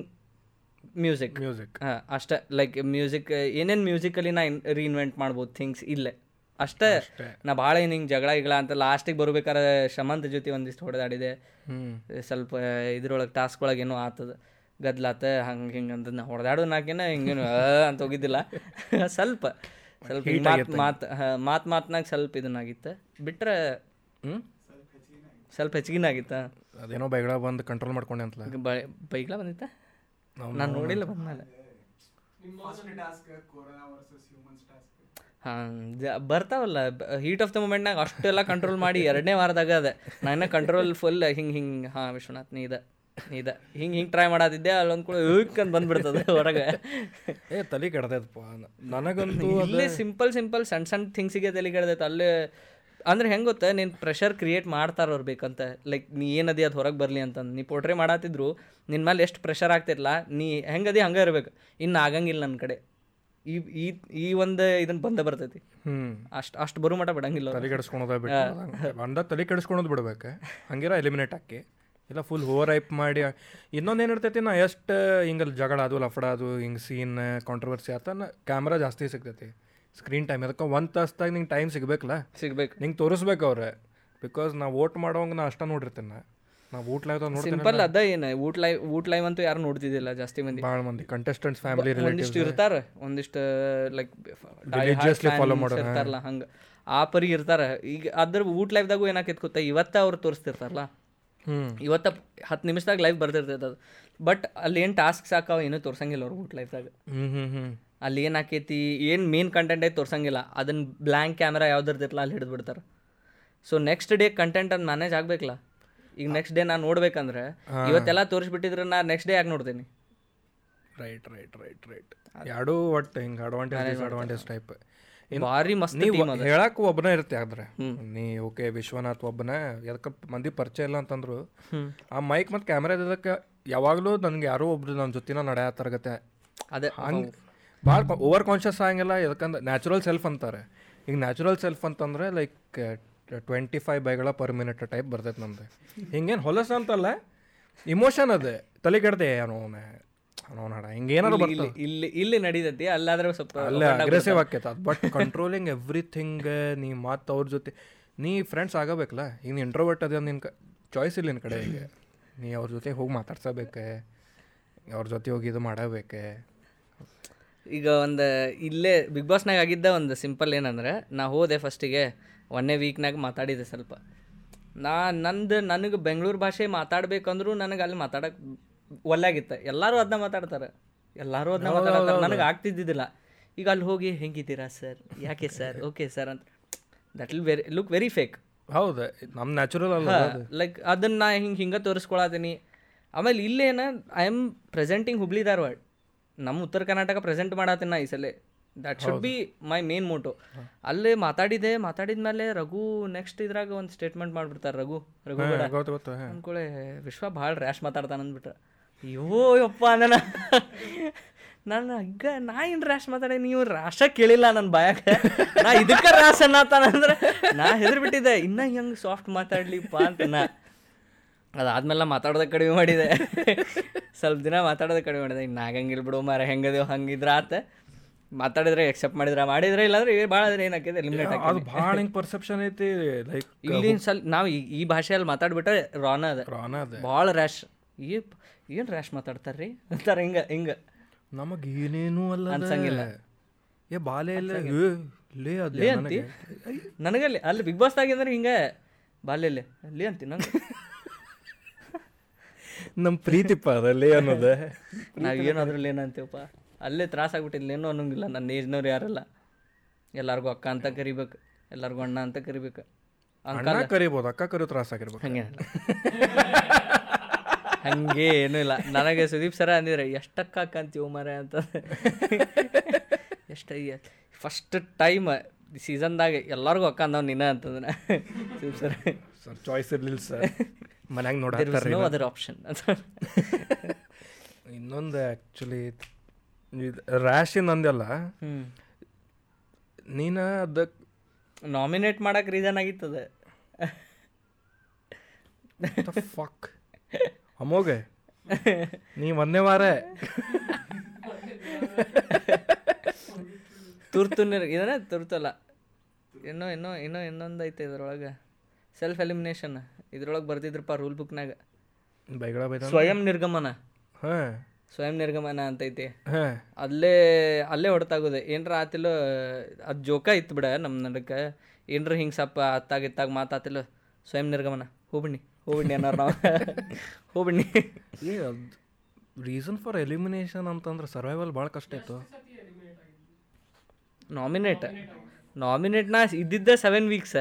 music music ಹಾಂ ಅಷ್ಟೇ. ಲೈಕ್ ಮ್ಯೂಸಿಕ್ ಏನೇನು ಮ್ಯೂಸಿಕಲ್ಲಿ ನಾ ರೀಇನ್ವೆಂಟ್ ಮಾಡ್ಬೋದು ಥಿಂಗ್ಸ್ ಇಲ್ಲೇ. ಅಷ್ಟೇ. ನಾ ಭಾಳ ಏನು ಹಿಂಗೆ ಜಗಳ ಗಿಗಳ ಅಂತ ಲಾಸ್ಟಿಗೆ ಬರ್ಬೇಕಾದ್ರೆ ಶಮಂತ್ ಜೊತೆ ಒಂದಿಷ್ಟು ಹೊಡೆದಾಡಿದೆ. ಸ್ವಲ್ಪ ಇದ್ರೊಳಗೆ ಟಾಸ್ಕ್ ಒಳಗೆ ಏನೋ ಆತದ. ಗದ್ಲಾತ ಹಂಗೆ ಹಿಂಗೆ ಅಂತ ನಾ ಹೊಡೆದಾಡೋ ನಾಕೇನ ಹಿಂಗೇನು ಅಂತ ಹೋಗಿದ್ದಿಲ್ಲ. ಸ್ವಲ್ಪ. ಸ್ವಲ್ಪ ಮಾತು ಮಾತ್ ಮಾತು ಮಾತು ಮಾತನಾಗ ಸ್ವಲ್ಪ ಇದನ್ನಾಗಿತ್ತು. ಬಿಟ್ರೆ ಹ್ಞೂ ಸ್ವಲ್ಪ ಹೆಚ್ಚಿಗೆನಾಗಿತ್ತ? ಅದೇನೋ ಬೈಗಳ ಬಂದು ಕಂಟ್ರೋಲ್ ಮಾಡ್ಕೊಂಡೆ ಅಂತ ಬೈಗಳ ಬಂದಿತ್ತ? ನಾನು ನೋಡಿಲ್ಲ ಬಂದ್ಮೇಲೆ. ಹಾಂ ಬರ್ತಾವಲ್ಲ ಹೀಟ್ ಆಫ್ ದ ಮೂಮೆಂಟ್ನಾಗ ಅಷ್ಟೆಲ್ಲ ಕಂಟ್ರೋಲ್ ಮಾಡಿ ಎರಡನೇ ವಾರದಾಗ ಅದ. ನಾನು ಕಂಟ್ರೋಲ್ ಫುಲ್ ಹಿಂಗೆ ಹಿಂಗೆ ಹಾಂ ವಿಶ್ವನಾಥ್ ನೀ ಇದ ಹಿಂಗ್ ಹಿಂಗ್ ಹಿಂಗೆ ಟ್ರೈ ಮಾಡತ್ತಿದ್ದೆ ಅಲ್ಲೊಂದು ಕೂಡ ಅಂತ ಬಂದ್ಬಿಡ್ತದೆ ಹೊರಗೆ. ಏ ತಲೆ ಕೆಡ್ದೈತಪ್ಪ. ನನಗಂತೂ ಇಲ್ಲೇ ಸಿಂಪಲ್ ಸಿಂಪಲ್ ಸಣ್ಣ ಸಣ್ಣ ಥಿಂಗ್ಸಿಗೆ ತಲೆ ಕೆಡ್ದೈತೆ. ಅಲ್ಲೇ ಅಂದ್ರೆ ಹೆಂಗೆ ಗೊತ್ತಾ ನೀನು ಪ್ರೆಷರ್ ಕ್ರಿಯೇಟ್ ಮಾಡ್ತಾರ ಅವ್ರು ಬೇಕಂತ. ಲೈಕ್ ನೀ ಏನದಿ ಅದು ಹೊರಗೆ ಬರಲಿ ಅಂತಂದು ನೀ ಪೋಟ್ರೆ ಮಾಡತ್ತಿದ್ರು ನಿನ್ನ ಮೇಲೆ ಎಷ್ಟು ಪ್ರೆಷರ್ ಆಗ್ತಿರ್ಲ ನೀ ಹೆಂಗದಿ ಹಂಗೆ ಇರ್ಬೇಕು. ಇನ್ನು ಆಗಂಗಿಲ್ಲ ನನ್ನ ಕಡೆ. ಈ ಈ ಈ ಒಂದು ಇದನ್ನ ಬಂದ ಬರ್ತೈತಿ. ಹ್ಞೂ ಅಷ್ಟು ಅಷ್ಟು ಬರೋ ಮಟ ಬಿಡಂಗಿಲ್ಲ. ತಲೆ ಕೆಡಿಸ್ಕೊಳೋದ ಬಿಟ್ಟು ಬಂದ ತಲೆ ಕೆಡಿಸ್ಕೊಳೋದು ಬಿಡ್ಬೇಕು. ಹಂಗಿರ ಎಲಿಮಿನೇಟ್ ಹಾಕಿ. ಇಲ್ಲ ಫುಲ್ ಓವರ್ ಐಪ್ ಮಾಡಿ. ಇನ್ನೊಂದು ಏನು ಇರ್ತೈತಿ ನಾ ಎಷ್ಟು ಹಿಂಗೆ ಜಗಳ ಅದು ಲಫಡ ಅದು ಹಿಂಗೆ ಸೀನ್ ಕಾಂಟ್ರವರ್ಸಿ ಆತ ಕ್ಯಾಮ್ರಾ ಜಾಸ್ತಿ ಸಿಗ್ತೈತಿ. ಸ್ಕ್ರೀನ್ ಟೈಮ್ ಅದಕ್ಕೆ ಒಂದು ತಾಸ್ದಾಗ ನಿಂಗೆ ಟೈಮ್ ಸಿಗಬೇಕಲ್ಲ? ಸಿಗ್ಬೇಕು. ನಿಂಗೆ ತೋರಿಸ್ಬೇಕು ಅವ್ರೆ. ಬಿಕಾಸ್ ನಾ ಓಟ್ ಮಾಡೋಂಗೆ ನಾ ಅಷ್ಟ ನೋಡಿರ್ತೀನಿ ನಾ. ನಾ ಊಟ ಲೈವ್ ಸಿಂಪಲ್ ಅದ ಏನು ಊಟ ಲೈವ್ ಊಟ ಲೈವ್ ಅಂತೂ ಯಾರು ನೋಡ್ತಿದ್ದಿಲ್ಲ ಜಾಸ್ತಿ ಮಂದಿ. ಭಾಳ ಮಂದಿ. ಕಂಟೆಸ್ಟೆಂಟ್ಸ್ ಫ್ಯಾಮಿಲಿ ಒಂದಿಷ್ಟು ಇರ್ತಾರೆ ಒಂದಿಷ್ಟು ಲೈಕ್ ಫಾಲೋ. ಇರ್ತಾರಲ್ಲ ಹಂಗೆ. ಆ ಪರಿ ಇರ್ತಾರ. ಈಗ ಅದ್ರ ಊಟ ಲೈವ್ದಾಗೂ ಏನಾಕೈತೆ ಗೊತ್ತಾ? ಇವತ್ತ ಅವ್ರು ತೋರಿಸ್ತಿರ್ತಾರಲ್ಲ. ಇವತ್ತ ಹತ್ತು ನಿಮಿಷದಾಗ ಲೈವ್ ಬರ್ದಿರ್ತೈತೆ ಅದು. ಬಟ್ ಅಲ್ಲಿ ಏನು ಟಾಸ್ಕ್ ಸಾಕಾವ ಏನೂ ತೋರ್ಸಂಗಿಲ್ಲ ಅವ್ರು ಊಟ ಲೈಫ್ದಾಗ ಅಲ್ಲಿ ಏನು ಆಕೈತಿ ಏನು ಮೇನ್ ಕಂಟೆಂಟ್ ಐತೆ ತೋರ್ಸಂಗಿಲ್ಲ. ಅದನ್ನ ಬ್ಲ್ಯಾಂಕ್ ಕ್ಯಾಮ್ರಾ ಯಾವ್ದಿರ್ತೈತಲ್ಲ ಅಲ್ಲಿ ಹಿಡಿದ್ಬಿಡ್ತಾರೆ. ಸೊ ನೆಕ್ಸ್ಟ್ ಡೇ ಕಂಟೆಂಟ್ ಅದು ಮ್ಯಾನೇಜ್ ಆಗ್ಬೇಕಲ್ಲ. ಈಗ ನೆಕ್ಸ್ಟ್ ಡೇ ನಾನು ನೋಡ್ಬೇಕಂದ್ರೆ ಇವತ್ತೆಲ್ಲ ತೋರಿಸ್ಬಿಟ್ಟಿದ್ರೆ ನಾ ನೆಕ್ಸ್ಟ್ ಡೇ ಯಾಕೆ ನೋಡ್ತೀನಿ? ರೈಟ್ ರೈಟ್ ರೈಟ್ ರೈಟ್ ಎರಡೂ ಒಟ್ಟು ಹಿಂಗೆ ಅಡ್ವಾಂಟೇಜ್ ಅಡ್ವಾಂಟೇಜ್ ಟೈಪ್ ಭಾರಿ ಮಸ್ತ್ ನೀವು ಹೇಳಕ್ಕೆ ಒಬ್ಬನೇ ಇರುತ್ತೆ ಆದ್ರೆ. ನೀ ಓಕೆ ವಿಶ್ವನಾಥ್ ಒಬ್ಬನ ಯಾಕೆ ಮಂದಿ ಪರಿಚಯ ಇಲ್ಲ ಅಂತಂದ್ರು. ಆ ಮೈಕ್ ಮತ್ತು ಕ್ಯಾಮ್ರಾ ಇದಕ್ಕೆ ಯಾವಾಗಲೂ ನನಗೆ ಯಾರೋ ಒಬ್ರು ನನ್ನ ಜೊತಿನ ತರಗತೆ ಅದೇ. ಹಂಗೆ ಭಾಳ ಓವರ್ ಕಾನ್ಷಿಯಸ್ ಆಗಂಗಿಲ್ಲ ಯಾಕಂದ್ರೆ ನ್ಯಾಚುರಲ್ ಸೆಲ್ಫ್ ಅಂತಾರೆ. ಈಗ ನ್ಯಾಚುರಲ್ ಸೆಲ್ಫ್ ಅಂತಂದ್ರೆ ಲೈಕ್ ಟ್ವೆಂಟಿ ಫೈವ್ ಬೈಗಳ ಪರ್ ಮಿನಿಟ್ ಟೈಪ್ ಬರ್ತೈತೆ ನಮ್ದು. ಹಿಂಗೇನು ಹೊಲಸ ಅಂತಲ್ಲ ಇಮೋಷನ್ ಅದೇ. ತಲೆ ಕೆಡದೆ ಅವನ ಅವನ ಹಿಂಗೇನಾದ್ರು ಹಿಂಗೇನಾರು ಇಲ್ಲಿ ಇಲ್ಲಿ ನಡೀತೈತಿ ಅಲ್ಲಾದ್ರೆ ಸ್ವಲ್ಪ ಅಲ್ಲೇ ಅಗ್ರೆಸಿವ್ ಆಕೈತೆ ಅದು. ಬಟ್ ಕಂಟ್ರೋಲಿಂಗ್ ಎವ್ರಿಥಿಂಗ್ ನೀ ಮತ್ತು ಅವ್ರ ಜೊತೆ ನೀ ಫ್ರೆಂಡ್ಸ್ ಆಗಬೇಕಲ್ಲ? ಈಗ ಇಂಟ್ರೋವರ್ಟ್ ಅದೇ ನಿನ್ನ ಚಾಯ್ಸ್ ಇಲ್ಲ ನಿನ್ನ ಕಡೆ ಈಗ. ನೀ ಅವ್ರ ಜೊತೆ ಹೋಗಿ ಮಾತಾಡ್ಸಬೇಕೆ ಅವ್ರ ಜೊತೆ ಹೋಗಿ ಇದು ಮಾಡಬೇಕೆ. ಈಗ ಒಂದು ಇಲ್ಲೇ ಬಿಗ್ ಬಾಸ್ನಾಗ ಆಗಿದ್ದ ಒಂದು ಸಿಂಪಲ್ ಏನಂದ್ರೆ ನಾ ಹೋದೆ ಫಸ್ಟಿಗೆ ಒಂದೇ ವೀಕ್ನಾಗ ಮಾತಾಡಿದೆ ಸ್ವಲ್ಪ. ನಾ ನಂದು ನನಗೆ ಬೆಂಗಳೂರು ಭಾಷೆ ಮಾತಾಡ್ಬೇಕಂದ್ರೂ ನನಗೆ ಅಲ್ಲಿ ಮಾತಾಡಕ್ಕೆ ಒಲ್ಲಾಗಿತ್ತು. ಎಲ್ಲರೂ ಅದನ್ನ ಮಾತಾಡ್ತಾರೆ. ಎಲ್ಲರೂ ಅದನ್ನ ಮಾತಾಡ್ತಾರೆ. ನನಗೆ ಆಗ್ತಿದ್ದಿದ್ದಿಲ್ಲ. ಈಗ ಅಲ್ಲಿ ಹೋಗಿ ಹೆಂಗಿದ್ದೀರಾ ಸರ್? ಯಾಕೆ ಸರ್? ಓಕೆ ಸರ್ ಅಂತ. That will very look very fake ಹೌದು ನಮ್ಮ ನ್ಯಾಚುರಲ್ ಅಲ್ಲ ಲೈಕ್ ಅದನ್ನ ನಾ ಹಿಂಗೆ ಹಿಂಗೆ ತೋರಿಸ್ಕೊಳತೀನಿ. ಆಮೇಲೆ ಇಲ್ಲೇನ I am presenting Hubli Dharwad ನಮ್ಮ ಉತ್ತರ ಕರ್ನಾಟಕ ಪ್ರೆಸೆಂಟ್ ಮಾಡತ್ತಿನ ನಾ ಈ ಸಲ. That should be my main motto ಅಲ್ಲೇ ಮಾತಾಡಿದೆ ಮಾತಾಡಿದ ಮೇಲೆ ರಘು ನೆಕ್ಸ್ಟ್ ಇದ್ರಾಗ ಒಂದು ಸ್ಟೇಟ್ಮೆಂಟ್ ಮಾಡ್ಬಿಡ್ತಾರೆ ರಘು ರಘು ಅಂದ್ಕೊಳ್ಳೆ. ವಿಶ್ವ ಭಾಳ ರ್ಯಾಶ್ ಮಾತಾಡ್ತಾನ ಅಂದ್ಬಿಟ್ರೆ. ಅಯ್ಯೋ ಯಪ್ಪ ನನ್ನ ನಾನು ಹಗ್ಗ ನಾ ಏನು ರ್ಯಾಶ್ ಮಾತಾಡಿ ನೀವು ರಾಶ ಕೇಳಿಲ್ಲ ನನ್ನ ಬಾಯಾಗ. ನಾ ಇದಕ್ಕೆ ರ್ಯಾಶ್ ಅನ್ನತ್ತಾನಂದ್ರೆ ನಾ ಹೆದರ್ಬಿಟ್ಟಿದ್ದೆ ಇನ್ನ ಹೆಂಗ್ ಸಾಫ್ಟ್ ಮಾತಾಡ್ಲಿಪ್ಪ ಅಂತ ನಾ. ಅದಾದ್ಮೇಲೆ ಮಾತಾಡೋದಕ್ಕೆ ಕಡಿಮೆ ಮಾಡಿದೆ. ಸ್ವಲ್ಪ ದಿನ ಮಾತಾಡೋದು ಕಡಿಮೆ ಮಾಡಿದೆ. ಇನ್ನು ಆಗಂಗಿಲ್ಲ ಬಿಡು ಮಾರ ಹೆಂಗದೇವು ಹಂಗಿದ್ರೆ ಆತ. ಮಾತಾಡಿದ್ರೆ ಎಕ್ಸೆಪ್ಟ್ ಮಾಡಿದ್ರೆ ಮಾಡಿದ್ರೆ ಇಲ್ಲಾಂದ್ರೆ ಭಾಳ ಆದ್ರೆ ಏನಾಕೈತೆ ಲಿಮಿಟ್ ಅದು ಭಾಳ ಹಿಂಗೆ ಪರ್ಸೆಪ್ಷನ್ ಐತಿ ಲೈಕ್ ಇಲ್ಲಿ ಸಲ ನಾವು ಈ ಭಾಷೆಯಲ್ಲಿ ಮಾತಾಡ್ಬಿಟ್ರೆ ರಾನ ಅದ. ರಾನ ಅದ. ಭಾಳ ರ್ಯಾಶ್ ಈ ಏನು ರ್ಯಾಶ್ ಮಾತಾಡ್ತಾರೆ ರೀ ಅಂತಾರೆ ಹಿಂಗೆ ಹಿಂಗೆ. ನಮಗೆ ಏನೇನು ಅಲ್ಲ. ಅನ್ಸಂಗಿಲ್ಲ. ಏ ಬಾಲೆ ಇಲ್ಲ ಏ, ಲೇ ಅದು ಲೇ ಅಂತಿ? ನನಗಲ್ಲಿ ಅಲ್ಲಿ ಬಿಗ್ ಬಾಸ್ ಅಂದ್ರೆ ಹಿಂಗೆ ಬಾಲ್ಯಲ್ಲಿ ಲೇ ಅಂತಿ ನಂಗೆ. ನಮ್ ಪ್ರೀತಿಪ್ಪ ಅದರಲ್ಲಿ ಲೇ ಅನ್ನೋದ ಏನು ಅದ್ರಲ್ಲಿ ಏನಂತೀವಪ್ಪ ಅಲ್ಲೇ ತ್ರಾಸ ಆಗ್ಬಿಟ್ಟಿಲ್ಲ ಏನೋ ಅನ್ನೋಂಗಿಲ್ಲ. ನನ್ನ ಏಜ್ನವ್ರು ಯಾರಲ್ಲ. ಎಲ್ಲಾರ್ಗು ಅಕ್ಕ ಅಂತ ಕರಿಬೇಕು ಎಲ್ಲಾರ್ಗು ಅಣ್ಣ ಅಂತ ಕರಿಬೇಕು. ಅಣ್ಣ ಕರಿಬೋದು ಅಕ್ಕ ಕರಿಯೋ ತ್ರಾಸ ಆಗಿರ್ಬೇಕು ಹಂಗೆ. ಹಂಗೆ ಏನೂ ಇಲ್ಲ. ನನಗೆ ಸುದೀಪ್ ಸರ ಅಂದಿದ್ರೆ ಎಷ್ಟಕ್ಕ ಅಕ್ಕ ಅಂತೀವ ಮರ ಅಂತ. ಎಷ್ಟು ಫಸ್ಟ್ ಟೈಮ್ ಸೀಸನ್ದಾಗ ಎಲ್ಲಾರ್ಗು ಅಕ್ಕ ಅಂದವ್ ನಿನ್ನ ಅಂತಂದ್ರೆ. ಸುದೀಪ್ ಸರ್. ಸರ್ ಚಾಯ್ಸ್ ಇರಲಿಲ್ಲ ಸರ್. ಮನ್ಯಾಗ ದೇರ್ ವಾಸ್ ನೋಡ ನೋ ಅದರ್ ಆಪ್ಷನ್ ಇನ್ನೊಂದು ಆ್ಯಕ್ಚುಲಿ ರ್ಯಾಶ್ ಇನ್ನೊಂದೆಲ್ಲ ನೀನ ಅದಕ್ಕೆ ನಾಮಿನೇಟ್ ಮಾಡಕ್ಕೆ ರೀಸನ್ ಆಗಿತ್ತದ. ಫಕ್ ಅಮೋಗೆ ನೀ ಒಂದೇ ವಾರ. ತುರ್ತು ಇದನ್ನ ತುರ್ತಲ್ಲ. ಇನ್ನೂ ಇನ್ನೂ ಇನ್ನೂ ಇನ್ನೊಂದು ಐತೆ ಇದ್ರೊಳಗೆ. ಸೆಲ್ಫ್ ಎಲಿಮಿನೇಷನ್ ಇದ್ರೊಳಗೆ ಬರ್ತಿದ್ರಪ್ಪ ರೂಲ್ ಬುಕ್ನಾಗ ಬೈಗಳ ಬೈದ ಸ್ವಯಂ ನಿರ್ಗಮನ. ಹಾಂ. ಸ್ವಯಂ ನಿರ್ಗಮನ ಅಂತೈತಿ. ಹಾಂ. ಅಲ್ಲೇ ಅಲ್ಲೇ ಹೊಡೆತಾಗೋದು ಏನರ ಆತಿಲ್ಲ ಅದು ಜೋಕ ಇತ್ತು ಬಿಡ ನಮ್ಮ ನಡಕ್ಕೆ ಏನರ ಹಿಂಗೆ ಸಪ್ಪ ಅತ್ತಾಗ ಇತ್ತಾಗ ಮಾತಾತಿಲ್ಲ ಸ್ವಯಂ ನಿರ್ಗಮನ. ಹೋಗ್ಬಿಡ್ನಿ ಹೋಗ್ಬಿಡ್ನಿ ಅನ್ನೋರು ನಾವು. ಅದು ರೀಸನ್ ಫಾರ್ ಎಲಿಮಿನೇಷನ್ ಅಂತಂದ್ರೆ ಸರ್ವೈವಲ್ ಭಾಳ ಕಷ್ಟ ಇತ್ತು. ನಾಮಿನೇಟ್ ನಾಮಿನೇಟ್ನ ನಾ ಇದ್ದಿದ್ದೆ seven weeks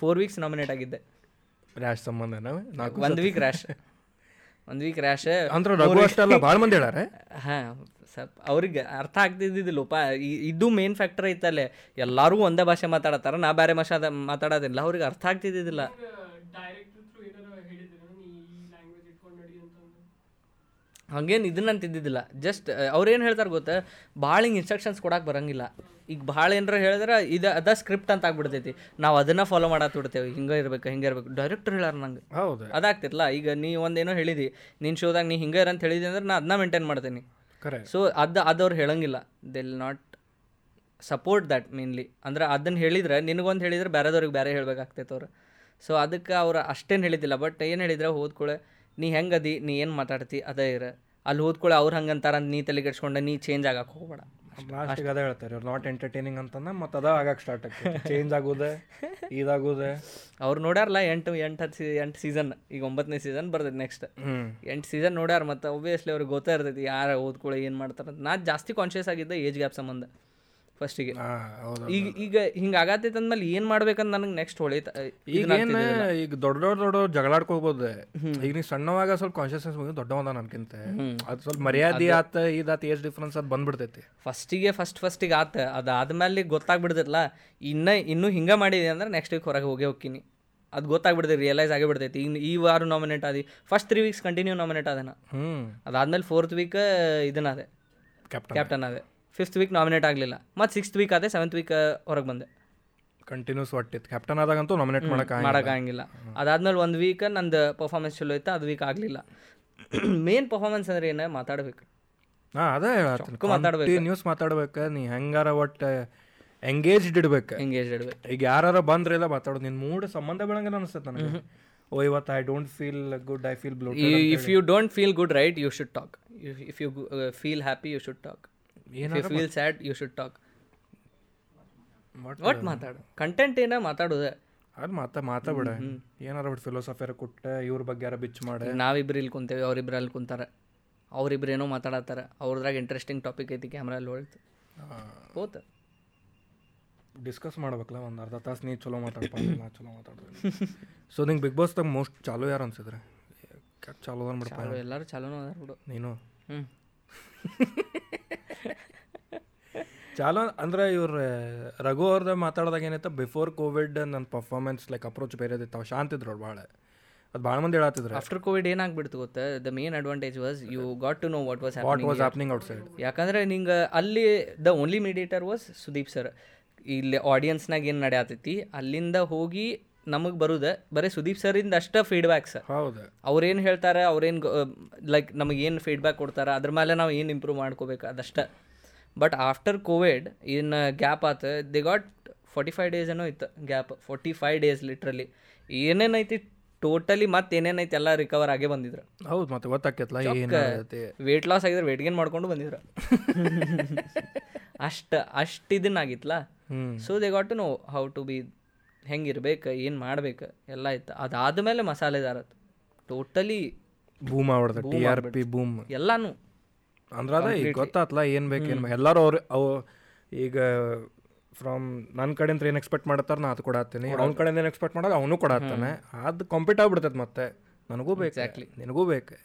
four weeks nominate ಆಗಿದ್ದೆ. ರ್ಯಾಶ್ ಸಂಬಂಧ ನಾಲ್ಕು ಒಂದು ವೀಕ್ ರ್ಯಾಶ್ ಒಂದು ವೀಕ್ ರ್ಯಾಶ್ ಅಂದ್ರೆ ರಘು ಅಷ್ಟೆಲ್ಲ ಭಾಳ ಮಂದಿ ಹೇಳಾರೆ ಹಾಂ ಸ್ವಲ್ಪ ಅವ್ರಿಗೆ ಅರ್ಥ ಆಗ್ತಿದ್ದಿದ್ದಿಲ್ಲಪ್ಪ ಇದು ಮೇನ್ ಫ್ಯಾಕ್ಟರ್ ಐತಲ್ಲೇ. ಎಲ್ಲರೂ ಒಂದೇ ಭಾಷೆ ಮಾತಾಡತ್ತಾರ ನಾ ಬೇರೆ ಭಾಷೆ ಮಾತಾಡೋದಿಲ್ಲ. ಅವ್ರಿಗೆ ಅರ್ಥ ಆಗ್ತಿದ್ದಿದ್ದಿಲ್ಲ. ಹಂಗೇನು ಇದನ್ನ ಅಂತಿದ್ದಿದ್ದಿಲ್ಲ ಜಸ್ಟ್ ಅವ್ರೇನು ಹೇಳ್ತಾರೆ ಗೊತ್ತಾ? ಭಾಳ ಹಿಂಗೆ ಇನ್ಸ್ಟ್ರಕ್ಷನ್ಸ್ ಕೊಡಕ್ಕೆ ಬರಂಗಿಲ್ಲ. ಈಗ ಭಾಳ ಏನಾರ ಹೇಳಿದ್ರೆ ಇದು ಅದ ಸ್ಕ್ರಿಪ್ಟ್ ಅಂತ ಆಗ್ಬಿಡ್ತೈತಿ. ನಾವು ಅದನ್ನ ಫಾಲೋ ಮಾಡತ್ ಬಿಡ್ತೇವೆ. ಹಿಂಗೆ ಇರ್ಬೇಕು ಹಿಂಗೆ ಇರ್ಬೇಕು. ಡೈರೆಕ್ಟರ್ ಹೇಳಾರ ನಂಗೆ. ಹೌದು. ಅದಾಗ್ತಿರ್ಲ ಈಗ ನೀ ಒಂದೇನೋ ಹೇಳಿದಿ ನಿನ್ನ ಶೋದಾಗ ನೀ ಹಿಂಗೆ ಇರ ಅಂತ ಹೇಳಿದಿ ಅಂದ್ರೆ ನಾ ಅದನ್ನ ಮೇಂಟೈನ್ ಮಾಡ್ತೀನಿ. ಸೊ ಅದು ಅದವ್ರು ಹೇಳಂಗಿಲ್ಲ. ದಿಲ್ ನಾಟ್ ಸಪೋರ್ಟ್ ದ್ಯಾಟ್ ಮೇನ್ಲಿ ಅಂದ್ರೆ ಅದನ್ನು ಹೇಳಿದ್ರೆ ನಿನಗೊಂದು ಹೇಳಿದ್ರೆ ಬೇರೆದವ್ರಿಗೆ ಬೇರೆ ಹೇಳ್ಬೇಕಾಗ್ತೈತೆ ಅವ್ರು. ಸೊ ಅದಕ್ಕೆ ಅವ್ರು ಅಷ್ಟೇನು ಹೇಳಿದ್ದಿಲ್ಲ. ಬಟ್ ಏನು ಹೇಳಿದ್ರೆ ಓದ್ಕೊಳ್ಳೆ ನೀ ಹೆಂಗದಿ ನೀ ಏನು ಮಾತಾಡ್ತಿ ಅದೇ ಇರ. ಅಲ್ಲಿ ಓದ್ಕೊಳ್ಳೆ ಅವ್ರು ಹಂಗಂತಾರ ನೀ ತಲೆಗೆಡ್ಸ್ಕೊಂಡೆ ನೀ ಚೇಂಜ್ ಆಗಕ್ಕೆ ಹೋಗ್ಬೇಡ. ಲಾಸ್ಟಿಗೆ ಅದೇ ಹೇಳ್ತಾರೆ. ನಾಟ್ ಎಂಟರ್ಟೈನಿಂಗ್ ಅಂತಂದ ಮತ್ತೆ ಅದ ಆಗಕ್ಕೆ ಸ್ಟಾರ್ಟ್ ಆಗ್ತದೆ. ಚೇಂಜ್ ಆಗೋದೆ ಇದಾಗೋದೆ. ಅವ್ರು ನೋಡ್ಯಾರಲ್ಲ ಎಂಟು ಎಂಟು ಹತ್ತು ಎಂಟು ಸೀಸನ್ ಈಗ ಒಂಬತ್ತನೇ ಸೀಸನ್ ಬರ್ತೈತೆ ನೆಕ್ಸ್ಟ್ ಎಂಟು ಸೀಸನ್ ನೋಡ್ಯಾರ ಮತ್ತು ಒಬ್ವಿಯಸ್ಲಿ ಅವ್ರಿಗೆ ಗೊತ್ತೇ ಇರ್ತೈತಿ ಯಾರು ಓದ್ಕೊಳ್ಳಿ ಏನು ಮಾಡ್ತಾರೆ ನಾ ಜಾಸ್ತಿ ಕಾನ್ಷಿಯಸ್ ಆಗಿದ್ದೆ ಏಜ್ ಗ್ಯಾಪ್ ಸಂಬಂಧ. ಫಸ್ಟಿಗೆ. ಈಗ ಈಗ ಹಿಂಗೆ ಆಗತ್ತೈತೆ ಅಂದ್ಮೇಲೆ ಏನು ಮಾಡ್ಬೇಕಂತ ನನಗೆ ನೆಕ್ಸ್ಟ್ ಹೊಳಿತ ಈಗ ಏನು ಈಗ ದೊಡ್ಡ ದೊಡ್ಡ ದೊಡ್ಡ ಜಗಳಾಡ್ಕೋಬೋದು ಈಗ ನೀವು ಸಣ್ಣವಾಗ ಸ್ವಲ್ಪ ಕಾನ್ಶಿಯಸ್ನೆಸ್ ಬಂದು ದೊಡ್ಡವದ ನನ್ಕಿಂತ. ಅದು ಸ್ವಲ್ಪ ಮರ್ಯಾದೆ ಆತ ಇದಾತ ಏಜ್ ಡಿಫ್ರೆನ್ಸ್ ಅದು ಬಂದ್ಬಿಡ್ತೈತಿ. ಫಸ್ಟಿಗೆ ಫಸ್ಟ್ ಫಸ್ಟಿಗೆ ಆತ ಅದಾದ್ಮೇಲೆ ಗೊತ್ತಾಗ್ಬಿಡ್ತೈತಲ್ಲ ಇನ್ನೂ ಇನ್ನೂ ಹಿಂಗೆ ಮಾಡಿದೆ ಅಂದ್ರೆ ನೆಕ್ಸ್ಟ್ ವೀಕ್ ಹೊರಗೆ ಹೋಗಿ ಹೋಗ್ತೀನಿ. ಅದು ಗೊತ್ತಾಗ್ಬಿಡ್ತೈತಿ ರಿಯಲೈಸ್ ಆಗಿಬಿಡ್ತೈತಿ. ಇನ್ನು ಈ ವಾರ ನಾಮಿನೇಟ್ ಆದಿ first three weeks continue nominate ಆದ ನಾ ಹ್ಞೂ ಅದಾದ್ಮೇಲೆ ಫೋರ್ತ್ ವೀಕ್ ಇದನ್ನ ಅದೇ ಕ್ಯಾಪ್ಟನ್ ಅದೇ ಫಿಫ್ತ್ ವೀಕ್ ನಾಮಿನೇಟ್ ಆಗಲಿಲ್ಲ. ಮತ್ತು ಸಿಕ್ಸ್ತ್ ವೀಕ್ ಅದೇ ಸೆವೆಂತ್ ವೀಕ್ ಹೊರಗೆ ಬಂದೆ. ಕಂಟಿನ್ಯೂಸ್ ಒಟ್ಟಿತ್ತು ಕ್ಯಾಪ್ಟನ್ ಆದಾಗಂತೂ ನಾಮಿನೇಟ್ ಮಾಡೋಕೆ ಮಾಡೋಕ್ಕಾಗಿಲ್ಲ ಅದಾದ್ಮೇಲೆ ಒಂದು ವೀಕ್ ನಂದು ಪರ್ಫಾರ್ಮೆನ್ಸ್ ಚಲೋ ಇತ್ತು ಅದು ವೀಕ್ ಆಗಲಿಲ್ಲ. ಮೇನ್ ಪರ್ಫಾರ್ಮೆನ್ಸ್ ಅಂದ್ರೆ ಏನು? ಮಾತಾಡ್ಬೇಕು. ಹಾಂ ಅದೇ ಮಾತಾಡ್ಬೇಕು. ನ್ಯೂಸ್ ಮಾತಾಡ್ಬೇಕು ನೀ ಹೆಂಗಾರ ಒಟ್ಟು ಎಂಗೇಜ್ಡ್ ಇಡ್ಬೇಕು. ಎಂಗೇಜ್ ಇಡ್ಬೇಕು. ಈಗ ಯಾರು ಬಂದ್ರಿಲ್ಲ ಮಾತಾಡೋದು ನಿನ್ನ ಮೂಡ್ ಸಂಬಂಧ ಬೆಳಂಗಿಲ್ಲ ಅನಿಸುತ್ತೆ ನನಗೆ. ಓ ಇವತ್ತು I don't feel good I feel blue if you don't feel good right you should talk if you feel happy you should talk you feel sad you should talk ಒಟ್ ಮಾತಾಡು? ಕಂಟೆಂಟ್ ಏನ ಮಾತಾಡೋದೆ? ಅದು ಮಾತಾ ಮಾತಾಡ್ಬಿಡ. ಏನಾರ ಬಿಟ್ಟು ಫಿಲೋಸಫಿಯರ್ ಕೊಟ್ಟೆ ಇವ್ರ ಬಗ್ಗೆ ಯಾರ ಬಿಚ್ ಮಾಡಿ. ನಾವಿಬ್ರು ಇಲ್ಲಿ ಕುಂತೇವೆ ಅವ್ರಿಬ್ರು ಅಲ್ಲಿ ಕುಂತಾರೆ. ಅವ್ರಿಬ್ರು ಏನೋ ಮಾತಾಡತ್ತಾರ. ಅವ್ರದ್ರಾಗ ಇಂಟ್ರೆಸ್ಟಿಂಗ್ ಟಾಪಿಕ್ ಐತಿ ಕ್ಯಾಮ್ರಾ ಅಲ್ಲಿ ಹೊಳ್ತು ಹೋತ. ಡಿಸ್ಕಸ್ ಮಾಡ್ಬೇಕಲ್ಲ ಒಂದು ಅರ್ಧ ತಾಸು ನೀ ಚಲೋ ಮಾತಾಡ್ಪ ನಾ ಚಲೋ ಮಾತಾಡ್ತೀನಿ. ಸೊ ನಿಂಗೆ ಬಿಗ್ ಬಾಸ್ದಾಗ ಮೋಸ್ಟ್ ಚಾಲೋ ಯಾರು ಅನ್ಸಿದ್ರೆ? ಚಾಲೋ ಚಾಲು ಎಲ್ಲರೂ ಚಾಲೂನು ಅದಾರ ಬಿಡು. ನೀನು? ಹ್ಞೂ ಚಾಲು ಅಂದ್ರೆ ಇವ್ರ ರಘು ಅವ್ರದ ಮಾತಾಡಿದಾಗ ಏನೈತೆ ಬಿಫೋರ್ ಕೋವಿಡ್ ನನ್ನ ಪರ್ಫಾರ್ಮೆನ್ಸ್ ಲೈಕ್ ಅಪ್ರೋಚ್ ಬೇರೆ ಇತ್ತು ಶಾಂತ ಇದ್ರು ಭಾಳ ಅದು ಭಾಳ ಮಂದಿ ಹೇಳತ್ತಿದ್ರು ಆಫ್ಟರ್ ಕೋವಿಡ್ ಏನಾಗ್ಬಿಡ್ತು ಗೊತ್ತಾ? The main advantage was you got to know what was what was happening outside ಯಾಕಂದ್ರೆ ನಿಂಗೆ ಅಲ್ಲಿ the only mediator was Sudeep sir ಇಲ್ಲಿ ಆಡಿಯನ್ಸ್ನಾಗ ಏನು ನಡೆಯತೈತಿ ಅಲ್ಲಿಂದ ಹೋಗಿ ನಮಗೆ ಬರುದ ಬರೀ ಸುದೀಪ್ ಸರಿಂದ ಅಷ್ಟೇ ಫೀಡ್ಬ್ಯಾಕ್ಸ್ ಹೌದು. ಅವ್ರೇನು ಹೇಳ್ತಾರೆ ಅವ್ರೇನು ಲೈಕ್ ನಮಗೆ ಏನು ಫೀಡ್ಬ್ಯಾಕ್ ಕೊಡ್ತಾರೆ ಅದ್ರ ಮೇಲೆ ನಾವು ಏನು ಇಂಪ್ರೂವ್ ಮಾಡ್ಕೋಬೇಕು ಅದಷ್ಟೇ. ಬಟ್ ಆಫ್ಟರ್ ಕೋವಿಡ್ ಇನ್ನು ಗ್ಯಾಪ್ ಆತು the got forty five days ಏನೋ ಇತ್ತು gap forty five days literally ಏನೇನೈತಿ totally ಮತ್ತೆ ಏನೇನೈತಿ ಎಲ್ಲ ರಿಕವರ್ ಆಗೇ ಬಂದಿದ್ರು. ಹೌದು ಮತ್ತೆ ಗೊತ್ತಾಕೈತಲ್ಲ ವೇಟ್ ಲಾಸ್ ಆಗಿದ್ರೆ ವೇಟ್ ಗೇನ್ ಮಾಡ್ಕೊಂಡು ಬಂದಿದ್ರು. ಅಷ್ಟು ಅಷ್ಟು ಇದನ್ನಾಗಿತ್ತಲ್ಲ so they got to know how to be ಹೆಂಗಿರ್ಬೇಕು ಏನು ಮಾಡ್ಬೇಕು ಎಲ್ಲ ಇತ್ತು. ಅದಾದಮೇಲೆ ಮಸಾಲೆದಾರ ಟೋಟಲಿ ಬೂಮ್ ಆಗ್ಬಿಡ್ದೆ ಟಿ ಆರ್ ಪಿ ಬೂಮ್ ಎಲ್ಲಾನು. ಅಂದ್ರೆ ಅದೇ ಈಗ ಗೊತ್ತಾತ್ಲ ಏನು ಬೇಕು ಏನು ಎಲ್ಲಾರು ಅವ್ರು ಅವು ಈಗ ಫ್ರಮ್ ನನ್ನ ಕಡೆಯಿಂದ ಏನು ಎಕ್ಸ್ಪೆಕ್ಟ್ ಮಾಡತ್ತಾರ ನಾ ಅದು ಕೊಡತ್ತೀನಿ. ಅವ್ನ ಕಡೆಯಿಂದ ಏನು ಎಕ್ಸ್ಪೆಕ್ಟ್ ಮಾಡೋದು ಅವನು ಕೊಡತ್ತಾನೆ. ಅದು ಕಾಂಪಿಟ್ ಆಗ್ಬಿಡ್ತೈತೆ ಮತ್ತೆ. ನನಗೂ ಬೇಕು. ನಿನಗೂ ಬೇಕು.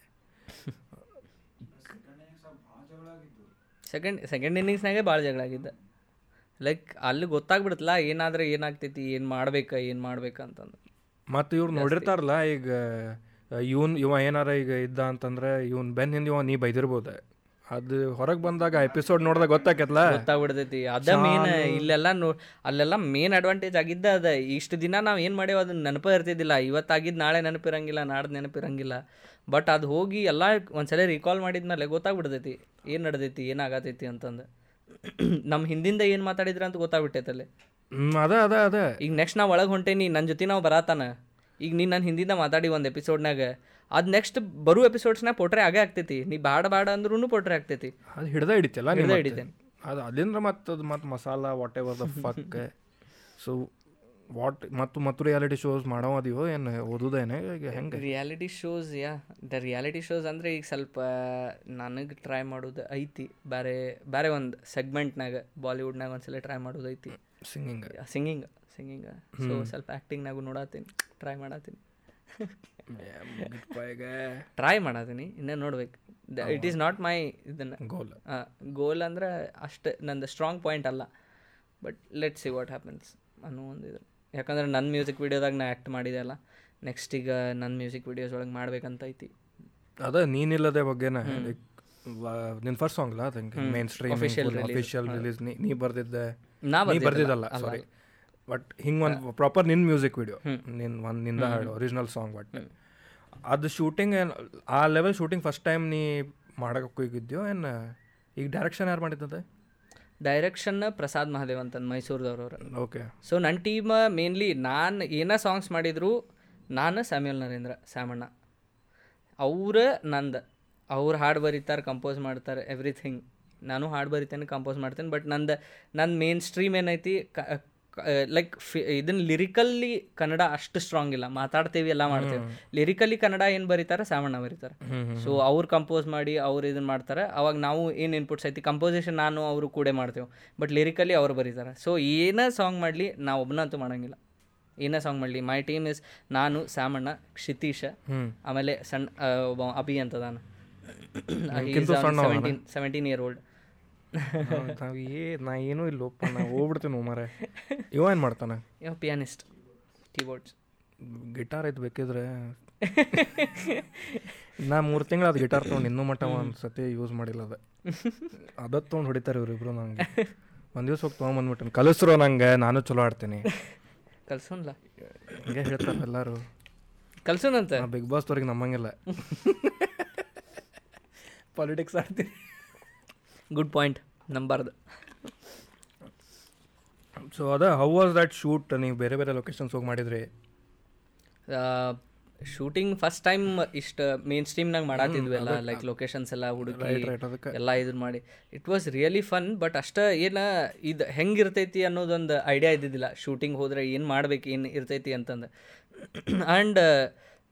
ಸೆಕೆಂಡ್ ಸೆಕೆಂಡ್ ಇನ್ನಿಂಗ್ಸ್ನಾಗೆ ಭಾಳ ಜಗಳ ಆಗಿದ್ದ. ಲೈಕ್ ಅಲ್ಲಿ ಗೊತ್ತಾಗ್ಬಿಡುತ್ತಲ್ಲ ಏನಾದ್ರೆ ಏನಾಗ್ತೈತಿ ಏನು ಮಾಡ್ಬೇಕು ಏನು ಮಾಡ್ಬೇಕು ಅಂತಂದು. ಮತ್ತು ಇವ್ರು ನೋಡಿರ್ತಾರಲ್ಲ ಈಗ ಇವನ್ ಇವ ಏನಾರ ಈಗ ಇದ್ದ ಅಂತಂದ್ರೆ ಇವನ್ ಬೆನ್ ಹಿಂದೆ ಇವ ನೀ ಬೈದಿರ್ಬೋದು. ಅದು ಹೊರಗೆ ಬಂದಾಗ ಎಪಿಸೋಡ್ ನೋಡಿದಾಗ ಗೊತ್ತಾಕೈತಲ್ಲ ಗೊತ್ತಾಗ್ಬಿಡ್ತೈತಿ. ಅದ ಮೇನ್ ಇಲ್ಲೆಲ್ಲ ನೋ ಅಲ್ಲೆಲ್ಲ ಮೇನ್ ಅಡ್ವಾಂಟೇಜ್ ಆಗಿದ್ದ ಅದ. ಇಷ್ಟು ದಿನ ನಾವು ಏನು ಮಾಡೇವು ಅದನ್ನ ನೆನಪು ಇರ್ತಿದ್ದಿಲ್ಲ. ಇವತ್ತಾಗಿದ್ದು ನಾಳೆ ನೆನಪಿರಂಗಿಲ್ಲ ನಾಡ್ದು ನೆನಪಿರಂಗಿಲ್ಲ. ಬಟ್ ಅದು ಹೋಗಿ ಎಲ್ಲ ಒಂದ್ಸಲ ರಿಕಾಲ್ ಮಾಡಿದ್ಮೇಲೆ ಗೊತ್ತಾಗ್ಬಿಡ್ತೈತಿ. ಏನು ನಡ್ದೈತಿ ಏನಾಗತೈತಿ ಅಂತಂದು. ನಮ್ಮ ಹಿಂದಿಂದ ಏನು ಮಾತಾಡಿದ್ರ ಅಂತ ಗೊತ್ತಾಗ್ಬಿಟ್ಟೈತಲ್ಲಿ ಹ್ಞೂ ಅದ ಅದ ಅದ. ಈಗ ನೆಕ್ಸ್ಟ್ ನಾವು ಒಳಗೆ ಹೊಂಟೇನಿ ನನ್ನ ಜೊತೆ ನಾವು ಬರತಾನ. ಈಗ ನೀನು ನನ್ನ ಹಿಂದಿಂದ ಮಾತಾಡಿ ಒಂದು ಎಪಿಸೋಡ್ನಾಗ ಅದು ನೆಕ್ಸ್ಟ್ ಬರೋ ಎಪಿಸೋಡ್ಸ್ನಾಗ ಪೋಟ್ರೆ ಆಗೇ ಆಗ್ತೈತಿ. ನೀ ಬಾಡ ಬಾಡ ಅಂದ್ರೂ ಪೋಟ್ರೆ ಆಗ್ತೈತಿ. ಅದು ಹಿಡ್ದ ಹಿಡಿತಲ್ಲ ಹಿಡ್ದ ಹಿಡಿತೇನೆ. ಅದು ಅಲ್ಲಿಂದ್ರ ಮತ್ತು ಅದು ಮತ್ತು masala whatever the fuck so what ಮತ್ತು ಮತ್ತು ರಿಯಾಲಿಟಿ ಶೋಸ್ ಮಾಡೋ ಅದೀವೋ ಏನು ಓದೋದೇನೆ ಈಗ ಹೆಂಗೆ? Reality shows yeah the reality shows ಅಂದರೆ ಈಗ ಸ್ವಲ್ಪ ನನಗೆ ಟ್ರೈ ಮಾಡೋದು ಐತಿ. ಬೇರೆ ಬೇರೆ ಒಂದು ಸೆಗ್ಮೆಂಟ್ನಾಗ ಬಾಲಿವುಡ್ನಾಗ ಒಂದ್ಸಲ ಟ್ರೈ ಮಾಡೋದು ಐತಿ. ಸಿಂಗಿಂಗ್ ಸಿಂಗಿಂಗ್ ಸಿಂಗಿಂಗ್ ಸೊ ಸ್ವಲ್ಪ ಆ್ಯಕ್ಟಿಂಗ್ನಾಗೂ ನೋಡತ್ತೀನಿ ಟ್ರೈ ಮಾಡತ್ತೀನಿ ಟ್ರೈ ಮಾಡತೀನಿ ಇನ್ನೂ ನೋಡ್ಬೇಕು. ಇಟ್ ಈಸ್ ನಾಟ್ ಮೈ ಇದನ್ನ. ಗೋಲ್ ಗೋಲ್ ಅಂದ್ರೆ ಅಷ್ಟು ನಂದು ಸ್ಟ್ರಾಂಗ್ ಪಾಯಿಂಟ್ ಅಲ್ಲ. But let see what happens ಅನ್ನೋ ಒಂದು ಇದು. ಯಾಕಂದ್ರೆ ನನ್ನ ಮ್ಯೂಸಿಕ್ ವೀಡಿಯೋದಾಗ ನಾ ಆ್ಯಕ್ಟ್ ಮಾಡಿದೆ ಅಲ್ಲ. ನೆಕ್ಸ್ಟ್ ಈಗ ನನ್ನ ಮ್ಯೂಸಿಕ್ ವೀಡಿಯೋಸ್ ಒಳಗೆ ಮಾಡ್ಬೇಕಂತ ಐತಿ. ಅದ ನೀನಿಲ್ಲದೆ ಬಗ್ಗೆನ ನಿನ್ ಫಸ್ಟ್ ಸಾಂಗ್ ಅಲ್ಲ ಅದಂಗೆ ಮೇನ್ ಸ್ಟ್ರೀಮ್ ಅಫಿಷಿಯಲ್ ರಿಲೀಸ್ ನೀ ನೀ ಬರ್ದಿದ್ದೆ ನಾ ಬರ್ದಿದ್ದಲ್ಲ. ಸಾರಿ ಬಟ್ ಹಿಂಗೆ ಒಂದು ಪ್ರಾಪರ್ ನಿನ್ನ ಮ್ಯೂಸಿಕ್ ವಿಡಿಯೋ ನಿನ್ನ ಒಂದು ನಿನ್ನ ಹಾಡು ಒರಿಜಿನಲ್ ಸಾಂಗ್ ಬಟ್ ಅದು ಶೂಟಿಂಗ್ ಏನು ಆ ಲೆವೆಲ್ ಶೂಟಿಂಗ್ ಫಸ್ಟ್ ಟೈಮ್ ನೀ ಮಾಡೋಕ್ಕೆ ಹೋಗಿದ್ಯೋ ಏನು ಈಗ ಡೈರೆಕ್ಷನ್ ಯಾರು ಮಾಡಿದ್ದದೆ? ಡೈರೆಕ್ಷನ್ ಪ್ರಸಾದ್ ಮಹಾದೇವ್ ಅಂತ ಮೈಸೂರದವ್ರು ಓಕೆ ಸೊ ನನ್ನ ಟೀಮ್ ಮೇನ್ಲಿ ನಾನು ಏನೇ ಸಾಂಗ್ಸ್ ಮಾಡಿದರೂ ನಾನು ಸ್ಯಾಮ್ಯುಲ್ ನರೇಂದ್ರ ಸ್ಯಾಮಣ್ಣ ಅವ್ರ ನಂದು ಅವ್ರು ಹಾಡು ಬರೀತಾರೆ ಕಂಪೋಸ್ ಮಾಡ್ತಾರೆ ಎವ್ರಿಥಿಂಗ್ ನಾನು ಹಾಡು ಬರಿತೇನೆ ಕಂಪೋಸ್ ಮಾಡ್ತೇನೆ ಬಟ್ ನಂದು ನನ್ನ ಮೇನ್ ಸ್ಟ್ರೀಮ್ ಏನೈತಿ ಲೈಕ್ ಇದನ್ನ ಲಿರಿಕಲ್ಲಿ ಕನ್ನಡ ಅಷ್ಟು ಸ್ಟ್ರಾಂಗ್ ಇಲ್ಲ. ಮಾತಾಡ್ತೇವೆ ಎಲ್ಲ ಮಾಡ್ತೇವೆ. ಲಿರಿಕಲಿ ಕನ್ನಡ ಏನು ಬರೀತಾರೆ? ಸಾಮಣ್ಣ ಬರೀತಾರೆ. ಸೊ ಅವ್ರು ಕಂಪೋಸ್ ಮಾಡಿ ಅವ್ರು ಇದನ್ನ ಮಾಡ್ತಾರೆ. ಅವಾಗ ನಾವು ಏನು ಇನ್ಪುಟ್ಸ್ ಐತಿ ಕಂಪೋಸಿಷನ್ ನಾನು ಅವರು ಕೂಡ ಮಾಡ್ತೇವೆ. ಬಟ್ ಲಿರಿಕಲಿ ಅವ್ರು ಬರೀತಾರೆ. ಸೊ ಏನೇ ಸಾಂಗ್ ಮಾಡಲಿ ನಾವು ಒಬ್ಬನಂತೂ ಮಾಡೋಂಗಿಲ್ಲ. ಏನೇ ಸಾಂಗ್ ಮಾಡಲಿ ಮೈ ಟೀಮ್ ಇಸ್ ನಾನು ಸಾಮಣ್ಣ ಕ್ಷಿತೀಶ ಆಮೇಲೆ ಸಣ್ಣ ಅಭಿ ಅಂತ ನಾನು ಸೆವೆಂಟೀನ್ ಸೆವೆಂಟೀನ್ ಇಯರ್ ಓಲ್ಡ್ ನಾವು ಏ ನಾ ಏನೂ ಇಲ್ಲಪ್ಪ ನಾ ಹೋಗ್ಬಿಡ್ತೀನಿ ಮರ ಇವ ಏನು ಮಾಡ್ತಾನೆ? ಯಾವ ಪಿಯಾನಿಸ್ಟ್ ಕೀಬೋರ್ಡ್ಸ್ ಗಿಟಾರ್ ಐತೆ ಬೇಕಿದ್ರೆ. ನಾ ಮೂರು ತಿಂಗಳು ಅದು ಗಿಟಾರ್ ತೊಗೊಂಡು ಇನ್ನೂ ಮಟ್ಟ ಒಂದು ಸತಿ ಯೂಸ್ ಮಾಡಿಲ್ಲ ಅದು. ಅದತ್ ತೊಗೊಂಡು ಹೊಡಿತಾರೆ ಇವ್ರಿಬ್ರು ನಂಗೆ. ಒಂದು ದಿವ್ಸ ಹೋಗಿ ತೊಗೊಂಬಂದ್ಬಿಟ್ಟಿನಿ ಕಲಿಸ್ರು ನಂಗೆ ನಾನು ಚಲೋ ಆಡ್ತೀನಿ. ಕಲ್ಸೋನ್ಲ ಹಿಂಗೆ ಹೇಳ್ತಾರೆ ಎಲ್ಲರೂ. ಕಲ್ಸೋನಂತೆ ಬಿಗ್ ಬಾಸ್ ಅವ್ರಿಗೆ ನಮ್ಮಂಗಿಲ್ಲ ಪಾಲಿಟಿಕ್ಸ್ ಆಡ್ತೀನಿ. ಗುಡ್ ಪಾಯಿಂಟ್ ನಂಬಾರ್ದು. ಸೊ ಅದ ಹೌ ವಾಸ್ ದಟ್ ಶೂಟ್ ನೀವು ಬೇರೆ ಬೇರೆ ಲೊಕೇಶನ್ಸ್ ಹೋಗಿ ಮಾಡಿದ್ರಿ? ಶೂಟಿಂಗ್ ಫಸ್ಟ್ ಟೈಮ್ ಇಷ್ಟು ಮೇನ್ ಸ್ಟ್ರೀಮ್ನಾಗ ಮಾಡಾತಿದ್ವಿ ಎಲ್ಲ ಲೈಕ್ ಲೊಕೇಶನ್ಸ್ ಎಲ್ಲ ಹುಡುಕಿ ಎಲ್ಲ ಇದ್ರ ಮಾಡಿ. It was really fun but ಅಷ್ಟ ಏನ ಇದು ಹೆಂಗಿರ್ತೈತಿ ಅನ್ನೋದೊಂದು ಐಡಿಯಾ ಇದ್ದಿದ್ದಿಲ್ಲ. ಶೂಟಿಂಗ್ ಹೋದ್ರೆ ಏನು ಮಾಡ್ಬೇಕು ಏನು ಇರ್ತೈತಿ ಅಂತಂದು. ಆ್ಯಂಡ್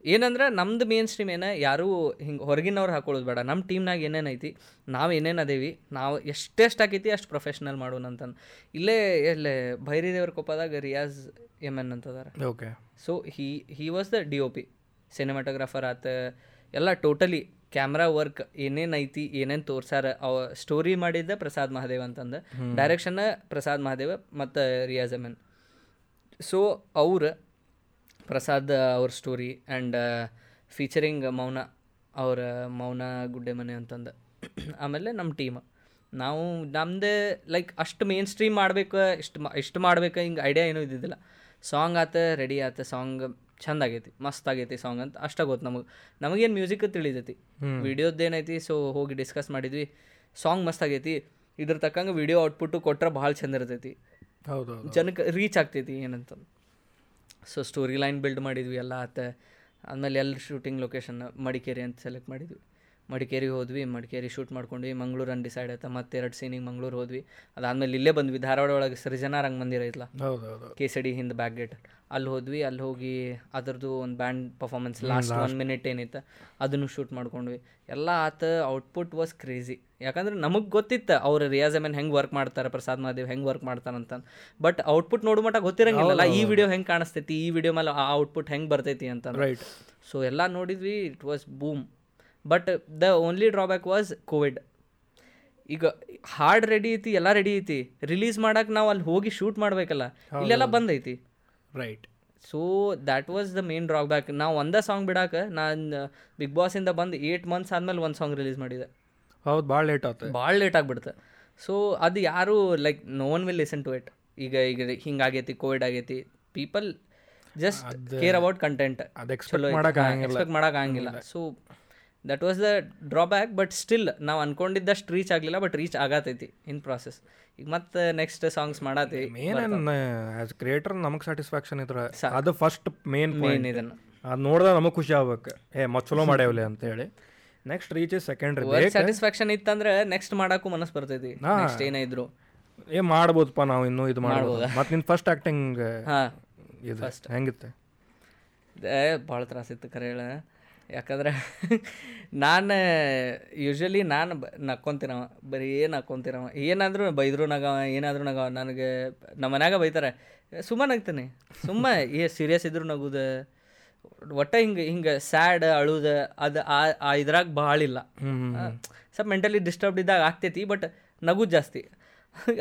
ಏನಂದ್ರೆ ನಮ್ದು ಮೇನ್ ಸ್ಟ್ರೀಮ್ ಏನ ಯಾರೂ ಹಿಂಗೆ ಹೊರಗಿನವ್ರು ಹಾಕೊಳ್ಳೋದು ಬೇಡ. ನಮ್ಮ ಟೀಮ್ನಾಗ ಏನೇನು ಐತಿ ನಾವು ಏನೇನು ಅದೇವಿ ನಾವು ಎಷ್ಟೆಷ್ಟು ಹಾಕೈತಿ ಅಷ್ಟು ಪ್ರೊಫೆಷ್ನಲ್ ಮಾಡೋಣ ಅಂತಂದು. ಇಲ್ಲೇ ಭೈರಿ ದೇವ್ರ ಕೊಪ್ಪದಾಗ Riyaz M N ಅಂತದಾರ. Okay so he he was the D O P cinematographer ಆತ. ಎಲ್ಲ ಟೋಟಲಿ ಕ್ಯಾಮ್ರಾ ವರ್ಕ್ ಏನೇನು ಐತಿ ಏನೇನು ತೋರ್ಸಾರ ಅವ ಸ್ಟೋರಿ ಮಾಡಿದ್ದ ಪ್ರಸಾದ್ ಮಹಾದೇವ್ ಅಂತಂದು. ಡೈರೆಕ್ಷನ್ ಪ್ರಸಾದ್ ಮಹಾದೇವ ಮತ್ತು ರಿಯಾಜ್ ಅಮನ್ ಸೊ ಅವ್ರು ಪ್ರಸಾದ್ ಅವ್ರ ಸ್ಟೋರಿ ಆ್ಯಂಡ್ ಫೀಚರಿಂಗ್ ಮೌನ ಅವರ ಮೌನ ಗುಡ್ಡೆ ಮನೆ ಅಂತಂದು. ಆಮೇಲೆ ನಮ್ಮ ಟೀಮ್ ನಾವು ನಮ್ಮದೇ ಲೈಕ್ ಅಷ್ಟು ಮೇನ್ ಸ್ಟ್ರೀಮ್ ಮಾಡ್ಬೇಕು ಇಷ್ಟು ಮಾ ಇಷ್ಟು ಮಾಡ್ಬೇಕು ಹಿಂಗೆ ಐಡಿಯಾ ಏನೂ ಇದ್ದಿದ್ದಿಲ್ಲ. ಸಾಂಗ್ ಆತ ರೆಡಿ ಆತ ಸಾಂಗ್ ಚಂದ ಆಗೈತಿ ಮಸ್ತ್ ಆಗೈತಿ ಸಾಂಗ್ ಅಂತ ಅಷ್ಟ ಗೊತ್ತು ನಮಗೆ. ನಮಗೇನು ಮ್ಯೂಸಿಕ್ ತಿಳಿದೈತಿ ವಿಡಿಯೋದ ಏನೈತಿ ಸೊ ಹೋಗಿ ಡಿಸ್ಕಸ್ ಮಾಡಿದ್ವಿ. ಸಾಂಗ್ ಮಸ್ತ್ ಆಗೈತಿ. ಇದ್ರ ತಕ್ಕಂಗೆ ವಿಡಿಯೋ ಔಟ್ಪುಟ್ಟು ಕೊಟ್ಟರೆ ಭಾಳ ಚಂದ ಇರ್ತೈತಿ. ಹೌದು ಹೌದು ಜನಕ್ಕೆ ರೀಚ್ ಆಗ್ತೈತಿ ಏನಂತ. ಸೊ ಸ್ಟೋರಿ ಲೈನ್ ಬಿಲ್ಡ್ ಮಾಡಿದ್ವಿ ಎಲ್ಲ ಆತ. ಆಮೇಲೆ ಎಲ್ಲಿ ಶೂಟಿಂಗ್ ಲೊಕೇಶನ್ ಮಡಿಕೇರಿ ಅಂತ ಸೆಲೆಕ್ಟ್ ಮಾಡಿದ್ವಿ. ಮಡಿಕೇರಿಗೆ ಹೋದ್ವಿ ಮಡಿಕೇರಿ ಶೂಟ್ ಮಾಡ್ಕೊಂಡ್ವಿ ಮಂಗ್ಳೂರು ಅನ್ ಡಿಸೈಡ್ ಆಯ್ತಾ ಮತ್ತೆ ಎರಡು ಸೀನಿಗೆ ಮಂಗ್ಳೂರು ಹೋದ್ವಿ. ಅದಾದ್ಮೇಲೆ ಇಲ್ಲೇ ಬಂದ್ವಿ ಧಾರವಾಡ ಒಳಗೆ ಸೃಜನಾ ರಂಗಮಂದಿರ ಐತ್ಲ? ಹೌದು ಹೌದು ಕೆ ಸಿ ಡಿ ಹಿಂದೆ ಬ್ಯಾಕ್ ಗೇಟ್ ಅಲ್ಲಿ ಹೋದ್ವಿ ಅಲ್ಲಿ ಹೋಗಿ ಅದರದ್ದು ಒಂದು band performance last one minute ಏನಿತ್ತು ಅದನ್ನು ಶೂಟ್ ಮಾಡ್ಕೊಂಡ್ವಿ. ಎಲ್ಲ ಆತ ಔಟ್ಪುಟ್ ವಾಸ್ ಕ್ರೇಜಿ ಯಾಕಂದ್ರೆ ನಮಗೆ ಗೊತ್ತಿತ್ತು ಅವ್ರ ರಿಯಾಜ್ ಅಮನ್ ಹೆಂಗೆ ವರ್ಕ್ ಮಾಡ್ತಾರೆ ಪ್ರಸಾದ್ ಮಹಾದೇವ್ ಹೆಂಗೆ ವರ್ಕ್ ಮಾಡ್ತಾರಂತ ಬಟ್ ಔಟ್ಪುಟ್ ನೋಡೋ ಮಟ್ಟ ಗೊತ್ತಿರಂಗಿಲ್ಲ ಈ ವಿಡಿಯೋ ಹೆಂಗೆ ಕಾಣಿಸ್ತೈತಿ ಈ ವಿಡಿಯೋ ಮೇಲೆ ಆ ಔಟ್ಪುಟ್ ಹೆಂಗೆ ಬರ್ತೈತಿ ಅಂತ ರೈಟ್ ಸೊ ಎಲ್ಲ ನೋಡಿದ್ವಿ it was boom but the only drawback was covid ಈಗ ಹಾಡ್ ರೆಡಿ ಐತಿ ಎಲ್ಲ ರೆಡಿ ಐತಿ. ರಿಲೀಸ್ ಮಾಡಕ್ಕೆ ನಾವು ಅಲ್ಲಿ ಹೋಗಿ ಶೂಟ್ ಮಾಡಬೇಕಲ್ಲ ಇಲ್ಲೆಲ್ಲ ಬಂದೈತಿ right so that was the main drawback ನಾವು ಒಂದೇ ಸಾಂಗ್ ಬಿಡಾಕ ನಾನು ಬಿಗ್ ಬಾಸಿಂದ ಬಂದು ಏಯ್ಟ್ ಮಂತ್ಸ್ ಆದಮೇಲೆ ಒಂದು ಸಾಂಗ್ ರಿಲೀಸ್ ಮಾಡಿದೆ. ಹೌದು ಭಾಳ ಲೇಟ್ ಆಯ್ತು ಭಾಳ ಲೇಟ್ ಆಗಿಬಿಡುತ್ತೆ ಸೊ ಅದು ಯಾರು like no one will listen to it ಈಗ ಈಗ ಹಿಂಗಾಗೈತಿ ಕೋವಿಡ್ ಆಗೈತಿ. People just care about content expect ಮಾಡಕ್ಕೆ ಆಗಂಗಿಲ್ಲ. ಎಕ್ಸ್ಪೆಕ್ಟ್ ಮಾಡೋಕ್ಕಾಗಿಲ್ಲ so that was the drawback but still ನಾವು ಅನ್ಕೊಂಡಿದ್ದಷ್ಟು ರೀಚ್ ಆಗಲಿಲ್ಲ ಬಟ್ ರೀಚ್ ಆಗತೈತಿ ಇನ್ ಪ್ರಾಸೆಸ್ ಈಗ ಮತ್ತೆ ನೆಕ್ಸ್ಟ್ ಸಾಂಗ್ಸ್ ಮಾಡತ್ತಿ ಮೇನ್ ಆಸ್ ಕ್ರಿಯೇಟರ್ ನಮಗೆ ಸ್ಯಾಟಿಸ್ಫ್ಯಾಕ್ಷನ್ ಇದ್ರೆ ಅದು ಫಸ್ಟ್ ಮೇನ್ ಮೇನ್ ಇದನ್ನು. ಅದು ನೋಡಿದ್ರೆ ನಮಗೆ ಖುಷಿ ಆಗ್ಬೇಕು. ಏ ಮಚ್ಚಲೋ ಮಾಡ್ಯಾವಲೆ ಅಂತ ಹೇಳಿ. ನೆಕ್ಸ್ಟ್ ರೀಚ್ ವರ್ಕ್ ಸ್ಯಾಟಿಸ್ಫ್ಯಾಕ್ಷನ್ ಇತ್ತಂದ್ರೆ ನೆಕ್ಸ್ಟ್ ಮಾಡಕ್ಕೂ ಮನಸ್ಸು ಬರ್ತೈತಿ. ನೆಕ್ಸ್ಟ್ ಏನೇ ಇದ್ರು. ಏ ಮಾಡ್ಬೋದಪ್ಪ ನಾವು ಇನ್ನೂ ಇದು ಮಾಡ್ಬೋದು. ಮತ್ತೆ ನಿನ್ನ ಫಸ್ಟ್ ಆ್ಯಕ್ಟಿಂಗ್ ಹಾಂ. ಇದು ಹೆಂಗಿತ್ತೆ? ಭಾಳ ತ್ರಾಸಿತ್ತು ಕರೆ ಹೇಳ. ಯಾಕಂದ್ರೆ ನಾನು ಯೂಶ್ವಲಿ ನಾನು ಬ ನಕ್ಕೊಂತೀನವ ಬರೀ ಏನು ನಕ್ಕೊಂತೀನವ ಏನಾದರೂ ಬೈದ್ರು ನಗವ ಏನಾದರೂ ನಗವ ನನಗೆ ನಮ್ಮ ಮನ್ಯಾಗ ಬೈತಾರೆ. ಸುಮ್ಮ ನಗ್ತೀನಿ. ಸುಮ್ಮ ಏ ಸೀರಿಯಸ್ ಇದ್ರು ನಗುದ ಒಟ್ಟ ಹಿಂಗೆ ಹಿಂಗೆ ಸ್ಯಾಡ್ ಅಳುದ ಅದು ಆ ಆ ಇದ್ರಾಗ ಭಾಳ ಇಲ್ಲ. ಸ್ವಲ್ಪ ಮೆಂಟಲಿ ಡಿಸ್ಟರ್ಬ್ಡ್ ಇದ್ದಾಗ ಆಗ್ತೈತಿ ಬಟ್ ನಗುದು ಜಾಸ್ತಿ.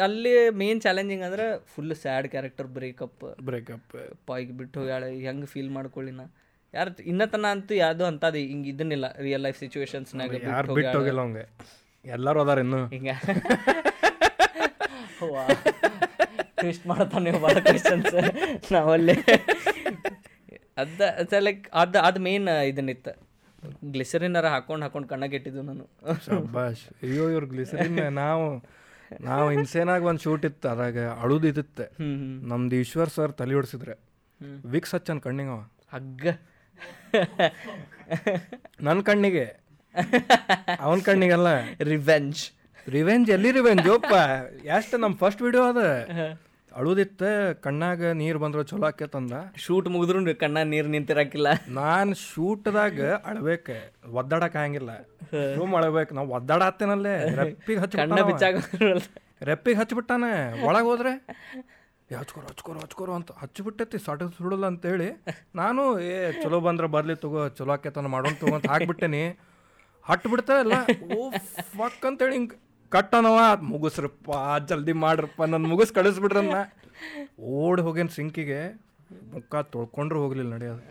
ಅಲ್ಲಿ ಮೇನ್ ಚಾಲೆಂಜಿಂಗ್ ಅಂದ್ರೆ full sad character breakup breakup ಪಾಯ್ಗೆ ಬಿಟ್ಟು ಹೋಗ್ಯಾಳೆ ಹೆಂಗೆ ಫೀಲ್ ಮಾಡ್ಕೊಳ್ಳಿ ನಾ ಯಾರು ಇನ್ನತನ ಅಂತೂ ಯಾವುದು ಅಂತ ಹಿಂಗೆ ಇದನ್ನಿಲ್ಲ ರಿಯಲ್ ಲೈಫ್ ಸಿಚುವೇಶನ್ಸ್ನಾಗ ಯಾರು ಬಿಟ್ಟು ಹೋಗಿಲ್ಲ ಅವಂಗೆ. ಎಲ್ಲರೂ ಅದಾರ ಇನ್ನು. ಹಿಂಗ. ಟ್ವಿಸ್ಟ್ ಮಾಡ್ತಾನೆ ಭಾಳ ಕ್ವೆಶನ್ಸ್ ನಾವಲ್ಲೇ ಅದ ಲೈಕ್ ಅದು ಅದು ಮೇನ್ ಇದನ್ನಿತ್ತು. ಗ್ಲಿಸರಿನಾರ ಹಾಕೊಂಡು ಹಾಕೊಂಡು ಕಣ್ಣಾಗ ಇಟ್ಟಿದ್ದು ನಾನು. ಶಬ್ಬಾಷ್ ಅಯ್ಯೋ ಇವ್ರ ಗ್ಲಿಸರಿನ್ ನಾವು ನಾವು ಹಿಂಸೆನಾಗ ಒಂದು ಶೂಟ್ ಇತ್ತು ಅದಾಗ ಅಳುದು ಇದಿತ್ತು. ನಮ್ದು ಈಶ್ವರ್ ಸರ್ ತಲೆ ಹೊಡ್ಸಿದ್ರೆ. ವಿಕ್ಸ್ ಹಚ್ಚನ್ ಕಣ್ಣಿಂಗವ ಹಗ್ಗ. ನನ್ನ ಕಣ್ಣಿಗೆ. ಅವನ ಕಣ್ಣಿಗೆಲ್ಲ. ರಿವೆಂಜ್ ರಿವೆಂಜ್ ಎಲ್ಲಿ ರಿವೆಂಜ್ ಒಪ್ಪ ಎಷ್ಟು ನಮ್ಮ ಫಸ್ಟ್ ವಿಡಿಯೋ ಅದ? ಅಳುದಿತ್ತ ಕಣ್ಣಾಗ ನೀರು ಬಂದ್ರ ಚಲೋ ಆಕೇತಂದ ಶೂಟ್ ಮುಗಿದ್ರು ಕಣ್ಣಾಗ ನೀರು ನಿಂತಿರಾಕಿಲ್ಲ. ನಾನು ಶೂಟ್ದಾಗ ಅಳ್ಬೇಕು ಒದ್ದಾಡಕ್ ಆಗಂಗಿಲ್ಲ ರೂಮ್ ಅಳ್ಬೇಕು ನಾವು ಒದ್ದಾಡತ್ತೇನಲ್ಲೇ ರೆಪ್ಪಿಗೆ ಕಣ್ಣ ಹಚ್ಚ ಬಿಚ್ಚಾಗ ರೆಪ್ಪಿಗೆ ಹಚ್ಬಿಟ್ಟಾನೆ? ಒಳಗೆ ಹೋದ್ರೆ? ಹಚ್ಕೊರು ಹಚ್ಕೊರೋ ಹಚ್ಕೊರೋ ಅಂತ ಹಚ್ಬಿಟ್ಟೈತಿ ಸಟ ಸುಡಲ್ಲ ಅಂತೇಳಿ. ನಾನು ಏ ಚಲೋ ಬಂದ್ರೆ ಬರಲಿ ತಗೋ ಚಲೋ ಆಕೈತನ ಮಾಡೋಣ ತಗೋ ಅಂತ ಹಾಕ್ಬಿಟ್ಟೇನಿ. ಹಟ್ಟು ಬಿಡ್ತಾ ಇಲ್ಲ. ಓ ಫಕ್ ಅಂತೇಳಿ ಹಿಂಗೆ ಕಟ್ಟನವ ಮುಗಿಸ್ರಪ್ಪ ಜಲ್ದಿ ಮಾಡ್ರಪ್ಪ ನನ್ನ ಮುಗಿಸ್ ಕಳಿಸ್ಬಿಡ್ರನ್ನ ಓಡಿ ಹೋಗೇನ್ ಸಿಂಕಿಗೆ ಮುಖ ತೊಳ್ಕೊಂಡ್ರೂ ಹೋಗ್ಲಿಲ್ಲ ನಡೆಯೋದು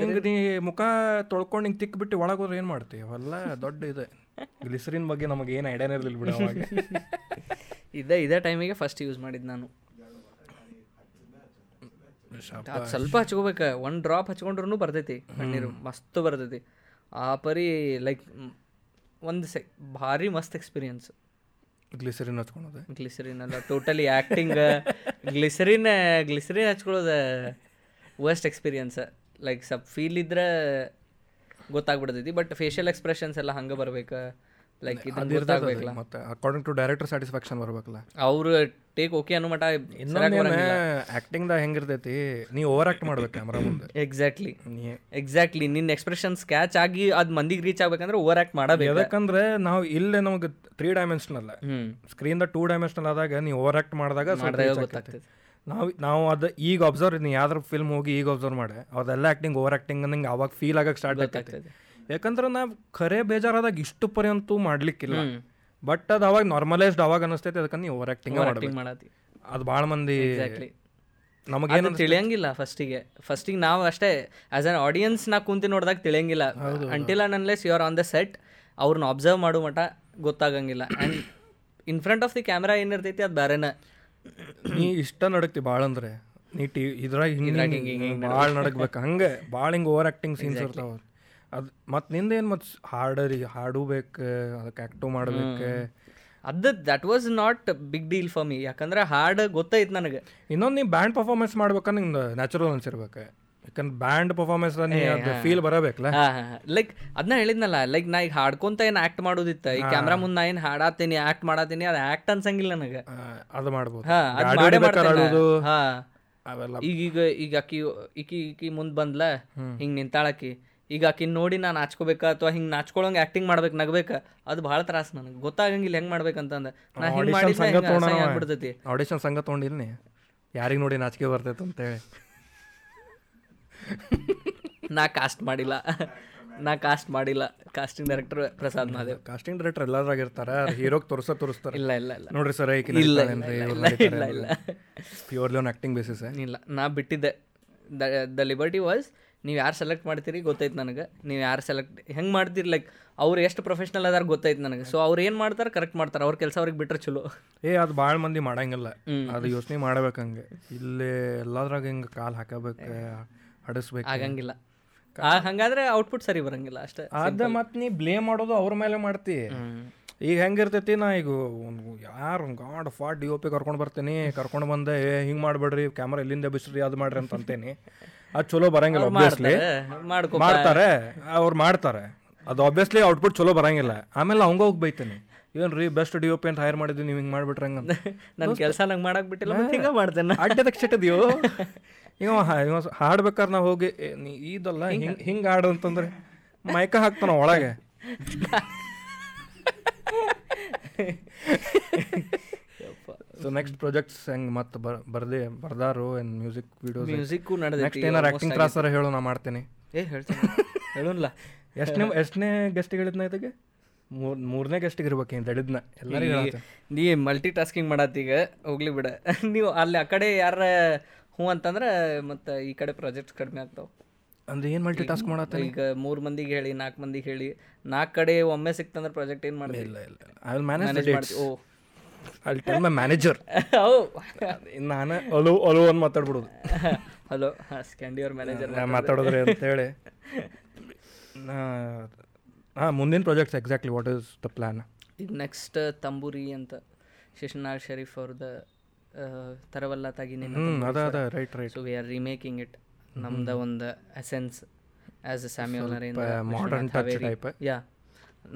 ಹಿಂಗೆ ನೀ ಮುಖ ತೊಳ್ಕೊಂಡು ಹಿಂಗೆ ತಿಕ್ಬಿಟ್ಟು ಒಳಗೆ ಹೋದ್ರೆ ಏನು ಮಾಡ್ತೀವಿ ಅವೆಲ್ಲ ದೊಡ್ಡ ಇದೆ. ಗ್ಲಿಸರಿನ್ ಬಗ್ಗೆ ನಮಗೆ ಏನು ಐಡಿಯಾನೇ ಇರಲಿಲ್ಲ ಬಿಡ ಅವಾಗ. ಇದೇ ಇದೇ ಟೈಮಿಗೆ ಫಸ್ಟ್ ಯೂಸ್ ಮಾಡಿದ್ದು ನಾನು. ಅದು ಸ್ವಲ್ಪ ಹಚ್ಕೋಬೇಕು ಒಂದು ಡ್ರಾಪ್ ಹಚ್ಕೊಂಡ್ರೂ ಬರ್ತೈತಿ ಕಣ್ಣೀರು ಮಸ್ತ್ ಬರ್ತೈತಿ. ಆ ಪರಿ ಲೈಕ್ ಒಂದು ಸೆ ಭಾರಿ ಮಸ್ತ್ ಎಕ್ಸ್ಪೀರಿಯನ್ಸ್ ಗ್ಲಿಸರಿನ್ ಹಚ್ಕೊಳೋದು? ಗ್ಲಿಸರಿನ್ ಅಲ್ಲ ಟೋಟಲಿ ಆ್ಯಕ್ಟಿಂಗ್ ಗ್ಲಿಸರಿನ್ ಗ್ಲಿಸರಿನ್ ಹಚ್ಕೊಳ್ಳೋದು ವರ್ಸ್ಟ್ ಎಕ್ಸ್ಪೀರಿಯನ್ಸ್ ಲೈಕ್ ಸ್ವಲ್ಪ ಫೀಲ್ ಇದ್ರೆ ಗೊತ್ತಾಗ್ಬಿಡ್ತೈತಿ ಬಟ್ ಫೇಶಿಯಲ್ ಎಕ್ಸ್ಪ್ರೆಷನ್ಸ್ ಎಲ್ಲ ಹಂಗೆ ಬರ್ಬೇಕು. ಲೈಕ್ ಇದನ್ನ ಮತ್ತೆ ಅಕಾರ್ಡಿಂಗ್ ಟು ಡೈರೆಕ್ಟರ್ ಸ್ಯಾಟಿಸ್ಫ್ಯಾಕ್ಷನ್ ಬರ್ಬೇಕಲ್ಲ. ಅವ್ರು ಟೇಕ್ ಓಕೆ ಅನ್ನೋ ಮಟ ಇನ್ನೊಂದೇನು ಆ್ಯಕ್ಟಿಂಗ್ದಾಗ ಹೆಂಗಿರ್ತೈತಿ ನೀ ಓವರ್ ಆಕ್ಟ್ ಮಾಡ್ಬೇಕು ಕ್ಯಾಮ್ರಾ ಮುಂದೆ. ಎಕ್ಸಾಕ್ಟ್ಲಿ ನೀ ಎಕ್ಸಾಕ್ಟ್ಲಿ ನಿನ್ನ ಎಕ್ಸ್ಪ್ರೆಷನ್ ಸ್ಕ್ಯಾಚ್ ಆಗಿ ಅದು ಮಂದಿಗೆ ರೀಚ್ ಆಗ್ಬೇಕಂದ್ರೆ ಓವರ್ ಆಕ್ಟ್ ಮಾಡಬೇಕು. ಯಾಕಂದ್ರೆ ನಾವು ಇಲ್ಲೇ ನಮಗೆ three dimensional screen the two dimensional ಆದಾಗ ನೀ ಓವರ್ ಆಕ್ಟ್ ಮಾಡಿದಾಗ ಗೊತ್ತಾಗ್ತದೆ. ನಾವು ನಾವು ಅದು ಈಗ ಅಬ್ಸರ್ವ್ ನೀ ಯಾವ್ದಾರು ಫಿಲ್ಮ್ ಹೋಗಿ ಈಗ ಅಬ್ಸರ್ವ್ ಮಾಡಿ ಅದೆಲ್ಲ ಆ್ಯಕ್ಟಿಂಗ್ ಓವರ್ ಆಕ್ಟಿಂಗ್ ನಂಗೆ ಅವಾಗ ಫೀಲ್ ಆಗಕ್ಕೆ ಸ್ಟಾರ್ಟ್ ಆಗ್ತೈತಿ. ಯಾಕಂದ್ರೆ ನಾವು ಖರೆ ಬೇಜಾರಾದಾಗ ಇಷ್ಟು ಪರ್ಯಂತೂ ಮಾಡ್ಲಿಕ್ಕಿಲ್ಲ. ಬಟ್ ಅದು ಅವಾಗ ನಾರ್ಮಲೈಸ್ಡ್ ಅವಾಗ ಅನಿಸ್ತೈತಿ ಅದಕ್ಕೆ ನೀವು ಓವರ್ ಆಕ್ಟಿಂಗ್ ಮಾಡತಿ. ಅದು ಭಾಳ ಮಂದಿ ನಮಗೇನು ತಿಳಿಯಂಗಿಲ್ಲ ಫಸ್ಟಿಗೆ ಫಸ್ಟಿಗೆ ನಾವು ಅಷ್ಟೇ ಆಸ್ ಅನ್ ಆಡಿಯನ್ಸ್ ನಾ ಕುಂತಿ ನೋಡಿದಾಗ ತಿಳಿಯಂಗಿಲ್ಲ. Until an unless you are on the set ಅವ್ರನ್ನ ಅಬ್ಸರ್ವ್ ಮಾಡೋ ಮಟ ಗೊತ್ತಾಗಂಗಿಲ್ಲ. And in front of the camera ಏನಿರ್ತೈತಿ ಅದು ಬೇರೆನ ನೀ ಇಷ್ಟ ನಡಕ್ತಿ ಭಾಳ ಅಂದ್ರೆ. ನೀ ಟಿ ಇದ್ರಾಗ ಹಿಂಗೆ ಭಾಳ ನಡಕ್ಬೇಕು. ಹಂಗೆ ಭಾಳ ಹಿಂಗೆ ಓವರ್ ಆಕ್ಟಿಂಗ್ ಸೀನ್ಸ್ ಇರ್ತಾವ ಅದು ಮತ್ತು ನಿಂದೇನು ಮತ್ತು ಹಾಡರಿ ಹಾಡು ಬೇಕು ಅದಕ್ಕೆ ಆ್ಯಕ್ಟು ಮಾಡಬೇಕು? ಅದು that was not big deal for me ಯಾಕಂದ್ರೆ ಹಾಡು ಗೊತ್ತಾಯ್ತು ನನಗೆ. ಇನ್ನೊಂದು ನೀವು ಬ್ಯಾಂಡ್ ಪರ್ಫಾರ್ಮೆನ್ಸ್ ಮಾಡ್ಬೇಕಂದ್ರೆ ನಿಂಗೆ ನ್ಯಾಚುರಲ್ ಅನ್ಸಿರ್ಬೇಕು ಯಾಕಂದ್ರೆ ಬ್ಯಾಂಡ್ ಪರ್ಫಾರ್ಮೆನ್ಸ್ ಫೀಲ್ ಬರಬೇಕಲ್ಲ ಲೈಕ್ ಅದನ್ನ ಹೇಳಿದ್ನಲ್ಲ ಲೈಕ್ ನಾ ಈಗ ಹಾಡ್ಕೊಂತ ಏನು ಆ್ಯಕ್ಟ್ ಮಾಡೋದಿತ್ತ? ಈ ಕ್ಯಾಮ್ರಾ ಮುಂದೆ ನಾ ಏನು ಹಾಡಾತೀನಿ ಆ್ಯಕ್ಟ್ ಮಾಡಾತೀನಿ ಅದು ಆ್ಯಕ್ಟ್ ಅನ್ಸಂಗಿಲ್ಲ ನನಗೆ. ಅದು ಮಾಡ್ಬೋದು. ಹಾಂ ಹಾಂ. ಈಗೀಗ ಅವೆಲ್ಲ. ಈಗ ಅಕ್ಕಿ ಇಕ್ಕಿ ಇಕ್ಕಿ ಮುಂದೆ ಬಂದ್ಲ ಹಿಂಗೆ ನಿಂತಾಳಕಿ. ಈಗ ಆಕಿನ ನೋಡಿ ನಾನು ನಾಚ್ಕೋಬೇಕಾ ಅಥವಾ ಹಿಂಗೆ ನಾಚ್ಕೊಳಂಗೆ ಆಕ್ಟಿಂಗ್ ಮಾಡ್ಬೇಕು ನಗಬೇಕ? ಅದು ಭಾಳ ತ್ರಾಸ ನನಗೆ. ಗೊತ್ತಾಗಂಗಿಲ್ಲ ಹೆಂಗ್ ಮಾಡ್ಬೇಕಂತಂದ ನಾ ಹಿಂಗೆ ಮಾಡಿ ಆಗ್ಬಿಡ್ತೈತಿ? ಆಡಿಷನ್ ಸಂಘ ತೊಗೊಂಡಿಲ್ಲ ಯಾರಿಗೆ ನೋಡಿ ನಾಚಿಕೆ ಬರ್ತೈತೆ ಅಂತೇಳಿ ನಾ ಕಾಸ್ಟ್ ಮಾಡಿಲ್ಲ. ನಾ ಕಾಸ್ಟ್ ಮಾಡಿಲ್ಲ. Casting director Prasad Mahadev. Casting director ಎಲ್ಲರಾಗ ಇರ್ತಾರ ಹೀರೋಗ್ ತೋರಿಸ ತೋರಿಸ್ತಾರೆ. ಇಲ್ಲ ಇಲ್ಲ ಇಲ್ಲ. ನೋಡ್ರಿ ಸರ್ ಇಲ್ಲ, ಇಲ್ಲ, ಇಲ್ಲ, ಇಲ್ಲ, ಇಲ್ಲ. ಪ್ಯೂರ್ಲಿ ಆನ್ ಆಕ್ಟಿಂಗ್ ಬೇಸಿಸ್ ಇಲ್ಲ ನಾ ಬಿಟ್ಟಿದ್ದೆ. ದ ಲಿಬರ್ಟಿ ವಾಸ್ ನೀವು ಯಾರು ಸೆಲೆಕ್ಟ್ ಮಾಡ್ತೀರಿ ಗೊತ್ತೈತೆ ನನಗೆ. ನೀವು ಯಾರು ಸೆಲೆಕ್ಟ್ ಹೆಂಗೆ ಮಾಡ್ತೀರಿ ಲೈಕ್ ಅವ್ರು ಎಷ್ಟು ಪ್ರೊಫೆಷ್ನಲ್ ಅದಾರ ಗೊತ್ತೈತೆ ನನಗೆ. ಸೊ ಅವ್ರು ಏನು ಮಾಡ್ತಾರೆ ಕರೆಕ್ಟ್ ಮಾಡ್ತಾರೆ. ಅವ್ರ ಕೆಲಸ ಅವ್ರಿಗೆ ಬಿಟ್ಟರೆ ಚಲೋ. ಏ ಅದು ಭಾಳ ಮಂದಿ ಮಾಡಂಗಿಲ್ಲ. ಅದು ಯೋಚನೆ ಮಾಡ್ಬೇಕು ಹಂಗೆ. ಇಲ್ಲಿ ಎಲ್ಲದ್ರಾಗ ಹಿಂಗೆ ಕಾಲು ಹಾಕಬೇಕು ಹಡಿಸ್ಬೇಕು. ಆಗಂಗಿಲ್ಲ. ಹಂಗಾದ್ರೆ ಔಟ್ಪುಟ್ ಸರಿ ಬರಂಗಿಲ್ಲ ಅಷ್ಟೇ. ಅದ ಮತ್ತೆ ನೀ ಬ್ಲೇಮ್ ಮಾಡೋದು ಅವ್ರ ಮೇಲೆ ಮಾಡ್ತಿ. ಈಗ ಹೆಂಗಿರ್ತೈತಿ ನಾ ಈಗ ಯಾರು godfather D O P ಕರ್ಕೊಂಡು ಬರ್ತೀನಿ ಕರ್ಕೊಂಡು ಬಂದೆ ಏ ಹಿಂಗೆ ಮಾಡಬೇಡ್ರಿ ಕ್ಯಾಮ್ರಾ ಎಲ್ಲಿಂದ ಬಿಸ್ರಿ ಅದು ಮಾಡ್ರಿ ಅಂತ ಅಂತೇನಿ ಅದು ಚಲೋ ಬರಂಗಿಲ್ಲ ಆಬ್ವಿಯಸ್ಲಿ ಮಾಡ್ತಾರೆ ಅವ್ರು ಮಾಡ್ತಾರೆ ಅದು ಆಬ್ವಿಯಸ್ಲಿ ಔಟ್ಪುಟ್ ಚಲೋ ಬರಂಗಿಲ್ಲ. ಆಮೇಲೆ ಅವಂಗ ಹೋಗಿ ಬೈತೇನೆ. ಏನು ರೀ ಬೆಸ್ಟ್ ಡಿ ಅಂತ ಹೈರ್ ಮಾಡಿದ್ವಿ ನೀವು ಹಿಂಗೆ ಮಾಡ್ಬಿಟ್ರೆ ಹಂಗಂತ ನನ್ನ ಕೆಲಸ ನಂಗೆ ಮಾಡಕ್ ಬಿಟ್ಟಿಲ್ಲ ಮತ್ತೆ ಹಿಂಗೆ ಮಾಡ್ತೇನೆ ಅಡ್ಡದಕ್ಕೆ ಸಿಟ್ಟಿದ್ಯೋ ಇವ ಹಾಡ್ಬೇಕಾದ್ರೆ ನಾವು ಹೋಗಿ ಇದಲ್ಲ ಹಿಂಗೆ ಹಿಂಗೆ ಹಾಡು ಅಂತಂದ್ರೆ ಮೈಕ ಹಾಕ್ತಾನ ಒಳಗೆ. ಸೊ ನೆಕ್ಸ್ಟ್ ಪ್ರಾಜೆಕ್ಟ್ಸ್ ಹೆಂಗ್ ಮತ್ತೆ ಬರ್ ಬರ್ದೆ ಬರ್ದಾರು ಏನ್ ಮ್ಯೂಸಿಕ್ ವಿಡಿಯೋಸ್ ಮ್ಯೂಸಿಕ್ಕು ನೆಕ್ಸ್ಟ್ ಏನಾರ ಆಕ್ಟಿಂಗ್ ಕ್ಲಾಸ್ ಅರ ಹೇಳು ನಾ ಮಾಡ್ತೀನಿ. ಏ ಹೇಳ್ತೀನಿ. ಹೇಳೋಲ್ಲ ಎಷ್ಟನೇ ಎಷ್ಟನೇ ಗೆಸ್ಟಿಗೆ ಹೇಳಿದ್ನ ಇದಕ್ಕೆ ಮೂರ್ ಮೂರನೇ ಗೆಸ್ಟಿಗೆ ಇರ್ಬೇಕು ಏನು ಹೇಳಿದ್ನ ಎಲ್ಲರಿಗೂ ನೀ ಮಲ್ಟಿ ಟಾಸ್ಕಿಂಗ್ ಮಾಡತ್ತೀಗ ಹೋಗ್ಲಿ ಬಿಡ. ನೀವು ಅಲ್ಲಿ ಆ ಕಡೆ ಯಾರ ಹ್ಞೂ ಅಂತಂದ್ರೆ ಮತ್ತೆ ಈ ಕಡೆ ಪ್ರಾಜೆಕ್ಟ್ಸ್ ಕಡಿಮೆ ಆಗ್ತಾವ. ಅಂದ್ರೆ ಏನು ಮಲ್ಟಿ ಟಾಸ್ಕ್ ಮಾಡತ್ತ ಈಗ ಮೂರ್ ಮಂದಿಗೆ ಹೇಳಿ ನಾಲ್ಕು ಮಂದಿಗೆ ಹೇಳಿ ನಾಲ್ಕು ಕಡೆ ಒಮ್ಮೆ ಸಿಕ್ತಂದ್ರೆ ಪ್ರಾಜೆಕ್ಟ್ ಏನು ಮಾಡಿಲ್ಲ ಇಲ್ಲ ಇಲ್ಲ ಐ ವಿಲ್ ಮ್ಯಾನೇಜ್ ಓ. ಅಲ್ಲಿ ಟೆಲ್ ಮೈ ಮ್ಯಾನೇಜರ್ ನಾನು ಅಲೋ ಅಲೋ ಅಂತ ಮಾತಾಡ್ಬಿಡೋದು. ಹಲೋ ಹಾಂ ಅವ್ರ ಮ್ಯಾನೇಜರ್ ಮಾತಾಡೋದ್ರೆ ಅಂತ ಹೇಳಿ. ಹಾಂ ಮುಂದಿನ projects exactly what is the plan ಈಗ ನೆಕ್ಸ್ಟ್ ತಂಬೂರಿ ಅಂತ ಶಿಶನಾಳ್ ಶರೀಫ್ ಅವ್ರದ್ದು ತರವಲ್ಲ ತಾಗಿ ಹ್ಞೂ ಅದ ಅದ right right so we are remaking it ನಮ್ದು ಒಂದು essence as a Samuel Narendra modern touch type. Yeah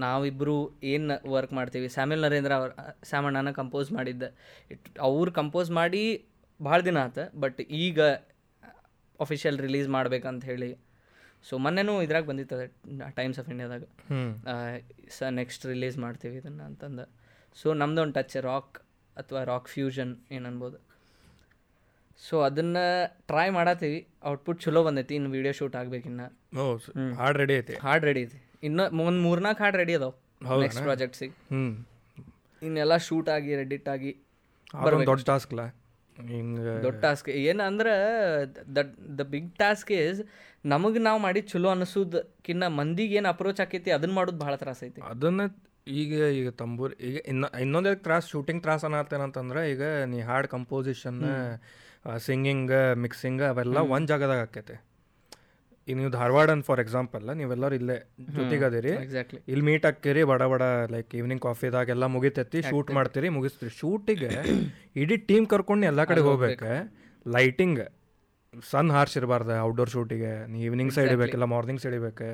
ನಾವಿಬ್ಬರು ಏನು ವರ್ಕ್ ಮಾಡ್ತೀವಿ? ಸ್ಯಾಮಿಲ್ ನರೇಂದ್ರ ಅವ್ರ ಸ್ಯಾಮಣ್ಣನ ಕಂಪೋಸ್ ಮಾಡಿದ್ದ. ಇಟ್ ಅವ್ರು ಕಂಪೋಸ್ ಮಾಡಿ ಭಾಳ ದಿನ ಆತ ಬಟ್ ಈಗ ಅಫಿಷಿಯಲ್ ರಿಲೀಸ್ ಮಾಡ್ಬೇಕಂತ ಹೇಳಿ. ಸೊ ಮೊನ್ನೆನೂ ಇದ್ರಾಗ ಬಂದಿತ್ತು ಟೈಮ್ಸ್ ಆಫ್ ಇಂಡಿಯಾದಾಗ ಸ ನೆಕ್ಸ್ಟ್ ರಿಲೀಸ್ ಮಾಡ್ತೀವಿ ಇದನ್ನು ಅಂತಂದು. ಸೊ ನಮ್ದು ಒಂದು ಟಚ್ ರಾಕ್ ಅಥವಾ ರಾಕ್ ಫ್ಯೂಷನ್ ಏನು ಅನ್ಬೋದು ಸೊ ಅದನ್ನು ಟ್ರೈ ಮಾಡತ್ತೀವಿ ಔಟ್ಪುಟ್ ಚಲೋ ಬಂದೈತಿ ಇನ್ನು. ವೀಡಿಯೋ ಶೂಟ್ ಆಗ್ಬೇಕಿನ್ನ ಹಾಡ್ ರೆಡಿ ಐತಿ. ಹಾಡ್ ರೆಡಿ ಐತಿ. ಇನ್ನು ಒಂದು ಮೂರ್ನಾಲ್ಕು ಹಾಡ್ ರೆಡಿ ಅದಾವ ನೆಕ್ಸ್ಟ್ ಪ್ರಾಜೆಕ್ಟ್ಸಿಗೆ ಹ್ಞೂ ಇನ್ನೆಲ್ಲ ಶೂಟ್ ಆಗಿ ರೆಡಿಟ್ ಆಗಿ ದೊಡ್ಡ ಟಾಸ್ಕ್ಲ ದೊಡ್ಡ ಟಾಸ್ಕ್ ಏನಂದ್ರೆ the the big task is ನಮಗೆ ನಾವು ಮಾಡಿ ಚಲೋ ಅನ್ನಿಸೋದಕ್ಕಿಂತ ಮಂದಿಗೆ ಏನು ಅಪ್ರೋಚ್ ಆಕೈತಿ ಅದನ್ನ ಮಾಡೋದು ಭಾಳ ತ್ರಾಸ ಐತಿ. ಅದನ್ನ ಈಗ ಈಗ ತಂಬೂರ್ ಈಗ ಇನ್ನ ಇನ್ನೊಂದೇ ತ್ರಾಸ್ ಶೂಟಿಂಗ್ ತ್ರಾಸ್ ಅನ್ನತ್ತೇನಂತಂದ್ರೆ ಈಗ ನೀ ಹಾಡ್ ಕಂಪೋಸಿಷನ್ ಸಿಂಗಿಂಗ್ ಮಿಕ್ಸಿಂಗ್ ಅವೆಲ್ಲ ಒಂದು ಜಾಗದಾಗ ಆಕೈತೆ. ಈಗ ನೀವು ಧಾರವಾಡ ಅಂತ ಫಾರ್ ಎಕ್ಸಾಂಪಲ್ ನೀವೆಲ್ಲರೂ ಇಲ್ಲೇ ಜೊತೆಗದಿರಿ. ಎಕ್ಸಾಕ್ಟ್ಲಿ ಇಲ್ಲಿ ಮೀಟ್ ಹಾಕಿರಿ ಬಡ ಬಡ ಲೈಕ್ ಈವ್ನಿಂಗ್ ಕಾಫಿದಾಗೆಲ್ಲ ಮುಗಿತೈತಿ ಶೂಟ್ ಮಾಡ್ತೀರಿ ಮುಗಿಸ್ತೀರಿ. ಶೂಟಿಗೆ ಇಡೀ ಟೀಮ್ ಕರ್ಕೊಂಡು ಎಲ್ಲ ಕಡೆ ಹೋಗ್ಬೇಕು. ಲೈಟಿಂಗ್ ಸನ್ ಹಾರ್ಸಿರಬಾರ್ದು ಔಟ್ಡೋರ್ ಶೂಟಿಗೆ ನೀ ಈವ್ನಿಂಗ್ ಸೈಡ್ ಇಡಬೇಕಿಲ್ಲ ಮಾರ್ನಿಂಗ್ ಸೈಡ್ ಇಡಬೇಕು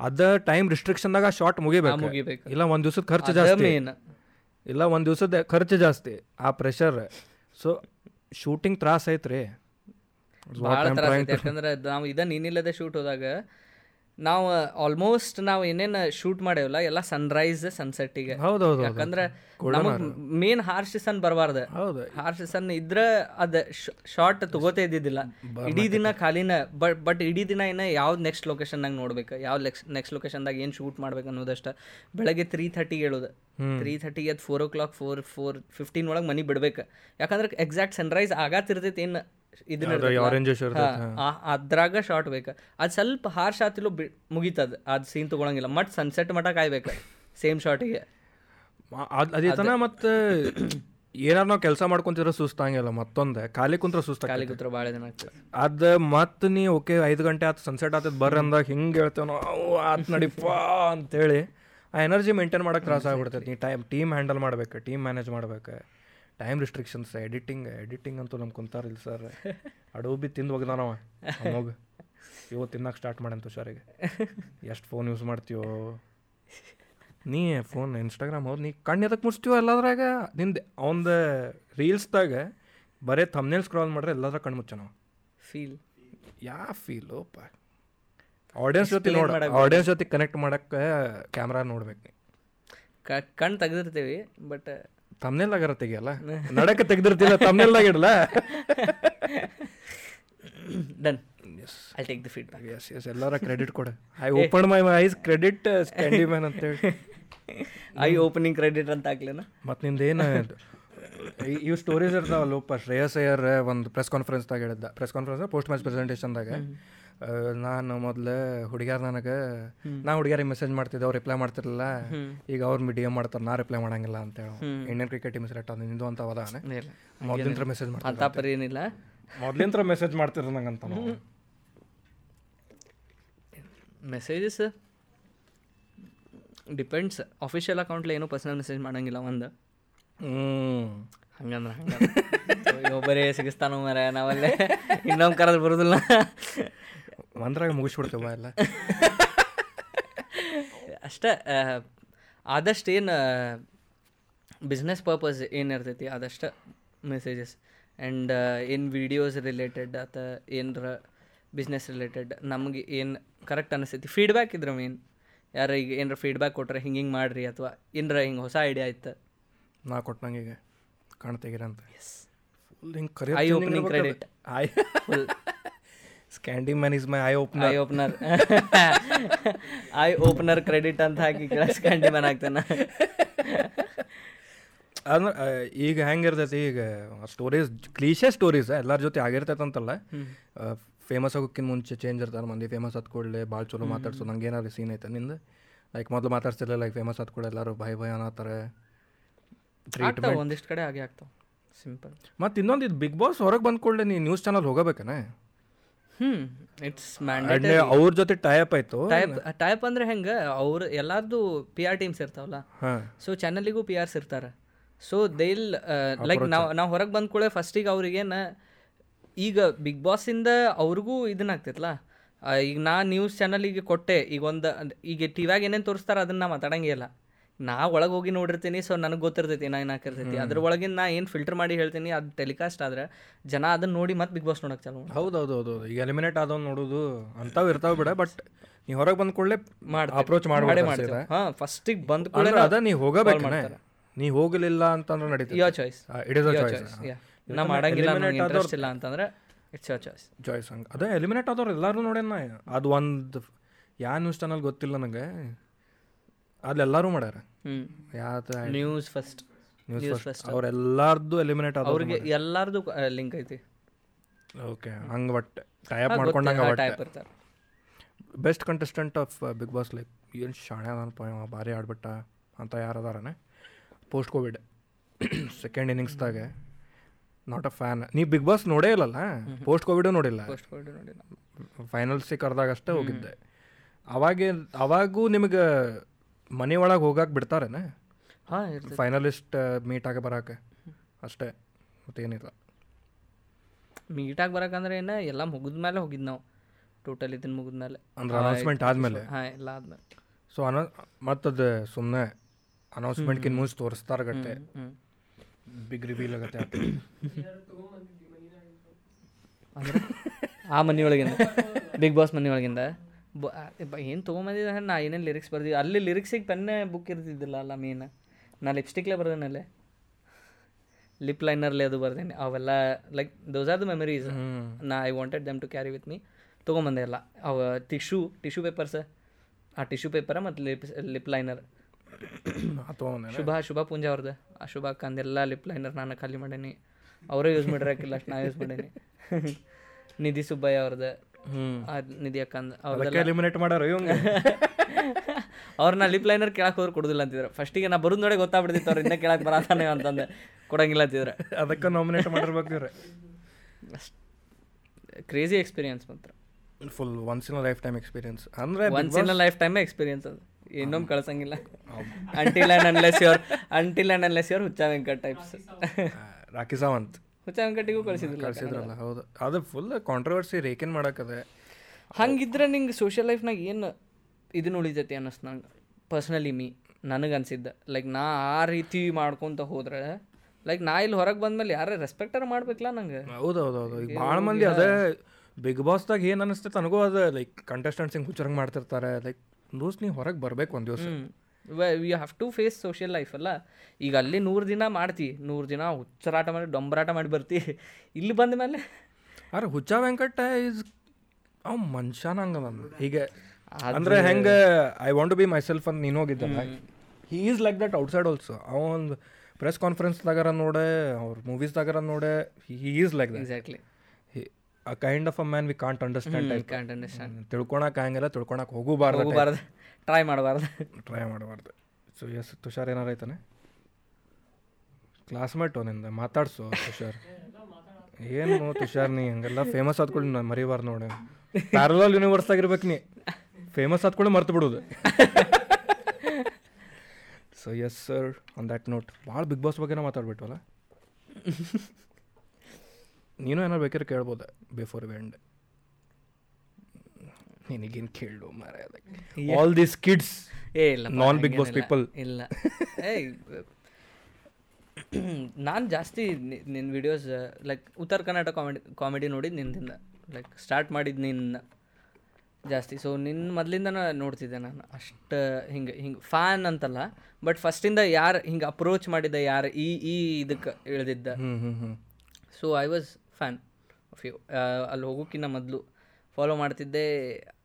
ಅದ ಟೈಮ್ ರಿಸ್ಟ್ರಿಕ್ಷನ್ದಾಗ ಶಾರ್ಟ್ ಮುಗಿಬೇಕು. ಇಲ್ಲ ಒಂದು ದಿವಸದ ಖರ್ಚು ಜಾಸ್ತಿ. ಇಲ್ಲ ಒಂದು ದಿವಸದ ಖರ್ಚು ಜಾಸ್ತಿ. ಆ ಪ್ರೆಷರ್ ಸೊ ಶೂಟಿಂಗ್ ತ್ರಾಸ ಐತ್ರಿ. ಭಾಳ ತ್ರಾಸ ಐತಿ. ಯಾಕಂದ್ರೆ ನಾವು ಇದನ್ನ ನೀನಿಲ್ಲದೆ ಶೂಟ್ ಹೋದಾಗ ನಾವು ಆಲ್ಮೋಸ್ಟ್ ನಾವು ಏನೇನು ಶೂಟ್ ಮಾಡೇವಲ್ಲ ಎಲ್ಲ ಸನ್ರೈಸ್ ಸನ್ಸೆಟ್ಟಿಗೆ ಹೌದೌದು ಯಾಕಂದ್ರೆ ನಮಗೆ ಮೇನ್ ಹಾರ್ಶ್ ಸನ್ ಬರಬಾರ್ದ. ಹೌದು. ಹಾರ್ಶ್ ಸನ್ ಇದ್ರ ಅದ ಶಾರ್ಟ್ ತಗೋತೇ ಇದ್ದಿದ್ದಿಲ್ಲ. ಇಡೀ ದಿನ ಖಾಲಿನ ಬಟ್ ಬಟ್ ಇಡೀ ದಿನ ಏನ ಯಾವ್ದು ನೆಕ್ಸ್ಟ್ ಲೊಕೇಶನ್ನಾಗ ನೋಡ್ಬೇಕು ಯಾವ ನೆಕ್ಸ್ಟ್ ನೆಕ್ಸ್ಟ್ ಲೊಕೇಶನ್ದಾಗ ಏನು ಶೂಟ್ ಮಾಡ್ಬೇಕು ಅನ್ನೋದಷ್ಟ ಬೆಳಗ್ಗೆ ತ್ರೀ ಥರ್ಟಿಗೆ ಹೇಳೋದು. ತ್ರೀ ಥರ್ಟಿ ಅದು four o'clock four four fifteen ಒಳಗೆ ಮನೆ ಬಿಡ್ಬೇಕು. ಯಾಕಂದ್ರೆ ಎಕ್ಸಾಕ್ಟ್ ಸನ್ರೈಸ್ ಆಗಾತಿರ್ತೈತಿ ಏನು ಇರ್ತೈತೆ, ಅದ್ರಾಗ ಶಾರ್ಟ್ ಬೇಕ. ಅದು ಸ್ವಲ್ಪ ಹಾರ್ಶ್ ಆತಿಲು ಮುಗೀತದ. ಅದು ಸೀನ್ ತಗೊಳಂಗಿಲ್ಲ. ಮಟ್ ಸನ್ಸೆಟ್ ಮಟ ಕಾಯ್ಬೇಕ. ಸೇಮ್ ಶಾರ್ಟಿಗೆ ಅದೇ ತನ ಮತ್ತೆ ಏನಾರು ನಾವು ಕೆಲಸ ಮಾಡ್ಕೊಂತಿದ್ರ ಸುಸ್ತಾಗಿಲ್ಲ. ಮತ್ತೊಂದು. ಖಾಲಿ ಕುಂತ್ರ ಸುಸ್ತ ಖಾಲಿ ಕುಂತ್ರ ಭಾಳ ದಿನ ಆಗ್ತದೆ. ಅದ ಮತ್ತೆ ನೀ ಓಕೆ ಐದು ಗಂಟೆ ಆತು ಸನ್ಸೆಟ್ ಆತದ ಬರ್ರಿ ಅಂದಾಗ ಹಿಂಗೆ ಹೇಳ್ತೇವೆ ನಾವು ಆತ್ ನಡಿಪಾ ಅಂತೇಳಿ ಆ ಎನರ್ಜಿ ಮೇಂಟೈನ್ ಮಾಡಕ್ಕೆ ತ್ರಾಸ ಆಗ್ಬಿಡ್ತೈತಿ. ನೀ ಟೈಮ್ ಟೀಮ್ ಹ್ಯಾಂಡಲ್ ಮಾಡ್ಬೇಕು ಟೀಮ್ ಮ್ಯಾನೇಜ್ ಮಾಡ್ಬೇಕು. ಟೈಮ್ ರಿಸ್ಟ್ರಿಕ್ಷನ್ಸ್ ಎಡಿಟಿಂಗ್ ಎಡಿಟಿಂಗ್ ಅಂತೂ ನಮ್ಗೆ ಕುಂತಾರಿಲ್ಲ ಸರ್ ಅಡೋಬಿ ತಿಂದು ಒಗ್ದಾನವ ಹೋಗ ಇವತ್ತು ತಿನ್ನಕ್ಕೆ ಸ್ಟಾರ್ಟ್ ಮಾಡಂತ ಹುಷಾರಿಗೆ ಎಷ್ಟು ಫೋನ್ ಯೂಸ್ ಮಾಡ್ತೀವೋ ನೀ ಫೋನ್ ಇನ್ಸ್ಟಾಗ್ರಾಮ್ ಹೋದ್ ನೀ ಕಣ್ಣು ಎದಕ್ಕೆ ಮುಚ್ತೀವೋ ಎಲ್ಲದ್ರಾಗ? ನಿಂದು ಅವಂದು ರೀಲ್ಸ್ದಾಗ ಬರೇ ಥಮ್ನೇಲ್ ಸ್ಕ್ರಾಲ್ ಮಾಡ್ರೆ ಎಲ್ಲದ್ರ ಕಣ್ಣು ಮುಚ್ಚ ನಾವು ಫೀಲ್ ಯಾ ಫೀಲೋಪ ಆಡಿಯನ್ಸ್ ಜೊತೆ ನೋಡ ಆಡಿಯನ್ಸ್ ಜೊತೆ ಕನೆಕ್ಟ್ ಮಾಡಕ್ಕೆ ಕ್ಯಾಮ್ರಾ ನೋಡ್ಬೇಕು ಕಣ್ಣು ಕಣ್ ತೆಗೆದಿರ್ತೀವಿ ಬಟ್ ತಮ್ನೆಲ್ದಾಗಾರ ತೆಗಿಯಲ್ಲ? ನಡಕ ತೆಗ್ದಿರ್ತಿಲ್ಲ ತಮ್ನೆಲ್ದಾಗ ಇಡಲ್ಲ? Done I take the feedback yes yes ಎಲ್ಲರ ಕ್ರೆಡಿಟ್ ಕೊಡು. I open my eyes credit ಸ್ಟ್ಯಾಂಡಿ man ಅಂತೇಳಿ ಐ ಓಪನಿಂಗ್ ಕ್ರೆಡಿಟ್ ಅಂತ ಹಾಕ್ಲೇನ? ಮತ್ತು ನಿಂದೇನು ಇವು ಸ್ಟೋರೀಸ್ ಇರ್ತಾವಲ್ಲಪ್ಪ ಶ್ರೇಯಸ್ ಅಯ್ಯರ್ ಒಂದು ಪ್ರೆಸ್ ಕಾನ್ಫರೆನ್ಸ್ದಾಗ ಹೇಳಿದ್ದ. ಪ್ರೆಸ್ ಕಾನ್ಫರೆನ್ಸ್ ಪೋಸ್ಟ್ ಮ್ಯಾಚ್ ಪ್ರೆಸೆಂಟೇಷನ್ದಾಗ ನಾನು ಮೊದಲು ಹುಡುಗ್ಯಾರ ನನಗೆ ನಾ ಹುಡುಗ್ಯಾರಿಗೆ ಮೆಸೇಜ್ ಮಾಡ್ತಿದ್ದೆ ಅವ್ರು ರಿಪ್ಲೈ ಮಾಡ್ತಿರಲಿಲ್ಲ. ಈಗ ಅವ್ರು ಡಿ ಎಂ ಮಾಡ್ತಾರೆ ನಾ ರಿಪ್ಲೈ ಮಾಡಂಗಿಲ್ಲ ಅಂತೇಳಿ ಇಂಡಿಯನ್ ಕ್ರಿಕೆಟ್ ಟೀಮ್ ಸೆಲೆಕ್ಟ್ ಆದ ನಿಂದು ಅಂತ ಅವದಾನೆ ಮೊದಲಿಂತ್ರ ಮೆಸೇಜ್ ಮಾಡ್ತಾರೆ ಅಂತ. ಪರಿ ಏನಿಲ್ಲ. ಮೊದ್ಲಿಂತ್ರ ಮೆಸೇಜ್ ಮಾಡ್ತಿರ ನಂಗಂತ ಮೆಸೇಜಸ್ ಡಿಪೆಂಡ್ಸ್ ಅಫಿಷಿಯಲ್ ಅಕೌಂಟ್ಲಿ ಏನೂ ಪರ್ಸನಲ್ ಮೆಸೇಜ್ ಮಾಡಂಗಿಲ್ಲ ಒಂದು. ಹ್ಞೂ ಹಂಗಂದ್ರೆ ಹಂಗೆ ಒಬ್ಬರೇ ಸಿಗಿಸ್ತಾನೋ ಮರ ನಾವಲ್ಲೇ. ಇನ್ನೊಂದು ಕರೆದು ಬರೋದಿಲ್ಲ. ಒಂದ್ರಾಗ ಮುಗಿಸ್ಬಿಡ್ತೇವ ಎಲ್ಲ. ಅಷ್ಟೇ ಆದಷ್ಟು ಏನು ಬಿಸ್ನೆಸ್ ಪರ್ಪಸ್ ಏನಿರ್ತೈತಿ ಆದಷ್ಟು ಮೆಸೇಜಸ್ ಆ್ಯಂಡ್ ಏನು ವೀಡಿಯೋಸ್ ರಿಲೇಟೆಡ್ ಅಥವಾ ಏನರ ಬಿಸ್ನೆಸ್ ರಿಲೇಟೆಡ್ ನಮಗೆ ಏನು ಕರೆಕ್ಟ್ ಅನಿಸ್ತೈತಿ. ಫೀಡ್ಬ್ಯಾಕ್ ಇದ್ರೆ ಮೇನ್ ಯಾರು ಈಗ ಏನರ ಫೀಡ್ಬ್ಯಾಕ್ ಕೊಟ್ರೆ ಹಿಂಗೆ ಹಿಂಗೆ ಮಾಡ್ರಿ ಅಥವಾ ಏನರ ಹಿಂಗೆ ಹೊಸ ಐಡಿಯಾ ಆಯ್ತು. ನಾ ಕೊಟ್ಟಂಗೆ ಈಗ ಕಾಣ್ತೀರಂತ ಎಸ್ ಫುಲ್ ಹಿಂಗೆ eye opening credit eye full ಸ್ಕ್ಯಾಂಡಿ man is my eye opener eye opener eye opener credit ಅಂತ ಹಾಕಿ ಮನೆ ಆಗ್ತಾನೆ. ಅಂದ್ರೆ ಈಗ ಹೆಂಗಿರ್ತೈತಿ ಈಗ ಸ್ಟೋರೀಸ್ ಕ್ಲೀಶೆ ಸ್ಟೋರೀಸ್ ಎಲ್ಲರ ಜೊತೆ ಆಗಿರ್ತೈತೆ ಅಂತಲ್ಲ ಫೇಮಸ್ ಆಗೋಕ್ಕಿಂತ ಮುಂಚೆ ಚೇಂಜ್ ಇರ್ತಾರೆ ಮಂದಿ ಫೇಮಸ್ ಆದ ಕೂಡಲೇ ಭಾಳ ಚಲೋ ಮಾತಾಡ್ಸೋ ನಂಗೆ ಏನಾದ್ರು ಸೀನ್ ಐತೆ ನಿಂದ? ಲೈಕ್ ಮೊದಲು ಮಾತಾಡ್ಸಿಲ್ಲ ಲೈಕ್ ಫೇಮಸ್ ಆದ ಕೂಡ ಎಲ್ಲರೂ ಭಯ ಭಯ ಅನ್ನತ್ತಾರೆ ಟ್ರೀಟ್ಮೆಂಟ್ ಒಂದಿಷ್ಟು ಕಡೆ ಹಾಗೆ ಆಗ್ತಾವ ಸಿಂಪಲ್ ಮತ್ತು ಇನ್ನೊಂದು ಇದು ಬಿಗ್ ಬಾಸ್ ಹೊರಗೆ ಬಂದ ಕೂಡಲೇ ನೀ ನ್ಯೂಸ್ ಚಾನಲ್ ಹೋಗಬೇಕನ? ಹ್ಞೂ ಇಟ್ಸ್ ಮ್ಯಾಂಡೇಟರಿ ಅವ್ರ ಜೊತೆ ಟೈಪ್ ಆಯ್ತು? ಟೈಪ್ ಟೈಪ್ ಅಂದ್ರೆ ಹೆಂಗ ಅವ್ರ ಎಲ್ಲಾರ್ದು ಪಿ ಆರ್ ಟೀಮ್ಸ್ ಇರ್ತಾವಲ್ಲ ಸೊ ಚಾನಲಿಗೂ ಪಿ ಆರ್ಸ್ ಇರ್ತಾರೆ. ಸೊ ದೇಲ್ ಲೈಕ್ ನಾವ್ ನಾವು ಹೊರಗೆ ಬಂದ ಕೂಡ ಫಸ್ಟಿಗೆ ಅವ್ರಿಗೇನ ಈಗ ಬಿಗ್ ಬಾಸಿಂದ ಅವ್ರಿಗೂ ಇದನ್ನ ಆಗ್ತೈತಲ್ಲ ಈಗ ನಾ ನ್ಯೂಸ್ ಚಾನಲಿಗೆ ಕೊಟ್ಟೆ ಈಗ ಒಂದು ಈಗ ಟಿವ್ಯಾಗ ಏನೇನು ತೋರಿಸ್ತಾರೆ ಅದನ್ನ ನಾ ಮಾತಾಡಂಗೇ ಇಲ್ಲ. ನಾ ಒಳಗೆ ಹೋಗಿ ನೋಡಿರ್ತೀನಿ ಸೊ ನನಗೆ ಗೊತ್ತಿರ್ತೈತಿ ನಾ ಏನಾಕಿರ್ತೈತಿ ಅದ್ರ ಒಳಗಿನ ನಾ ಏನು ಫಿಲ್ಟರ್ ಮಾಡಿ ಹೇಳ್ತೀನಿ ಅದು ಟೆಲಿಕಾಸ್ಟ್ ಆದ್ರೆ ಜನ ಅದನ್ನ ನೋಡಿ ಮತ್ತೆ ಬಿಗ್ ಬಾಸ್ ನೋಡಕ್ಕೆ ಚಾಲು. ಹೌದು ಹೌದು ಹೌದು ಈಗ ಎಲಿಮಿನೇಟ್ ಆದವ್ ನೋಡೋದು ಅಂತಾವ್ ಇರ್ತಾವ ಬಿಡ ಬಟ್ ನೀ ಹೊರಗೆ ಬಂದ ಕೂಡಲೇ ಮಾಡಿ ಅಪ್ರೋಚ್ ಮಾಡಿ ಮಾಡಿ ಹಾಂ ಫಸ್ಟಿಗೆ ಬಂದ ಅಂದ್ರೆ ಕೂಡ ಅದ ನೀ ಹೋಗಬೇಕು ನೀ ಹೋಗಲಿಲ್ಲ ಅಂತಂದ್ರೆ ನಡೀತದೆ your choice it is a choice ನಾ ಮಾಡಂಗಿಲ್ಲ ನನಗೆ ಇಂಟ್ರೆಸ್ಟ್ ಇಲ್ಲ ಅಂತಂದ್ರೆ ಇಟ್ಸ್ ಯೋ ಚಾಯ್ಸ್ ಚಾಯ್ಸ್ ಹಂಗೆ. ಅದೇ ಎಲಿಮಿನೇಟ್ ಆದವ್ರು ಎಲ್ಲರೂ ನೋಡೇನ ಅದು ಒಂದು ಯಾವ ನ್ಯೂಸ್ ಚಾನಲ್ ಗೊತ್ತಿಲ್ಲ ನನಗೆ. ಅಲ್ಲೆಲ್ಲರೂ ಮಾಡ್ಯಾರ. ಯಾವ್ದು ನ್ಯೂಸ್ ಫಸ್ಟ್ ನ್ಯೂಸ್ ಫಸ್ಟ್ ಅವ್ರೆಲ್ಲಾರ್ದು ಎಲಿಮಿನೇಟ್ ಅವ್ರಿಗೆ ಎಲ್ಲಾರ್ದು ಲಿಂಕ್ ಐತಿ. ಓಕೆ ಹಂಗೆ ಬಟ್ ಟೈಪ್ ಮಾಡ್ಕೊಂಡಂಗೆ ಟೈಪ್ ಇರ್ತಾರೆ best contestant of Bigg Boss like ಏನು ಶಾಣೆ ಅದಾನಪ್ಪ ಇವ ಭಾರಿ ಆಡ್ಬಿಟ್ಟ ಅಂತ ಯಾರು ಅದಾರನೆ ಪೋಸ್ಟ್ ಕೋವಿಡ್ ಸೆಕೆಂಡ್ ಇನ್ನಿಂಗ್ಸ್ದಾಗ ನಾಟ್ ಅ ಫ್ಯಾನ್ ನೀ ಬಿಗ್ ಬಾಸ್ ನೋಡೇ ಇಲ್ಲಲ್ಲ? ಪೋಸ್ಟ್ ಕೋವಿಡ್ ನೋಡಿಲ್ಲ? ಪೋಸ್ಟ್ ಕೋವಿಡ್ ನೋಡಿ ಫೈನಲ್ಸಿಗೆ ಕರೆದಾಗ ಅಷ್ಟೇ ಹೋಗಿದ್ದೆ. ಅವಾಗೆ ಅವಾಗೂ ನಿಮಗೆ ಮನೆ ಒಳಗೆ ಹೋಗಕ್ಕೆ ಬಿಡ್ತಾರೇನೆ? ಹಾಂ ಫೈನಲಿಸ್ಟ್ ಮೀಟ್ ಆಗಿ ಬರೋಕೆ? ಅಷ್ಟೇ ಮತ್ತೇನಿಲ್ಲ. ಮೀಟಾಗಿ ಬರಕಂದ್ರೆ ಏನು ಎಲ್ಲ ಮುಗಿದ ಮೇಲೆ ಹೋಗಿದ್ದು ನಾವು. ಟೋಟಲ್ ಮುಗಿದ ಮೇಲೆ ಅಂದ್ರೆ ಅನೌನ್ಸ್ಮೆಂಟ್ ಆದ್ಮೇಲೆ? ಹಾಂ ಎಲ್ಲ ಆದ್ಮೇಲೆ. ಸೊ ಅನ ಅದು ಸುಮ್ಮನೆ ಅನೌನ್ಸ್ಮೆಂಟ್ಗಿಂತ ಮುಂಚೆ ತೋರಿಸ್ತಾರ ಗಟ್ಟೆ. ಬಿಗ್ ರಿವೀಲ್ ಆಗತ್ತೆ. ಆ ಮನೆಯೊಳಗಿಂದ ಬಿಗ್ ಬಾಸ್ ಮನೆಯೊಳಗಿಂದ ಏನು ತೊಗೊಂಬಂದಿದ್ದೆ ನಾ ಏನೇನು ಲಿರಿಕ್ಸ್ ಬರ್ದಿದ್ದೆ ಅಲ್ಲಿ ಲಿರಿಕ್ಸಿಗೆ ಪೆನ್ನೇ ಬುಕ್ ಇರ್ತಿದ್ದಿಲ್ಲ ಅಲ್ಲ ಮೇನ್ ನಾ ಲಿಪ್ಸ್ಟಿಕ್ಲೇ ಬರ್ದೇನಲ್ಲೇ ಲಿಪ್ ಲೈನರ್ಲಿ ಅದು ಬರ್ದೇನೆ. ಅವೆಲ್ಲ like those are the memories ನಾ I wanted them to carry with me ತೊಗೊಂಬಂದೆ ಎಲ್ಲ. ಅವ ಟಿಶ್ಯೂ ಟಿಶ್ಯೂ ಪೇಪರ್ಸ್ ಆ ಟಿಶ್ಯೂ ಪೇಪರ ಮತ್ತು lip lip liner Shubha Shubha Poonja ಅವ್ರದ್ದು ಆ ಶುಭ ಕಂದೆಲ್ಲ ಲಿಪ್ ಲೈನರ್ ನಾನು ಖಾಲಿ ಮಾಡೇನಿ. ಅವರೇ ಯೂಸ್ ಮಾಡಿರಾಕಿಲ್ಲ ಅಷ್ಟು ನಾ ಯೂಸ್ ಮಾಡೇನಿ. ನಿಧಿ ಸುಬ್ಬಯ್ಯ ಅವ್ರದ್ದು ಎಲಿಮಿನೇಟ್ ಮಾಡೋರು ಇವಂಗ ಅವ್ರನ್ನ ಲಿಪ್ ಲೈನರ್ ಕೇಳಕ್ ಹೋದ್ರೆ ಕೊಡೋದಿಲ್ಲ ಅಂತಿದ್ರು. ಫಸ್ಟಿಗೆ ನಾ ಬರುದ್ ನೋಡಿ ಗೊತ್ತಾಗ್ಬಿಡ್ತಿತ್ತು ಅವ್ರ ಇನ್ನ ಕೇಳಕ್ ಬರತಾನೆ ಅಂತಂದೆ ಕೊಡಂಗಿಲ್ಲ ಅಂತಿದ್ರೆ. ಅದಕ್ಕೆ ನಾಮಿನೇಟ್ ಮಾಡಿರ್ಬೇಕು ಇವ್ರೆ. ಕ್ರೇಜಿ ಎಕ್ಸ್ಪೀರಿಯನ್ಸ್ ಮಾತ್ರ. Full once in lifetime experience ಅಂದ್ರೆ once in lifetime experience ಅದು. ಇನ್ನೊಮ್ಮೆ ಕಳ್ಸಂಗಿಲ್ಲ. Until and unless your until and unless your ಹುಚ್ಚ ವೆಂಕಟ್ ಟೈಪ್ಸ್ ರಾಕಿ ಸಾವಂತ್. ಹುಚ್ಚ ಕಳಿಸಿದ್ರು ಕಳಿಸಿದ್ರಲ್ಲ ಕಳ್ಸಿದ್ರಲ್ಲ ಹೌದು. ಅದು ಫುಲ್ ಕಾಂಟ್ರವರ್ಸಿ ರೇಕೇನ್ ಮಾಡಕ್ಕದೆ? ಹಂಗಿದ್ರೆ ನಿಂಗೆ ಸೋಷಿಯಲ್ ಲೈಫ್ನಾಗ ಏನು ಇದನ್ನ ಉಳಿತೈತಿ ಅನ್ನಿಸ್ತು ನಂಗೆ? ಪರ್ಸ್ನಲಿ ಮೀ ನನಗೆ ಅನ್ಸಿದ್ದು. ಲೈಕ್ ನಾ ಆ ರೀತಿ ಮಾಡ್ಕೊತ ಹೋದ್ರೆ ಲೈಕ್ ನಾ ಇಲ್ಲಿ ಹೊರಗೆ ಬಂದ್ಮೇಲೆ ಯಾರೇ ರೆಸ್ಪೆಕ್ಟರ್ ಮಾಡ್ಬೇಕಲ್ಲ ನಂಗೆ? ಹೌದು ಹೌದು ಹೌದು. ಈಗ ಭಾಳ ಮಂದಿ ಅದೇ ಬಿಗ್ ಬಾಸ್ದಾಗ ಏನು ಅನಿಸ್ತೈತೆ ನನಗೂ ಅದೇ ಲೈಕ್ ಕಂಟೆಸ್ಟೆಂಟ್ಸ್ ಹಿಂಗೆ ಹುಚ್ಚರಂಗೆ ಮಾಡ್ತಿರ್ತಾರೆ. ಲೈಕ್ ದೋಸ್ತ್ ನೀ ಹೊರಗೆ ಬರ್ಬೇಕು ಒಂದು ದಿವಸ. You have to face social life ಅಲ್ಲ? ಈಗ ಅಲ್ಲಿ ನೂರು ದಿನ ಮಾಡ್ತಿ ನೂರು ದಿನ ಹುಚ್ಚರಾಟ ಮಾಡಿ ಡೊಂಬರಾಟ ಮಾಡಿ ಬರ್ತಿ. ಇಲ್ಲಿ ಬಂದ ಮೇಲೆ? ಅರೆ ಹುಚ್ಚ ವೆಂಕಟ ಇಸ್ ಅವ್ ಮನುಷ್ಯನ ಹಂಗ ಹೀಗೆ ಅಂದ್ರೆ ಹೆಂಗೆ I want to be myself ಅಂತ ನೀನು ಹೋಗಿದ್ದಲ್ಲ. He is like that outside also ಅವನ್ ಪ್ರೆಸ್ ಕಾನ್ಫರೆನ್ಸ್ದಾಗಾರ ನೋಡೆ ಅವ್ರ ಮೂವೀಸ್ದಾಗಾರ ನೋಡೆ he is like that exactly a kind of a man we can't understand ತಿಳ್ಕೊಳಕ್ ಹಂಗಿಲ್ಲ ತಿಳ್ಕೊಳಕ್ ಹೋಗಬಾರ್ದು ಹೋಗಬಾರ್ದು. ಟ್ರೈ ಮಾಡಬಾರ್ದು. ಟ್ರೈ ಮಾಡಬಾರ್ದು. ಸೊ ಎಸ್ ತುಷಾರ್ ಏನಾರು ಐತಾನೆ ಕ್ಲಾಸ್ಮೇಟ್ನಿಂದ ಮಾತಾಡ್ಸು, ತುಷಾರ್. ಏನು ತುಷಾರ್ ನೀ, ಹಂಗೆಲ್ಲ ಫೇಮಸ್ ಆದ್ಕೊಳ್ಳಿ ನಾನು ಮರಿಬಾರ್ದು ನೋಡಿ. ಪ್ಯಾರಲಲ್ ಯೂನಿವರ್ಸ್ ಆಗಿರ್ಬೇಕು ನೀ. ಫೇಮಸ್ ಆದ್ಕೊಳ್ಳಿ ಮರ್ತು ಬಿಡೋದು. So yes sir on that note ಭಾಳ ಬಿಗ್ ಬಾಸ್ ಬಗ್ಗೆನೇ ಮಾತಾಡ್ಬಿಟ್ವಲ್ಲ? ನೀನು ಏನಾರು ಬೇಕಾದ್ರೆ ಕೇಳ್ಬೋದು? ಬಿಫೋರ್ ಎಂಡ್ ನಿನಗೇನು ಕೇಳು ಮಾರ ಆಲ್ ದಿಸ್ ಕಿಡ್ಸ್ ಏ ಇಲ್ಲ ನಾನ್ ಬಿಗ್ ಬಾಸ್ ಪೀಪಲ್ ಇಲ್ಲ. ಏಯ್ ನಾನು ಜಾಸ್ತಿ ನಿನ್ನ ವಿಡಿಯೋಸ್ ಲೈಕ್ ಉತ್ತರ ಕರ್ನಾಟಕ ಕಾಮಿಡಿ ಕಾಮಿಡಿ ನೋಡಿದ್ದು ನಿನ್ನಿಂದ ಲೈಕ್ ಸ್ಟಾರ್ಟ್ ಮಾಡಿದ್ದು ನಿನ್ನ ಜಾಸ್ತಿ. ಸೊ ನಿನ್ನ ಮೊದಲಿಂದ ನೋಡ್ತಿದ್ದೆ ನಾನು. ಅಷ್ಟು ಹಿಂಗೆ ಹಿಂಗೆ ಫ್ಯಾನ್ ಅಂತಲ್ಲ. ಬಟ್ ಫಸ್ಟಿಂದ ಯಾರು ಹಿಂಗೆ ಅಪ್ರೋಚ್ ಮಾಡಿದ್ದ ಯಾರು ಈ ಈ ಇದಕ್ಕೆ ಇಳಿದಿದ್ದ. ಹ್ಞೂ ಹ್ಞೂ ಹ್ಞೂ so I was fan of you ಅಲ್ಲಿ ಹೋಗೋಕ್ಕಿಂತ ಮೊದಲು ಫಾಲೋ ಮಾಡ್ತಿದ್ದೆ.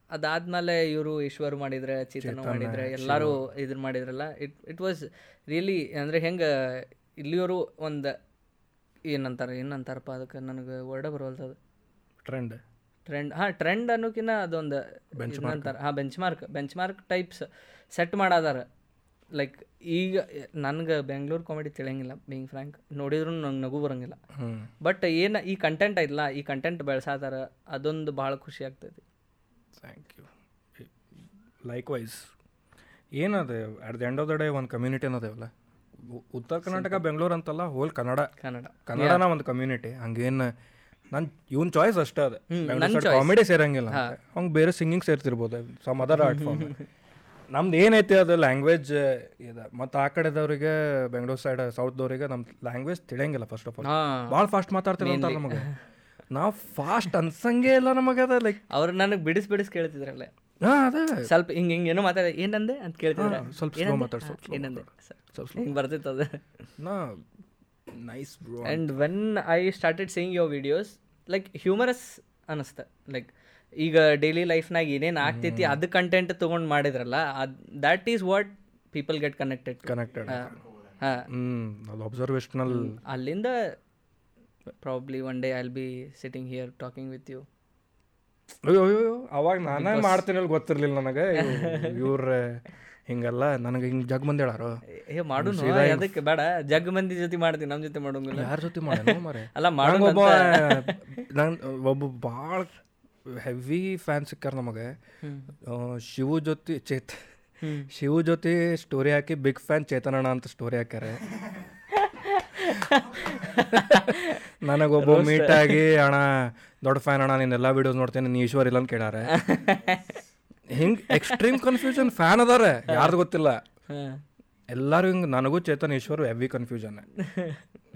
ಅದಾದ್ಮೇಲೆ ಇವರು ಈಶ್ವರ್ ಮಾಡಿದ್ರೆ ಚೇತನ ಮಾಡಿದ್ರೆ ಎಲ್ಲರೂ ಇದನ್ನ ಮಾಡಿದ್ರಲ್ಲ ಇಟ್ ಇಟ್ ವಾಸ್ ರಿಯಲಿ ಅಂದರೆ ಹೆಂಗೆ ಇಲ್ಲಿಯವರು ಒಂದು ಏನಂತಾರೆ ಏನಂತಾರಪ್ಪ ಅದಕ್ಕೆ ನನಗೆ ವರ್ಡ ಬರೋಲ್ತದ ಟ್ರೆಂಡ್ ಟ್ರೆಂಡ್ ಹಾಂ ಟ್ರೆಂಡ್ ಅನ್ನೋಕಿನ್ನ ಅದೊಂದು ಅಂತಾರೆ ಹಾಂ benchmark benchmark types set ಮಾಡಾದಾರ. ಲೈಕ್ ಈಗ ನನಗೆ ಬೆಂಗಳೂರು ಕಾಮಿಡಿ ತಿಳಿಯಂಗಿಲ್ಲ ಬೀಂಗ್ ಫ್ರ್ಯಾಂಕ್ ನೋಡಿದ್ರು ನಂಗೆ ನಗು ಬರೋಂಗಿಲ್ಲ. ಬಟ್ ಏನು ಈ ಕಂಟೆಂಟ್ ಐತಲ್ಲ ಈ ಕಂಟೆಂಟ್ ಬೆಳೆಸಾತಾರ ಅದೊಂದು ಭಾಳ ಖುಷಿ ಆಗ್ತೈತಿ. Thank you likewise ಏನದೆ at the end of the day ಒಂದು ಕಮ್ಯುನಿಟಿ ಅನ್ನೋದೇವಲ್ಲ? ಉತ್ತರ ಕರ್ನಾಟಕ ಬೆಂಗಳೂರು ಅಂತಲ್ಲ ಹೋಲ್ ಕನ್ನಡ ಕನ್ನಡ ಕನ್ನಡನ ಒಂದು ಕಮ್ಯುನಿಟಿ ಹಂಗೇನು ನನ್ನ ಇವನ್ ಚಾಯ್ಸ್ ಅಷ್ಟೇ ಅದೇ. ಕಾಮಿಡಿ ಸೇರಂಗಿಲ್ಲ ಹಂಗೆ ಬೇರೆ ಸಿಂಗಿಂಗ್ ಸೇರ್ತಿರ್ಬೋದು ಸಮ್ ಅದರ್ ಆರ್ಟ್ ಫಾರ್ಮ್ ನಮ್ದು ಏನೈತಿ ಅದು ಲ್ಯಾಂಗ್ವೇಜ್ ಇದೆ ಮತ್ತು ಆ ಕಡೆದವ್ರಿಗೆ ಬೆಂಗಳೂರು ಸೈಡ್ ಸೌತ್ದವ್ರಿಗೆ ನಮ್ಮ ಲ್ಯಾಂಗ್ವೇಜ್ ತಿಳಿಯಂಗಿಲ್ಲ ಫಸ್ಟ್ ಆಫ್ ಆಲ್ ಭಾಳ ಫಾಸ್ಟ್ ಮಾತಾಡ್ತೀವಿ ಅಂತ ನಮಗೆ. ನಾವು ಫಾಸ್ಟ್ ಅನ್ಸಂಗೇ ಇಲ್ಲ ನಮಗೆ ಅದ ಲೈಕ್ ಅವ್ರು ನನಗೆ ಬಿಡಿಸ್ ಬಿಡಿಸ್ ಕೇಳ್ತಿದ್ರಲ್ಲ. ಸ್ವಲ್ಪ ಹಿಂಗೆ ಹಿಂಗೆ ಏನೋ ಮಾತಾಡ ಏನಂದೆ ಅಂತ ಕೇಳ್ತಿದ್ರೆ? ಸ್ವಲ್ಪ ಸ್ಲೋ ಮಾತಾಡ್ ಸ್ವಲ್ಪ ಏನಂದೆ? ಸ್ವಲ್ಪ ಹಿಂಗೆ ಬರ್ತಿತ್ತು ಅದು. ನಾ nice bro and when I started seeing your videos like humorous ಅನ್ನಿಸ್ತ like ಈಗ ಡೈಲಿ ಲೈಫ್ನಾಗ ಏನೇನು ಆಗ್ತೈತಿ ಅದು ಕಂಟೆಂಟ್ ತೊಗೊಂಡು ಮಾಡಿದ್ರಲ್ಲ ಅದು that is what people get connected connected ಹಾಂ ಅಬ್ಸರ್ವೇಷನಲ್ ಅಲ್ಲಿಂದ probably one day I'll be sitting here talking with you ಅಯ್ಯೋ ಅಯ್ಯೋ ಅವಾಗ ನಾನೇ ಮಾಡ್ತೀನಿ ಅಲ್ಲಿ ಗೊತ್ತಿರ್ಲಿಲ್ಲ ನನಗೆ. ಇವ್ರ ಹಿಂಗಲ್ಲ ನನಗೆ ಹಿಂಗೆ ಜಗ್ ಮಂದಿ ಹೇಳಾರು. ಏ ಮಾಡು ಅದಕ್ಕೆ ಬೇಡ ಜಗ್ ಮಂದಿ ಜೊತೆ ಮಾಡ್ತೀನಿ ನಮ್ಮ ಜೊತೆ ಮಾಡೋಂಗಿಲ್ಲ. ಯಾರ ಜೊತೆ ಮಾರೆ ಅಲ್ಲ ಮಾಡೋಣ ಒಬ್ಬ ನನ್ ಒಬ್ಬ ಭಾಳ ಹೆವಿ ಫ್ಯಾನ್ ಸಿಕ್ಕಾರ ನಮಗೆ. ಶಿವು ಜೊತೆ ಚೇತ್ ಶಿವು ಜೊತೆ ಸ್ಟೋರಿ ಹಾಕಿ ಬಿಗ್ ಫ್ಯಾನ್ ಚೇತನಣ್ಣ ಅಂತ ಸ್ಟೋರಿ ಹಾಕ್ಯಾರೆ. ನನಗೊಬ್ಬ ಮೀಟ್ ಆಗಿ ಅಣ್ಣ ದೊಡ್ಡ ಫ್ಯಾನ್ ಅಣ್ಣ ನೀನು ಎಲ್ಲ ವಿಡಿಯೋಸ್ ನೋಡ್ತೇನೆ ನೀ ಈಶ್ವರ್ ಇಲ್ಲ ಅಂತ ಕೇಳಾರೆ ಹಿಂಗೆ ಎಕ್ಸ್ಟ್ರೀಮ್ ಕನ್ಫ್ಯೂಷನ್ ಫ್ಯಾನ್ ಅದಾರೆ ಯಾರ್ದು ಗೊತ್ತಿಲ್ಲ. ಎಲ್ಲರೂ ಹಿಂಗೆ ನನಗೂ ಚೇತನ್ ಈಶ್ವರ್ ಹೆವಿ ಕನ್ಫ್ಯೂಷನ್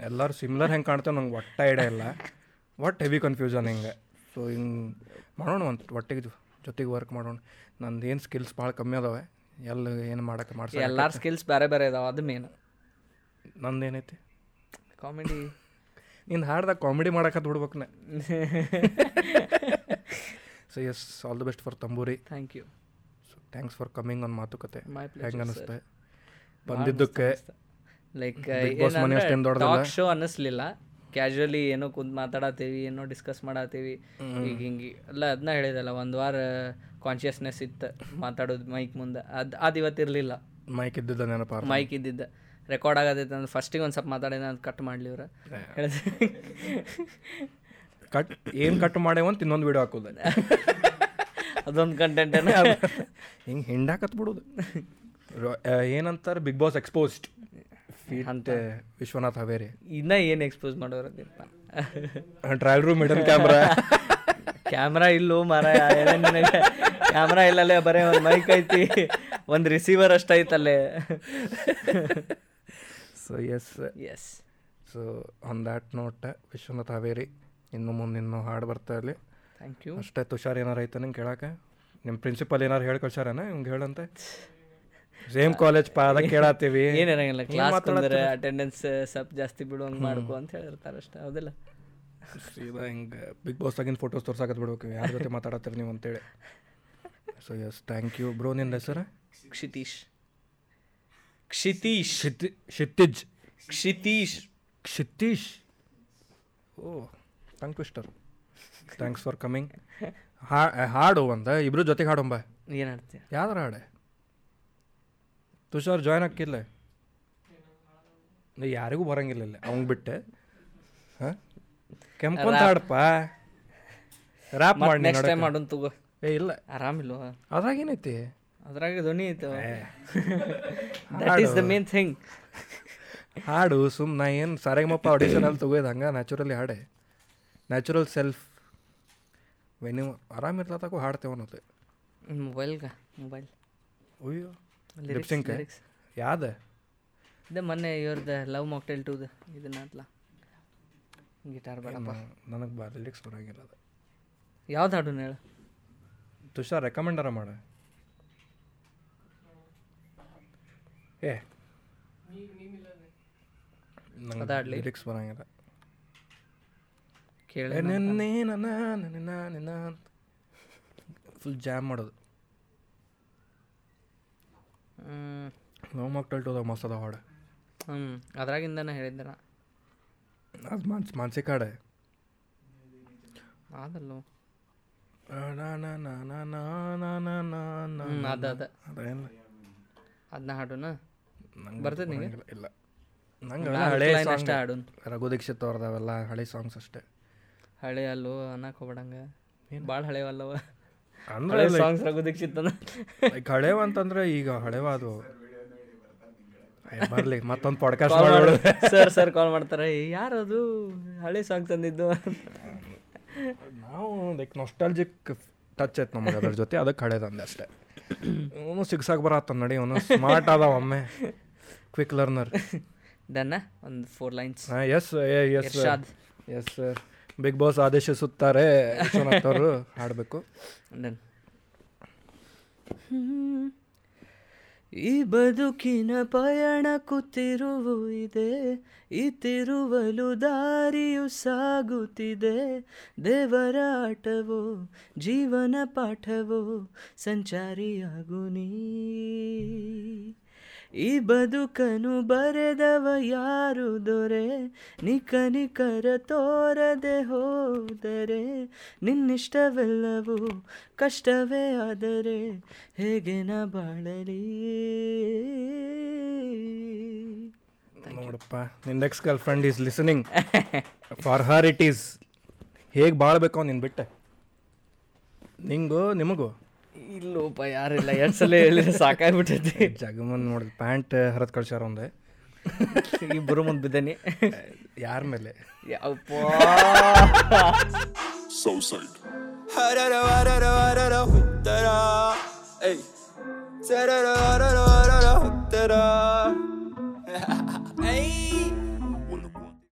ಎಲ್ಲರೂ ಸಿಮಿಲರ್ ಹೆಂಗೆ ಕಾಣ್ತೇವೆ ನಂಗೆ ಒಟ್ಟ ಐಡಿಯಾ ಇಲ್ಲ. ಒಟ್ಟು ಹೆವಿ ಕನ್ಫ್ಯೂಷನ್ ಹಿಂಗೆ. ಸೊ ಹಿಂಗೆ ಮಾಡೋಣ ಒಂದು ಒಟ್ಟಿಗೆ ಜೊತೆಗೆ ವರ್ಕ್ ಮಾಡೋಣ. ನಂದು ಏನು ಸ್ಕಿಲ್ಸ್ ಭಾಳ ಕಮ್ಮಿ ಅದಾವೆ. ಎಲ್ಲ ಏನು ಮಾಡಕ್ಕೆ ಮಾಡ್ಸ ಎಲ್ಲರ ಸ್ಕಿಲ್ಸ್ ಬೇರೆ ಬೇರೆ ಇದಾವೆ ಅದು ಮೇನ್ ನಂದು ಏನೈತಿ? ಕಾಮಿಡಿ. ನೀನು ಹಾಡ್ದಾಗ ಕಾಮಿಡಿ ಮಾಡಕ್ಕೆ ಬಿಡ್ಬೇಕು ನಾ. So yes all the best for Thamburi thank you so thanks for coming ಒಂದು ಮಾತುಕತೆ ಹೆಂಗೆ ಬಂದಿದ್ದಕ್ಕೆ ಲೈಕ್ ಟಾಕ್ ಶೋ ಅನ್ನಿಸ್ಲಿಲ್ಲ. ಕ್ಯಾಶುವಲಿ ಏನೋ ಕುಂತು ಮಾತಾಡತ್ತೀವಿ ಏನೋ ಡಿಸ್ಕಸ್ ಮಾಡತ್ತೀವಿ. ಈಗ ಹಿಂಗೆ ಅಲ್ಲ ಅದನ್ನ ಹೇಳಿದಲ್ಲ ಒಂದು ವಾರ ಕಾನ್ಷಿಯಸ್ನೆಸ್ ಇತ್ತು ಮಾತಾಡೋದು ಮೈಕ್ ಮುಂದೆ. ಅದು ಅದು ಇವತ್ತಿರಲಿಲ್ಲ. ಮೈಕ್ ಇದ್ದಿದ್ದ ನೆನಪ ಮೈಕ್ ಇದ್ದಿದ್ದ. ರೆಕಾರ್ಡ್ ಆಗೋದೈತೆ ಅಂದ್ರೆ ಫಸ್ಟಿಗೆ ಒಂದು ಸ್ವಲ್ಪ ಮಾತಾಡಿದ ಅದು ಕಟ್ ಮಾಡಲಿ ಇವ್ರ. ಕಟ್ ಏನು ಕಟ್ ಮಾಡ್ಯಾವಂತ ಇನ್ನೊಂದು ವಿಡಿಯೋ ಹಾಕೋದು. ಅದೊಂದು ಕಂಟೆಂಟ್ ಹಿಂಗೆ ಹಿಂಡಾಕತ್ ಬಿಡೋದು. ಏನಂತಾರೆ? ಬಿಗ್ ಬಾಸ್ ಎಕ್ಸ್ಪೋಸ್ಡ್ ಅಂತ ವಿಶ್ವನಾಥ್ ಹಾವೇರಿ. ಇನ್ನ ಏನು expose ಮಾಡೋರಪ್ಪ trial room middle camera camera ಇಲ್ಲೋ ಮರ ಕ್ಯಾಮ್ರಾ ಇಲ್ಲಲ್ಲೇ ಬರೇ ಒಂದು ಮೈಕ್ ಐತಿ ಒಂದು receiver ಅಷ್ಟೈತಲ್ಲೇ so yes yes so on that note Vishwanath Haveri ಇನ್ನು ಮುಂದೆ ಇನ್ನೂ ಹಾಡು ಬರ್ತಾ ಇರಲಿ. ಥ್ಯಾಂಕ್ ಯು ಅಷ್ಟೇ ತುಷಾರ್ ಏನಾರು ಐತೆ ನಂಗೆ ಕೇಳಕ್ಕೆ? ನಿಮ್ಮ ಪ್ರಿನ್ಸಿಪಲ್ ಏನಾರು ಹೇಳಿ ಕಳ್ಸಾರೇನ ಹಿಂಗೆ ಹೇಳಂತೆ? ಸೇಮ್ ಕಾಲೇಜ್ ಪಾ ಅದಕ್ಕೆ ಕೇಳತ್ತೀವಿ ಏನಿರಂಗಿಲ್ಲ ಕ್ಲಾಸ್ ತೊಂದರೆ ಅಟೆಂಡೆನ್ಸ್ ಸ್ವಲ್ಪ ಜಾಸ್ತಿ ಬಿಡುವಂಗೆ ಮಾಡ್ಕೊ ಅಂತ ಹೇಳಿರ್ತಾರೆ ಅಷ್ಟೇ ಹೌದಿಲ್ಲ? ಸೀದಾ ಹಿಂಗೆ ಬಿಗ್ ಬಾಸ್ ಆಗಿನ ಫೋಟೋಸ್ ತೋರ್ಸಾಕತ್ ಬಿಡ್ಬೇಕು. ಯಾರ ಜೊತೆ ಮಾತಾಡತ್ತೀರಿ ನೀವು ಅಂತೇಳಿ. So yes thank you bro ನಿನ್ನ ಹೆಸರು? Kshitish. Kshitish. Kshitij. Shittij Kshitish. Kshitish? Oh tongue twister thanks for coming ಹಾ ಹಾಡು ಒಂದ ಇಬ್ರು ಜೊತೆಗೆ ಹಾಡೊಂಬ ಏನು ಹಾಡ್ತೀಯ? ಯಾವ್ದಾರ ಹಾಡೆ? ತುಷಾರ್ ಜಾಯ್ನ್ ಹಾಕಿಲ್ಲ ನೀ ಯಾರಿಗೂ ಬರಂಗಿಲ್ಲ ಇಲ್ಲ ಅವ್ನ್ ಬಿಟ್ಟೆ. ಹಾಂ? ಕೆಂಪಂತ ಹಾಡಪ್ಪ. ರ್ಯಾಪ್ ಮಾಡಿ ನೆಕ್ಸ್ಟ್ ಟೈಮ್ ಮಾಡೋನ್ ತಗೋ. ಏ ಇಲ್ಲ. ಆರಾಮಿಲ್ಲ ಅದ್ರಾಗ ಏನೈತಿ? ಅದ್ರಾಗ ಧ್ವನಿ ಐತೆ? That is the main thing ಹಾಡು ಸುಮ್ ನಾ ಏನು ಸಾರೆಗಮಪ್ಪ ಆಡಿಷನ್ ಅಲ್ಲಿ ತಗೋಯ್ದು ಹಂಗೆ ನ್ಯಾಚುರಲಿ ಹಾಡೆ. ನ್ಯಾಚುರಲ್ ಸೆಲ್ಫ್ ವೆನ್ಯೂ ಆರಾಮಿರ್ಲಾತಕ್ಕೂ ಹಾಡ್ತೇವೆ ಅನ್ನೋದು. ಮೊಬೈಲ್ಗ ಮೊಬೈಲ್ ಅಯ್ಯೋ. ಲಿಪ್ಸಿಂಗ್ ಲಿರಿಕ್ಸ್ ಯಾವ್ದು? ಇದೆ ಮೊನ್ನೆ ಇವ್ರದ್ದು ಲವ್ ಮಾಕ್ಟೇಲ್ ಟೂದು ಇದನ್ನ ಅಂತಲ್ಲ ಗಿಟಾರ್ ಬೇಡಪ್ಪ. ನನಗೆ ಬಾ ಲಿರಿಕ್ಸ್ ಬರೋಂಗಿಲ್ಲ ಅದು. ಯಾವ್ದು ಹಾಡು ಹೇಳು? ತುಷಾರ್ ರೆಕಮೆಂಡರ ಮಾಡ. ಏ? ಲಿರಿಕ್ಸ್ ಬರಂಗಿಲ್ಲ ಕೇಳಿ ನಿನ್ನೆ ನನ್ನ ನಿನ್ನ ನಿನ್ನ ಫುಲ್ ಜಾಮ್ ಮಾಡೋದು ನೋ ಮಕ್ಕಳು ಟೋದಾಗ ಮಸ್ತ್ ಅದ ಹಾಡು ಹ್ಞೂ ಅದ್ರಾಗಿಂದನೇ ಹೇಳಿದ್ದೆ ನಾ ಅದು ಮಾನ್ಸ್ ಮಾನಸಿಕ ಹಾಡೆ ಅದಲ್ಲೋ ಅದ ಅದ ಅದೇನು ಅದನ್ನ ಹಾಡುನ ಬರ್ತದೆ ನಿಂಗೆ? ಇಲ್ಲ. ನಂಗೆ ಹಳೆ ಸಾಂಗ್ ಹಾಡುನ್ ರಘು ದೀಕ್ಷಿತ್ ಅವ್ರದವೆಲ್ಲ ಹಳೆ ಸಾಂಗ್ಸ್ ಅಷ್ಟೇ. ಹಳೆ ಅಲ್ಲೋ ಅನ್ನಕ್ಕೆ ಹೋಗ್ಬೇಡಂಗ. ಭಾಳ ಹಳೆವಲ್ಲವ. ಅಂದ್ರೆ ಹಳೆ ಸಾಂಗ್ಸ್ ರಘು ದೀಕ್ಷಿತ್ ಲೈಕ್ ಹಳೆವ ಅಂತಂದ್ರೆ ಈಗ ಹಳೆವ ಅದು ಬರ್ಲಿ ಮತ್ತೊಂದು ಪಾಡ್ಕಾಸ್ಟ್ ಮಾಡೋದು ಸರ್ ಸರ್ ಕಾಲ್ ಮಾಡ್ತಾರೆ. ಯಾರದು? ಹಳೆ ಸಾಂಗ್ಸ್ ತಂದಿದ್ದು ನಾವು ಲೈಕ್ ನೊಸ್ಟಾಲಜಿಕ್ ಟಚ್ ಐತೆ ನಮಗೆ ಅದ್ರ ಜೊತೆ ಅದಕ್ಕೆ ಹಳೇದಂದೆ ಅಷ್ಟೇ. ಅವನು ಸಿಗ್ಸಾಕ್ ಬರತ್ತ ನಡಿ ಅವನು ಸ್ಮಾರ್ಟ್ ಅದಾವ ಒಮ್ಮೆ. ಕ್ವಿಕ್ ಲರ್ನರ್ ದನ್ನ ಒಂದು ಫೋರ್ ಲೈನ್ಸ್ ಎಸ್ ಎಸ್ ಇರ್ಷಾದ್ ಎಸ್ ಸರ್ ಬಿಗ್ ಬಾಸ್ ಆದೇಶಿಸುತ್ತಾರೆ ಅವರು ಹಾಡಬೇಕು. ಡನ್ ಈ ಬದುಕಿನ ಪಯಣ ತಿರುವು ಇದೆ, ಈ ತಿರುವಲು ದಾರಿಯು ಸಾಗುತ್ತಿದೆ. ದೇವರ ಆಟವೋ, ಜೀವನ ಪಾಠವೋ, ಸಂಚಾರಿಯಾಗು ನೀ. ಈ ಬದುಕನು ಬರೆದವ ಯಾರು ದೊರೆ? ನಿಕನಿಕರ ತೋರದೆ ಹೋದರೆ ನಿನ್ನಿಷ್ಟವೆಲ್ಲವೂ ಕಷ್ಟವೇ ಆದರೆ ಹೇಗೆ ನ ಬಾಳಲಿ? ನೋಡಪ್ಪ ನಿನ್ನ ex girlfriend is listening for her it is ಹೇಗೆ ಬಾಳ್ಬೇಕು ನಿನ್ ಬಿಟ್ಟೆ. ನಿಂಗು, ನಿಮಗೂ? ಇಲ್ಲೋಪ ಯಾರಿಲ್ಲ. ಎರಡು ಸಲ ಹೇಳಿ ಸಾಕಾಗ್ಬಿಟ್ಟೈತಿ. ಜಗಮನ್ ನೋಡಿದ ಪ್ಯಾಂಟ್ ಹರಿದು ಕಳ್ಸ್ಯಾರ ಒಂದೇ. ಇಬ್ಬರು ಮುಂದೆ ಬಿದ್ದಾನೆ. ಯಾರ ಮೇಲೆ? ಯಪ್ಪ. ಸೌಸೈಡ್ ಹರರ ವರರ ವರರ ಉತ್ತರ ಏಯ್. ಸರರ ವರರ ವರರ ಉತ್ತರ